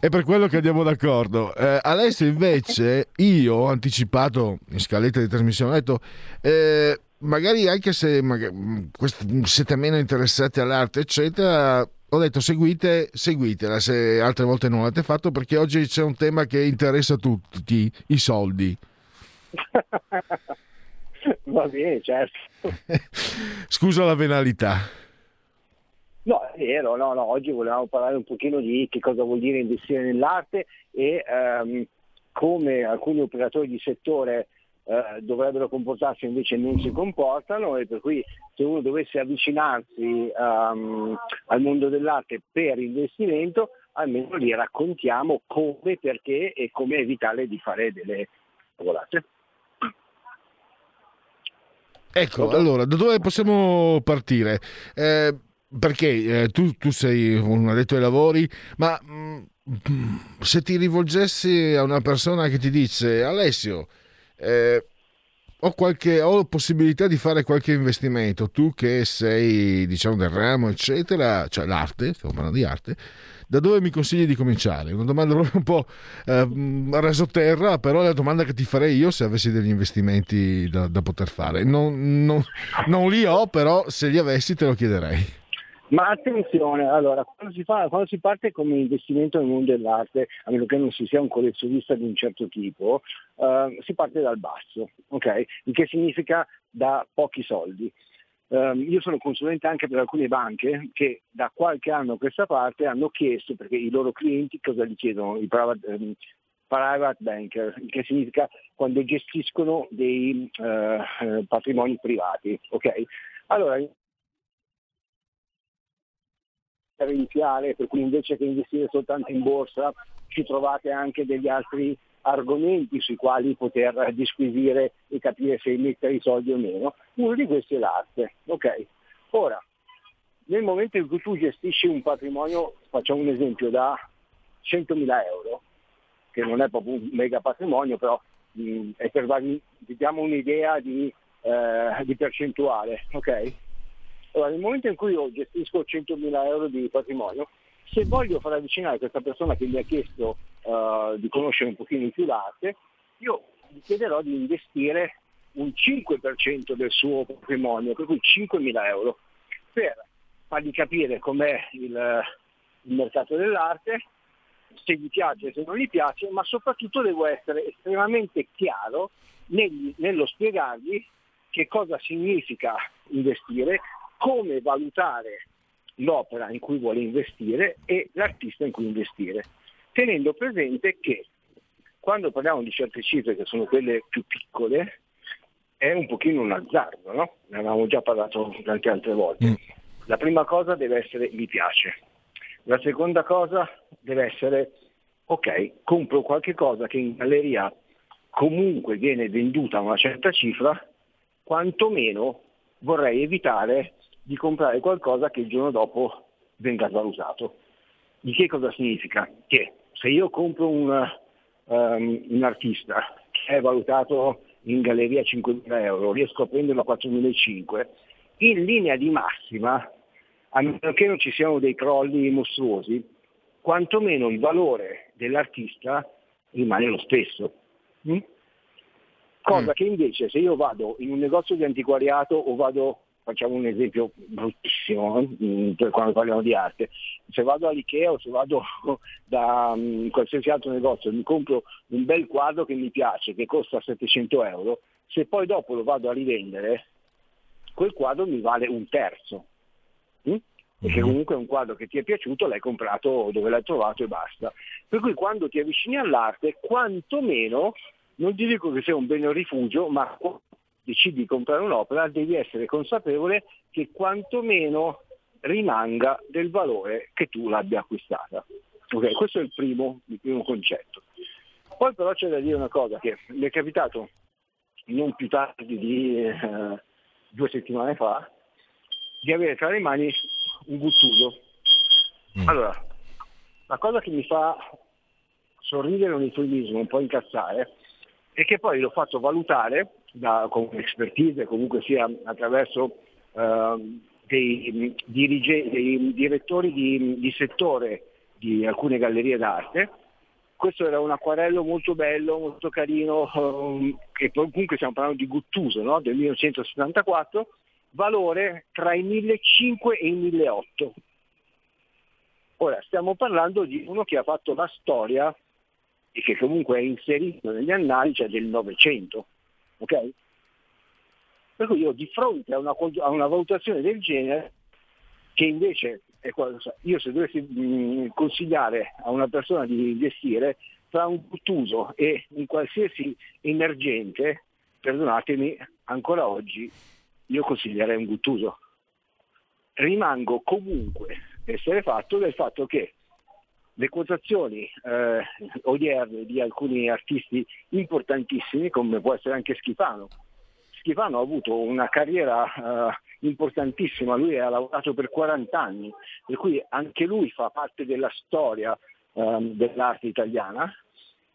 è per quello che andiamo d'accordo. Eh, Alessio invece, io ho anticipato in scaletta di trasmissione, ho detto... Eh, magari anche se magari, siete meno interessati all'arte, eccetera, ho detto seguite, seguitela se altre volte non l'avete fatto perché oggi c'è un tema che interessa tutti, i soldi. Va bene, certo. Scusa la venalità. No, è vero, no, no, oggi volevamo parlare un pochino di che cosa vuol dire investire nell'arte e ehm, come alcuni operatori di settore eh, dovrebbero comportarsi invece non si comportano e per cui se uno dovesse avvicinarsi um, al mondo dell'arte per investimento almeno gli raccontiamo come, perché e come evitare di fare delle volate. Ecco, allora, da dove possiamo partire? Eh, perché eh, tu, tu, sei un addetto ai lavori, ma mh, mm, se ti rivolgessi a una persona che ti dice Alessio, eh, ho, qualche, ho possibilità di fare qualche investimento, tu che sei diciamo del ramo, eccetera, cioè l'arte, stiamo parlando di arte, da dove mi consigli di cominciare? Una domanda proprio un po' eh, reso terra, però è la domanda che ti farei io se avessi degli investimenti da, da poter fare. Non, non, non li ho, però se li avessi te lo chiederei. Ma attenzione, allora, quando si, fa, quando si, parte come investimento nel mondo dell'arte, a meno che non si sia un collezionista di un certo tipo, eh, si parte dal basso, ok? Il che significa da pochi soldi. Eh, io sono consulente anche per alcune banche che da qualche anno a questa parte hanno chiesto, perché i loro clienti cosa gli chiedono? I private, um, private banker, che significa quando gestiscono dei uh, patrimoni privati, ok? Allora, iniziale, per cui invece che investire soltanto in borsa ci trovate anche degli altri argomenti sui quali poter disquisire e capire se mettere i soldi o meno. Uno di questi è l'arte. Okay. Ora, nel momento in cui tu gestisci un patrimonio, facciamo un esempio, da 100.000 euro, che non è proprio un mega patrimonio, però mh, è per darvi, diamo un'idea di, eh, di percentuale. Okay? Allora, nel momento in cui io gestisco 100.000 euro di patrimonio, se voglio far avvicinare questa persona che mi ha chiesto uh, di conoscere un pochino in più l'arte, io gli chiederò di investire un 5% del suo patrimonio, per cui 5.000 euro, per fargli capire com'è il, il mercato dell'arte, se gli piace, se non gli piace, ma soprattutto devo essere estremamente chiaro negli, nello spiegargli che cosa significa investire, come valutare l'opera in cui vuole investire e l'artista in cui investire, tenendo presente che quando parliamo di certe cifre che sono quelle più piccole, è un pochino un azzardo, no? Ne avevamo già parlato tante altre volte. Mm. La prima cosa deve essere mi piace. La seconda cosa deve essere ok, compro qualche cosa che in galleria comunque viene venduta a una certa cifra, quantomeno vorrei evitare di comprare qualcosa che il giorno dopo venga svalutato. Di che cosa significa? Che se io compro un, um, un artista che è valutato in galleria a 5.000 euro, riesco a prenderlo a 4.500, in linea di massima, a meno che non ci siano dei crolli mostruosi, quantomeno il valore dell'artista rimane lo stesso. Mm? Cosa mm. che invece se io vado in un negozio di antiquariato o vado facciamo un esempio bruttissimo eh, quando parliamo di arte, se vado all'Ikea o se vado da um, qualsiasi altro negozio e mi compro un bel quadro che mi piace, che costa 700 euro, se poi dopo lo vado a rivendere, quel quadro mi vale un terzo. Mm? Perché mhm. comunque è un quadro che ti è piaciuto, l'hai comprato dove l'hai trovato e basta. Per cui quando ti avvicini all'arte, quantomeno, non ti dico che sia un bene o rifugio, ma decidi di comprare un'opera, devi essere consapevole che quantomeno rimanga del valore che tu l'abbia acquistata. Okay, questo è il primo, il primo concetto. Poi però c'è da dire una cosa che mi è capitato non più tardi di eh, due settimane fa, di avere tra le mani un guttuso. Allora, la cosa che mi fa sorridere un eufemismo, un po' incazzare, è che poi l'ho fatto valutare da, con expertise, comunque sia attraverso eh, dei, dirige- dei direttori di, di settore di alcune gallerie d'arte. Questo era un acquarello molto bello, molto carino, ehm, che comunque stiamo parlando di Guttuso, no? del 1974, valore tra i 1.500 e i 1.800. Ora, stiamo parlando di uno che ha fatto la storia e che comunque è inserito negli annali, cioè del Novecento. Ok? Per cui io di fronte a una, a una valutazione del genere, che invece io se dovessi mh, consigliare a una persona di investire tra un Guttuso e un qualsiasi emergente, perdonatemi, ancora oggi io consiglierei un Guttuso. Rimango comunque essere fatto del fatto che le quotazioni eh, odierne di alcuni artisti importantissimi, come può essere anche Schifano. Schifano ha avuto una carriera eh, importantissima, lui ha lavorato per 40 anni, per cui anche lui fa parte della storia eh, dell'arte italiana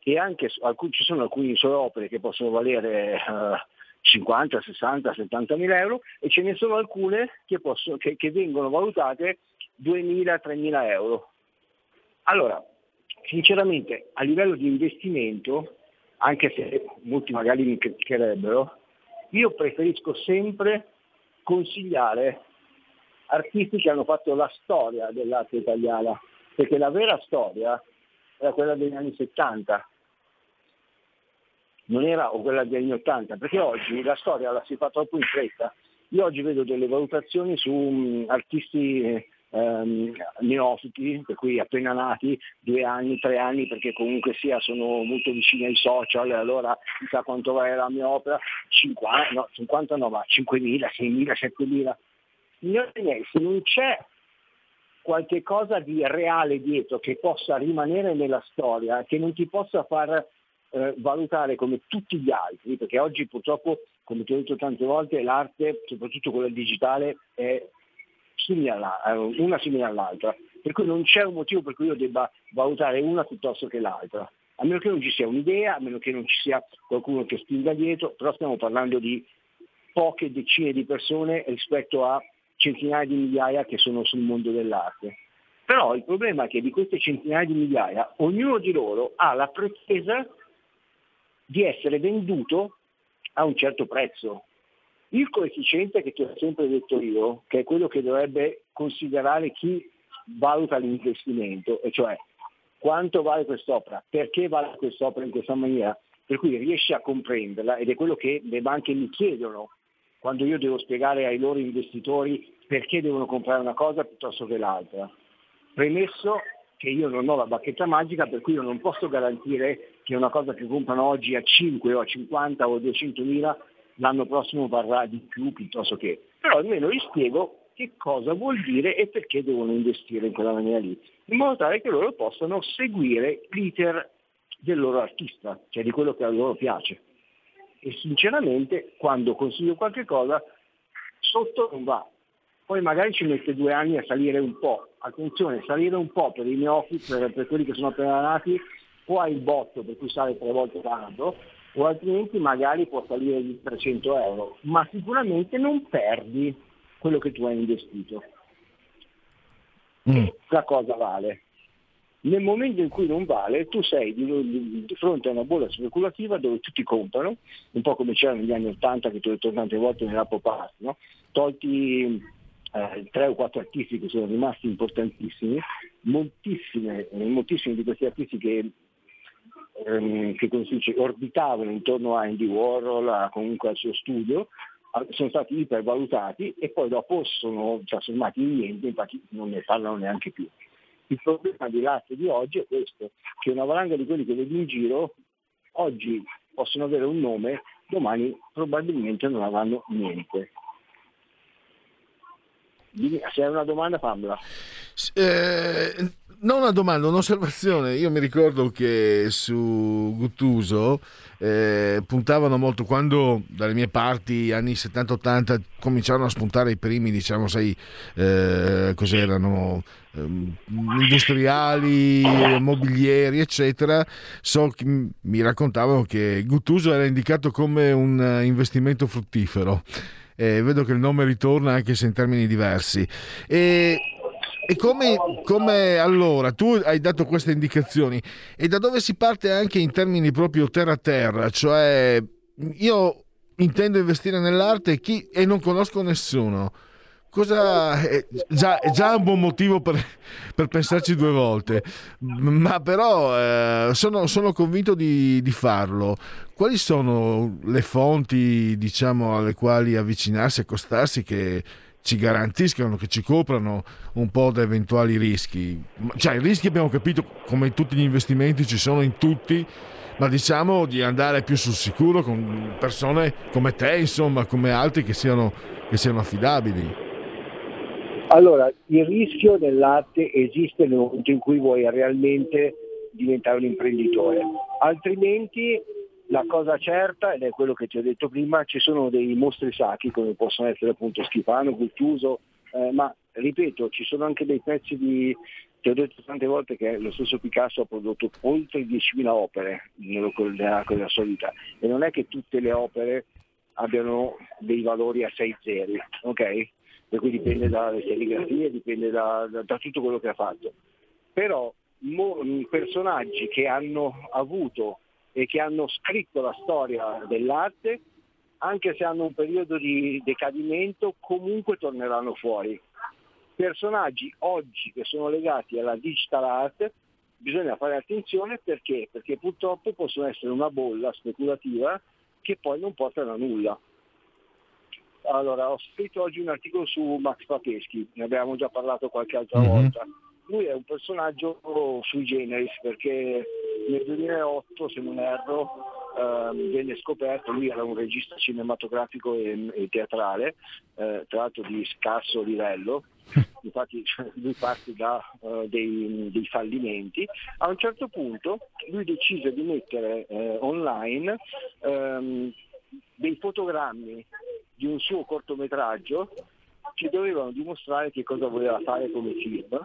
e anche alcuni, ci sono alcune sue opere che possono valere 50, 60, 70 mila euro e ce ne sono alcune che, possono, che, che vengono valutate 2.000-3.000 euro. Allora, sinceramente, a livello di investimento, anche se molti magari mi criticherebbero, io preferisco sempre consigliare artisti che hanno fatto la storia dell'arte italiana, perché la vera storia era quella degli anni 70, non era o quella degli anni 80, perché oggi la storia la si fa troppo in fretta. Io oggi vedo delle valutazioni su um, artisti ehm, neofiti, per cui appena nati, due anni, tre anni, perché comunque sia sono molto vicini ai social, allora chissà quanto vale la mia opera, 50, no, 50 no, ma 5.000, 6.000, 7.000. Signori miei, se non c'è qualche cosa di reale dietro che possa rimanere nella storia, che non ti possa far eh, valutare come tutti gli altri, perché oggi purtroppo, come ti ho detto tante volte, l'arte, soprattutto quella digitale, è simile alla, eh, una simile all'altra, per cui non c'è un motivo per cui io debba valutare una piuttosto che l'altra, a meno che non ci sia un'idea, a meno che non ci sia qualcuno che spinga dietro, però stiamo parlando di poche decine di persone rispetto a centinaia di migliaia che sono sul mondo dell'arte. Però il problema è che di queste centinaia di migliaia, ognuno di loro ha la pretesa di essere venduto a un certo prezzo. Il coefficiente che ti ho sempre detto io, che è quello che dovrebbe considerare chi valuta l'investimento, e cioè quanto vale quest'opera, perché vale quest'opera in questa maniera, per cui riesci a comprenderla ed è quello che le banche mi chiedono quando io devo spiegare ai loro investitori perché devono comprare una cosa piuttosto che l'altra. Premesso che io non ho la bacchetta magica, per cui io non posso garantire che una cosa che comprano oggi a 5 o a 50 o a 200 mila l'anno prossimo varrà di più piuttosto che. Però almeno gli spiego che cosa vuol dire e perché devono investire in quella maniera lì, in modo tale che loro possano seguire l'iter del loro artista, cioè di quello che a loro piace. E sinceramente quando consiglio qualche cosa, sotto non va. Poi magari ci mette due anni a salire un po'. Attenzione, salire un po' per i neofiti, per, per quelli che sono appena nati, o hai il botto per cui sale tre volte tanto, o altrimenti magari può salire di 300 euro, ma sicuramente non perdi quello che tu hai investito. Mm. La cosa vale. Nel momento in cui non vale, tu sei di, di, fronte a una bolla speculativa dove tutti comprano, un po' come c'era negli anni 80 che ti ho detto tante volte nella pop art, no? tolti eh, tre o quattro artisti che sono rimasti importantissimi, moltissime, moltissimi di questi artisti che ehm, che dice, orbitavano intorno a Andy Warhol, a, comunque al suo studio, sono stati ipervalutati e poi dopo sono trasformati in niente, infatti non ne parlano neanche più. Il problema dell'arte di oggi è questo, che una valanga di quelli che vedi in giro oggi possono avere un nome, domani probabilmente non avranno niente. Se hai una domanda fammela. Eh, non una domanda, un'osservazione. Io mi ricordo che su Guttuso eh, puntavano molto quando dalle mie parti, anni 70-80, cominciarono a spuntare i primi, diciamo, sai, eh, cos'erano? ehm, industriali, mobilieri, eccetera. So che mi raccontavano che Guttuso era indicato come un eh, investimento fruttifero. Eh, vedo che il nome ritorna anche se in termini diversi. E e come, come, allora tu hai dato queste indicazioni e da dove si parte anche in termini proprio terra a terra, cioè io intendo investire nell'arte chi, e non conosco nessuno. Cosa è già, già un buon motivo per, per, pensarci due volte, ma però eh, sono, sono, convinto di, di, farlo. Quali sono le fonti, diciamo, alle quali avvicinarsi, accostarsi che ci garantiscano, che ci coprano un po' da eventuali rischi. Cioè, i rischi abbiamo capito, come tutti gli investimenti, ci sono in tutti, ma diciamo di andare più sul sicuro con persone come te, insomma, come altri che siano, che siano affidabili. Allora, il rischio nell'arte esiste nel momento in cui vuoi realmente diventare un imprenditore, altrimenti la cosa certa, ed è quello che ti ho detto prima, ci sono dei mostri sacri come possono essere appunto Schifano, Guttuso, eh, ma ripeto, ci sono anche dei pezzi di... Ti ho detto tante volte che lo stesso Picasso ha prodotto oltre 10.000 opere nella, nella sua vita e non è che tutte le opere abbiano dei valori a 6 zeri, ok? Per cui dipende dalle serigrafie, dipende da, da, da tutto quello che ha fatto. Però personaggi che hanno avuto e che hanno scritto la storia dell'arte, anche se hanno un periodo di decadimento, comunque torneranno fuori. Personaggi oggi che sono legati alla digital art, bisogna fare attenzione perché? Perché purtroppo possono essere una bolla speculativa che poi non portano a nulla. Allora, ho scritto oggi un articolo su Max Papeschi, ne abbiamo già parlato qualche altra mm-hmm. volta lui è un personaggio sui generis perché nel 2008, se non erro, ehm, venne scoperto, lui era un regista cinematografico e, e teatrale, eh, tra l'altro di scarso livello, infatti lui parte da uh, dei, dei, fallimenti, a un certo punto lui decise di mettere eh, online ehm, dei fotogrammi di un suo cortometraggio che dovevano dimostrare che cosa voleva fare come film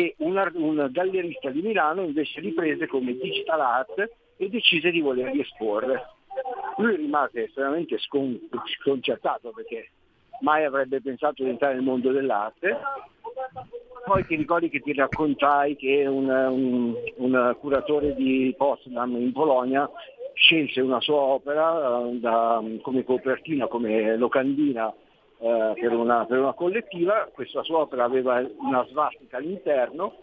e un, un gallerista di Milano invece li prese come digital art e decise di volerli esporre. Lui rimase estremamente scon- sconcertato perché mai avrebbe pensato di entrare nel mondo dell'arte. Poi ti ricordi che ti raccontai che un, un, un curatore di Potsdam in Polonia scelse una sua opera uh, da, come copertina, come locandina eh, per, una, per, una, collettiva, questa sua opera aveva una svastica all'interno,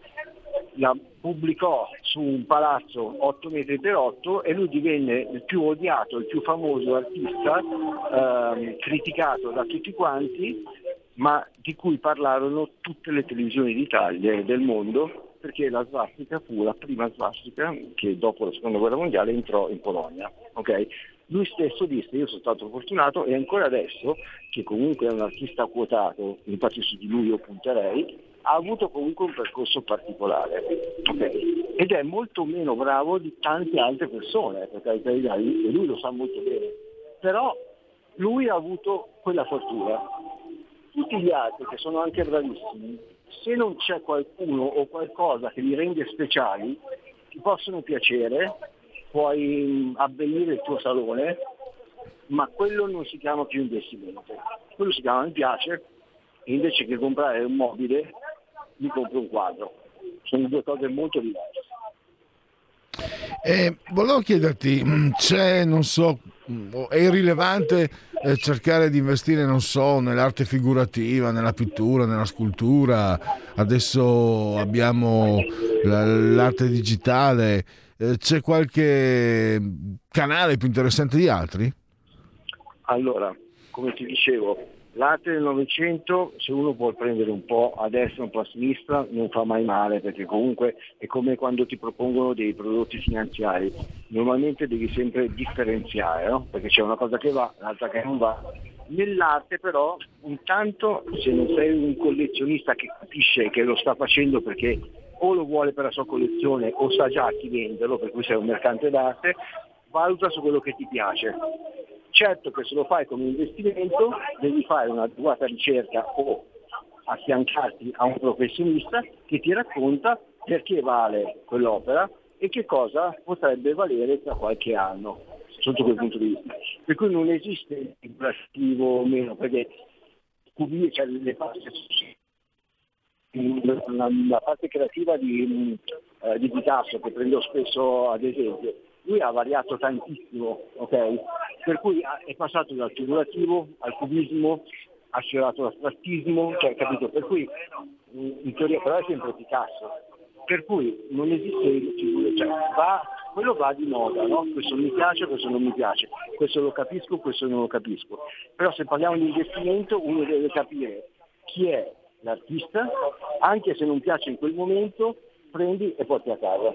la pubblicò su un palazzo 8 metri per 8 e lui divenne il più odiato, il più famoso artista, eh, criticato da tutti quanti, ma di cui parlarono tutte le televisioni d'Italia e del mondo perché la svastica fu la prima svastica che dopo la seconda guerra mondiale entrò in Polonia. Okay? Lui stesso disse io sono stato fortunato e ancora adesso, che comunque è un artista quotato, infatti su di lui io punterei, ha avuto comunque un percorso particolare okay? ed è molto meno bravo di tante altre persone, per carità di e lui lo sa molto bene, però lui ha avuto quella fortuna. Tutti gli altri che sono anche bravissimi, se non c'è qualcuno o qualcosa che li rende speciali, ti possono piacere, puoi abbellire il tuo salone, ma quello non si chiama più investimento. Quello si chiama mi piace invece che comprare un mobile mi compro un quadro. Sono due cose molto diverse. Eh, volevo chiederti, mm, c'è, non so, mm, è irrilevante eh, cercare di investire, non so, nell'arte figurativa, nella pittura, nella scultura, adesso abbiamo l'arte digitale, c'è qualche canale più interessante di altri? Allora, come ti dicevo, l'arte del Novecento, se uno vuole prendere un po' a destra, un po' a sinistra, non fa mai male, perché comunque è come quando ti propongono dei prodotti finanziari. Normalmente devi sempre differenziare, no? perché c'è una cosa che va, l'altra che non va. Nell'arte però, intanto, se non sei un collezionista che capisce che lo sta facendo perché o lo vuole per la sua collezione o sa già chi venderlo, per cui sei un mercante d'arte, valuta su quello che ti piace. Certo che se lo fai come investimento devi fare un'adeguata ricerca o affiancarti a un professionista che ti racconta perché vale quell'opera e che cosa potrebbe valere tra qualche anno sotto quel punto di vista. Per cui non esiste il attivo o meno, perché cioè le parti, la, la parte creativa di, eh, di Picasso, che prendo spesso ad esempio, lui ha variato tantissimo, ok? Per cui è passato dal figurativo al cubismo, ha sfiorato l'astrattismo, cioè, capito? Per cui in teoria però è sempre Picasso. Per cui non esiste, cioè, va, quello va di moda, no? Questo mi piace, questo non mi piace, questo lo capisco, questo non lo capisco. Però se parliamo di investimento uno deve capire chi è l'artista, anche se non piace in quel momento, prendi e porti a casa.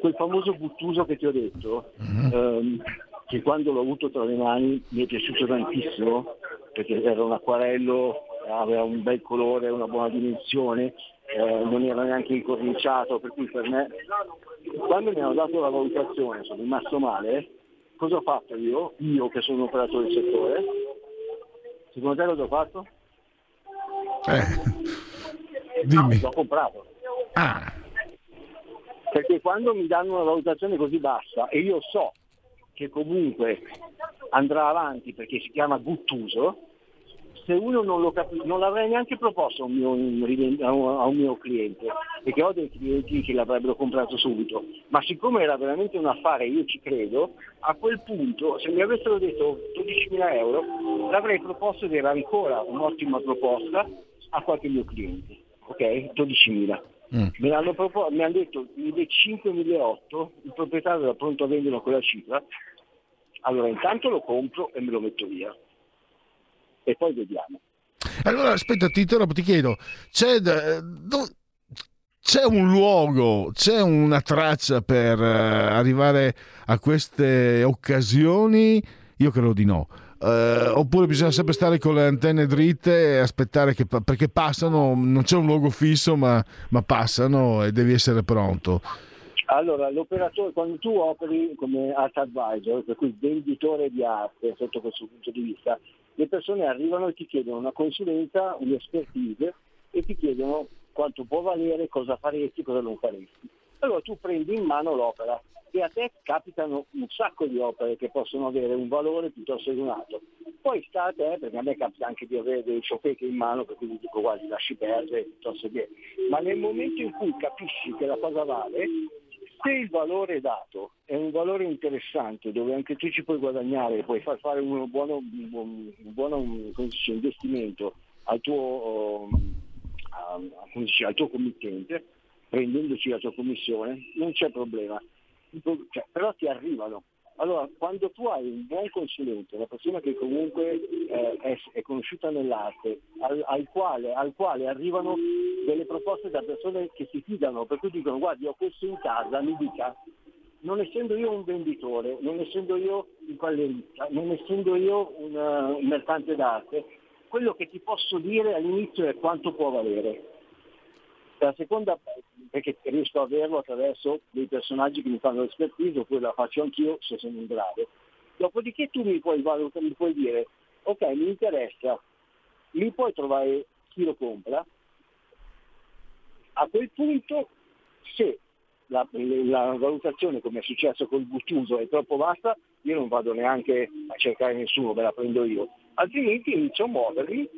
Quel famoso Buttuso che ti ho detto, ehm, che quando l'ho avuto tra le mani mi è piaciuto tantissimo, perché era un acquarello, aveva un bel colore, una buona dimensione, eh, non era neanche incorniciato, per cui per me, quando mi hanno dato la valutazione sono rimasto male, cosa ho fatto io? Io che sono un operatore del settore, secondo te cosa ho fatto? Eh, dimmi. l'ho comprato. Ah, Perché quando mi danno una valutazione così bassa e io so che comunque andrà avanti perché si chiama Guttuso, se uno non lo capisce, non l'avrei neanche proposto a un, mio, a un mio cliente, perché ho dei clienti che l'avrebbero comprato subito, ma siccome era veramente un affare, io ci credo, a quel punto se mi avessero detto 12.000 euro l'avrei proposto ed era ancora un'ottima proposta a qualche mio cliente, ok? 12.000. Me l'hanno propo- mi hanno detto mi dai 5.008, il proprietario era pronto a venderlo a quella cifra, allora intanto lo compro e me lo metto via. E poi vediamo. Allora, aspetta, ti interrompo, ti chiedo, c'è, da- do- c'è un luogo, c'è una traccia per eh, arrivare a queste occasioni? Io credo di no. Eh, oppure bisogna sempre stare con le antenne dritte e aspettare che, perché passano, non c'è un luogo fisso, ma, ma passano e devi essere pronto. Allora, l'operatore, quando tu operi come art advisor, per cui venditore di arte sotto questo punto di vista, le persone arrivano e ti chiedono una consulenza, un'expertise e ti chiedono quanto può valere, cosa faresti, cosa non faresti. Allora tu prendi in mano l'opera e a te capitano un sacco di opere che possono avere un valore piuttosto che un altro. Poi sta a te, perché a me capita anche di avere dei ciofeche in mano, per cui ti dico guardi lasci perdere piuttosto che. Ma nel momento in cui capisci che la cosa vale, se il valore dato è un valore interessante dove anche tu ci puoi guadagnare, puoi far fare un buono, un buono si dice, investimento al tuo, um, al tuo committente, prendendoci la tua commissione, non c'è problema. Cioè, però ti arrivano. Allora, quando tu hai un buon consulente, una persona che comunque eh, è, è conosciuta nell'arte, al, al quale, al quale arrivano delle proposte da persone che si fidano, per cui dicono guardi ho questo in casa, mi dica, non essendo io un venditore, non essendo io un gallerista, non essendo io un, eh, un mercante d'arte, quello che ti posso dire all'inizio è quanto può valere. La seconda, perché riesco a averlo attraverso dei personaggi che mi fanno l'espertise, oppure la faccio anch'io se sono in grado. Dopodiché tu mi puoi, mi puoi dire, ok, mi interessa, mi puoi trovare chi lo compra. A quel punto, se la, la valutazione, come è successo col Guttuso, è troppo bassa, io non vado neanche a cercare nessuno, me la prendo io. Altrimenti inizio a muovermi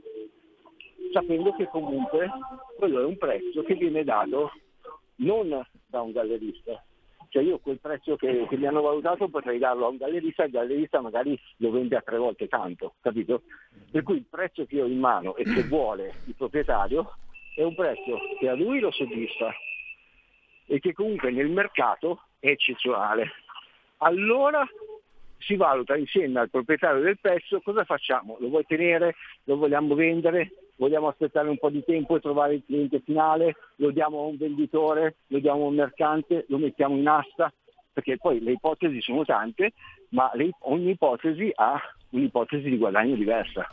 sapendo che comunque quello è un prezzo che viene dato non da un gallerista. Cioè io quel prezzo che, che mi hanno valutato potrei darlo a un gallerista, il gallerista magari lo vende a tre volte tanto, capito? Per cui il prezzo che ho in mano e che vuole il proprietario è un prezzo che a lui lo soddisfa e che comunque nel mercato è eccezionale. Allora si valuta insieme al proprietario del pezzo cosa facciamo, lo vuoi tenere, lo vogliamo vendere, vogliamo aspettare un po' di tempo e trovare il cliente finale, lo diamo a un venditore, lo diamo a un mercante, lo mettiamo in asta, perché poi le ipotesi sono tante, ma le- ogni ipotesi ha un'ipotesi di guadagno diversa,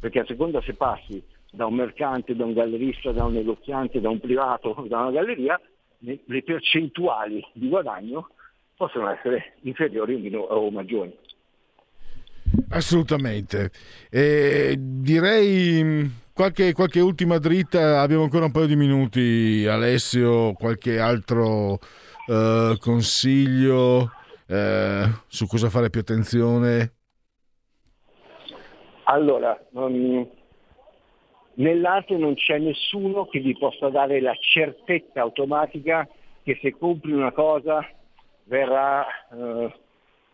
perché a seconda se passi da un mercante, da un gallerista, da un negoziante, da un privato, da una galleria, le, le percentuali di guadagno possono essere inferiori o, meno, o maggiori. Assolutamente. E direi qualche, qualche ultima dritta, abbiamo ancora un paio di minuti. Alessio, qualche altro eh, consiglio eh, su cosa fare più attenzione? Allora, non- nell'arte non c'è nessuno che vi possa dare la certezza automatica che se compri una cosa verrà eh,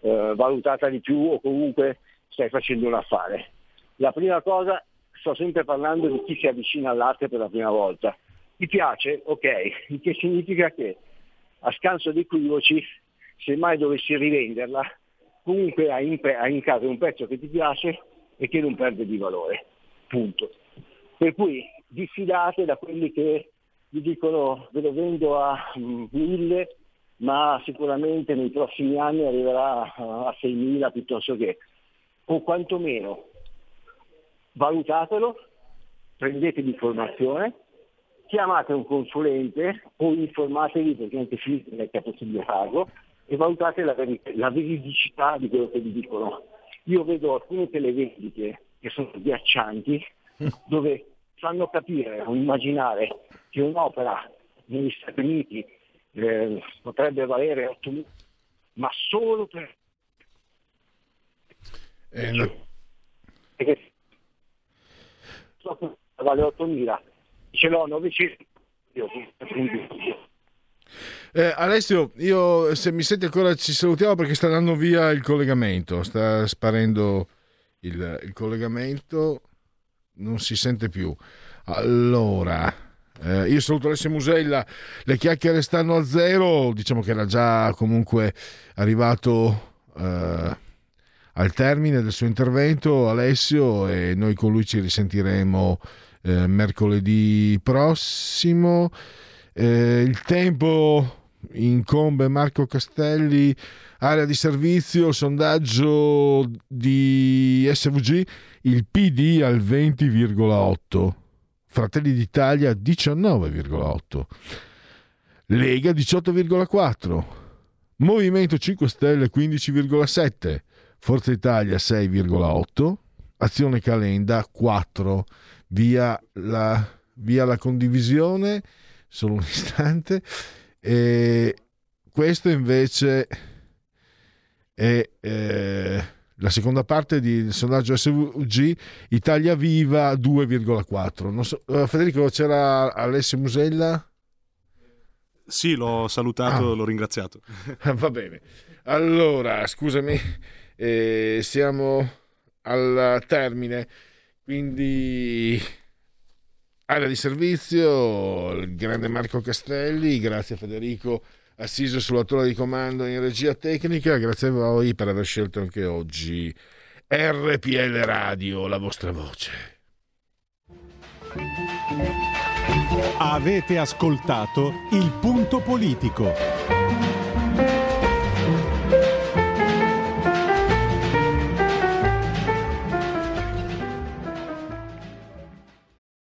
eh, valutata di più o comunque stai facendo un affare. La prima cosa, sto sempre parlando di chi si avvicina all'arte per la prima volta. Ti piace? Ok, il che significa che a scanso di equivoci, se mai dovessi rivenderla, comunque hai in, pe- hai in casa un pezzo che ti piace e che non perde di valore. Punto. Per cui diffidate da quelli che vi dicono ve lo vendo a mm, 1000 ma sicuramente nei prossimi anni arriverà a 6.000 piuttosto che, o quantomeno valutatelo, prendete l'informazione, chiamate un consulente o informatevi perché anche Filippo è possibile farlo e valutate la, veri- la veridicità di quello che vi dicono. Io vedo alcune televendite che sono ghiaccianti dove fanno capire o immaginare che un'opera negli Stati Uniti eh, potrebbe valere 8.000 ma solo per Eh, no. perché vale 8.000 ce l'ho 900 io, Eh, Alessio, io se mi senti ancora ci salutiamo perché sta andando via il collegamento, sta sparendo il, il collegamento, non si sente più. Allora, eh, io saluto Alessio Musella, le chiacchiere stanno a zero, diciamo che era già comunque arrivato eh, al termine del suo intervento Alessio e noi con lui ci risentiremo eh, mercoledì prossimo. Eh, il tempo incombe Marco Castelli, area di servizio, sondaggio di SVG, il PD al 20,8, Fratelli d'Italia 19,8, Lega 18,4, Movimento 5 Stelle 15,7, Forza Italia 6,8, Azione Calenda 4, via la, via la condivisione, solo un istante. E questo invece è eh, la seconda parte del sondaggio SVG Italia Viva 2,4. Non so- eh, Federico, c'era Alessio Musella? Sì, l'ho salutato, Ah. l'ho ringraziato. Va bene. Allora, scusami, eh, siamo al termine, quindi area di servizio, il grande Marco Castelli, grazie Federico assiso sulla torre di comando in regia tecnica, grazie a voi per aver scelto anche oggi RPL Radio, la vostra voce. Avete ascoltato il punto politico.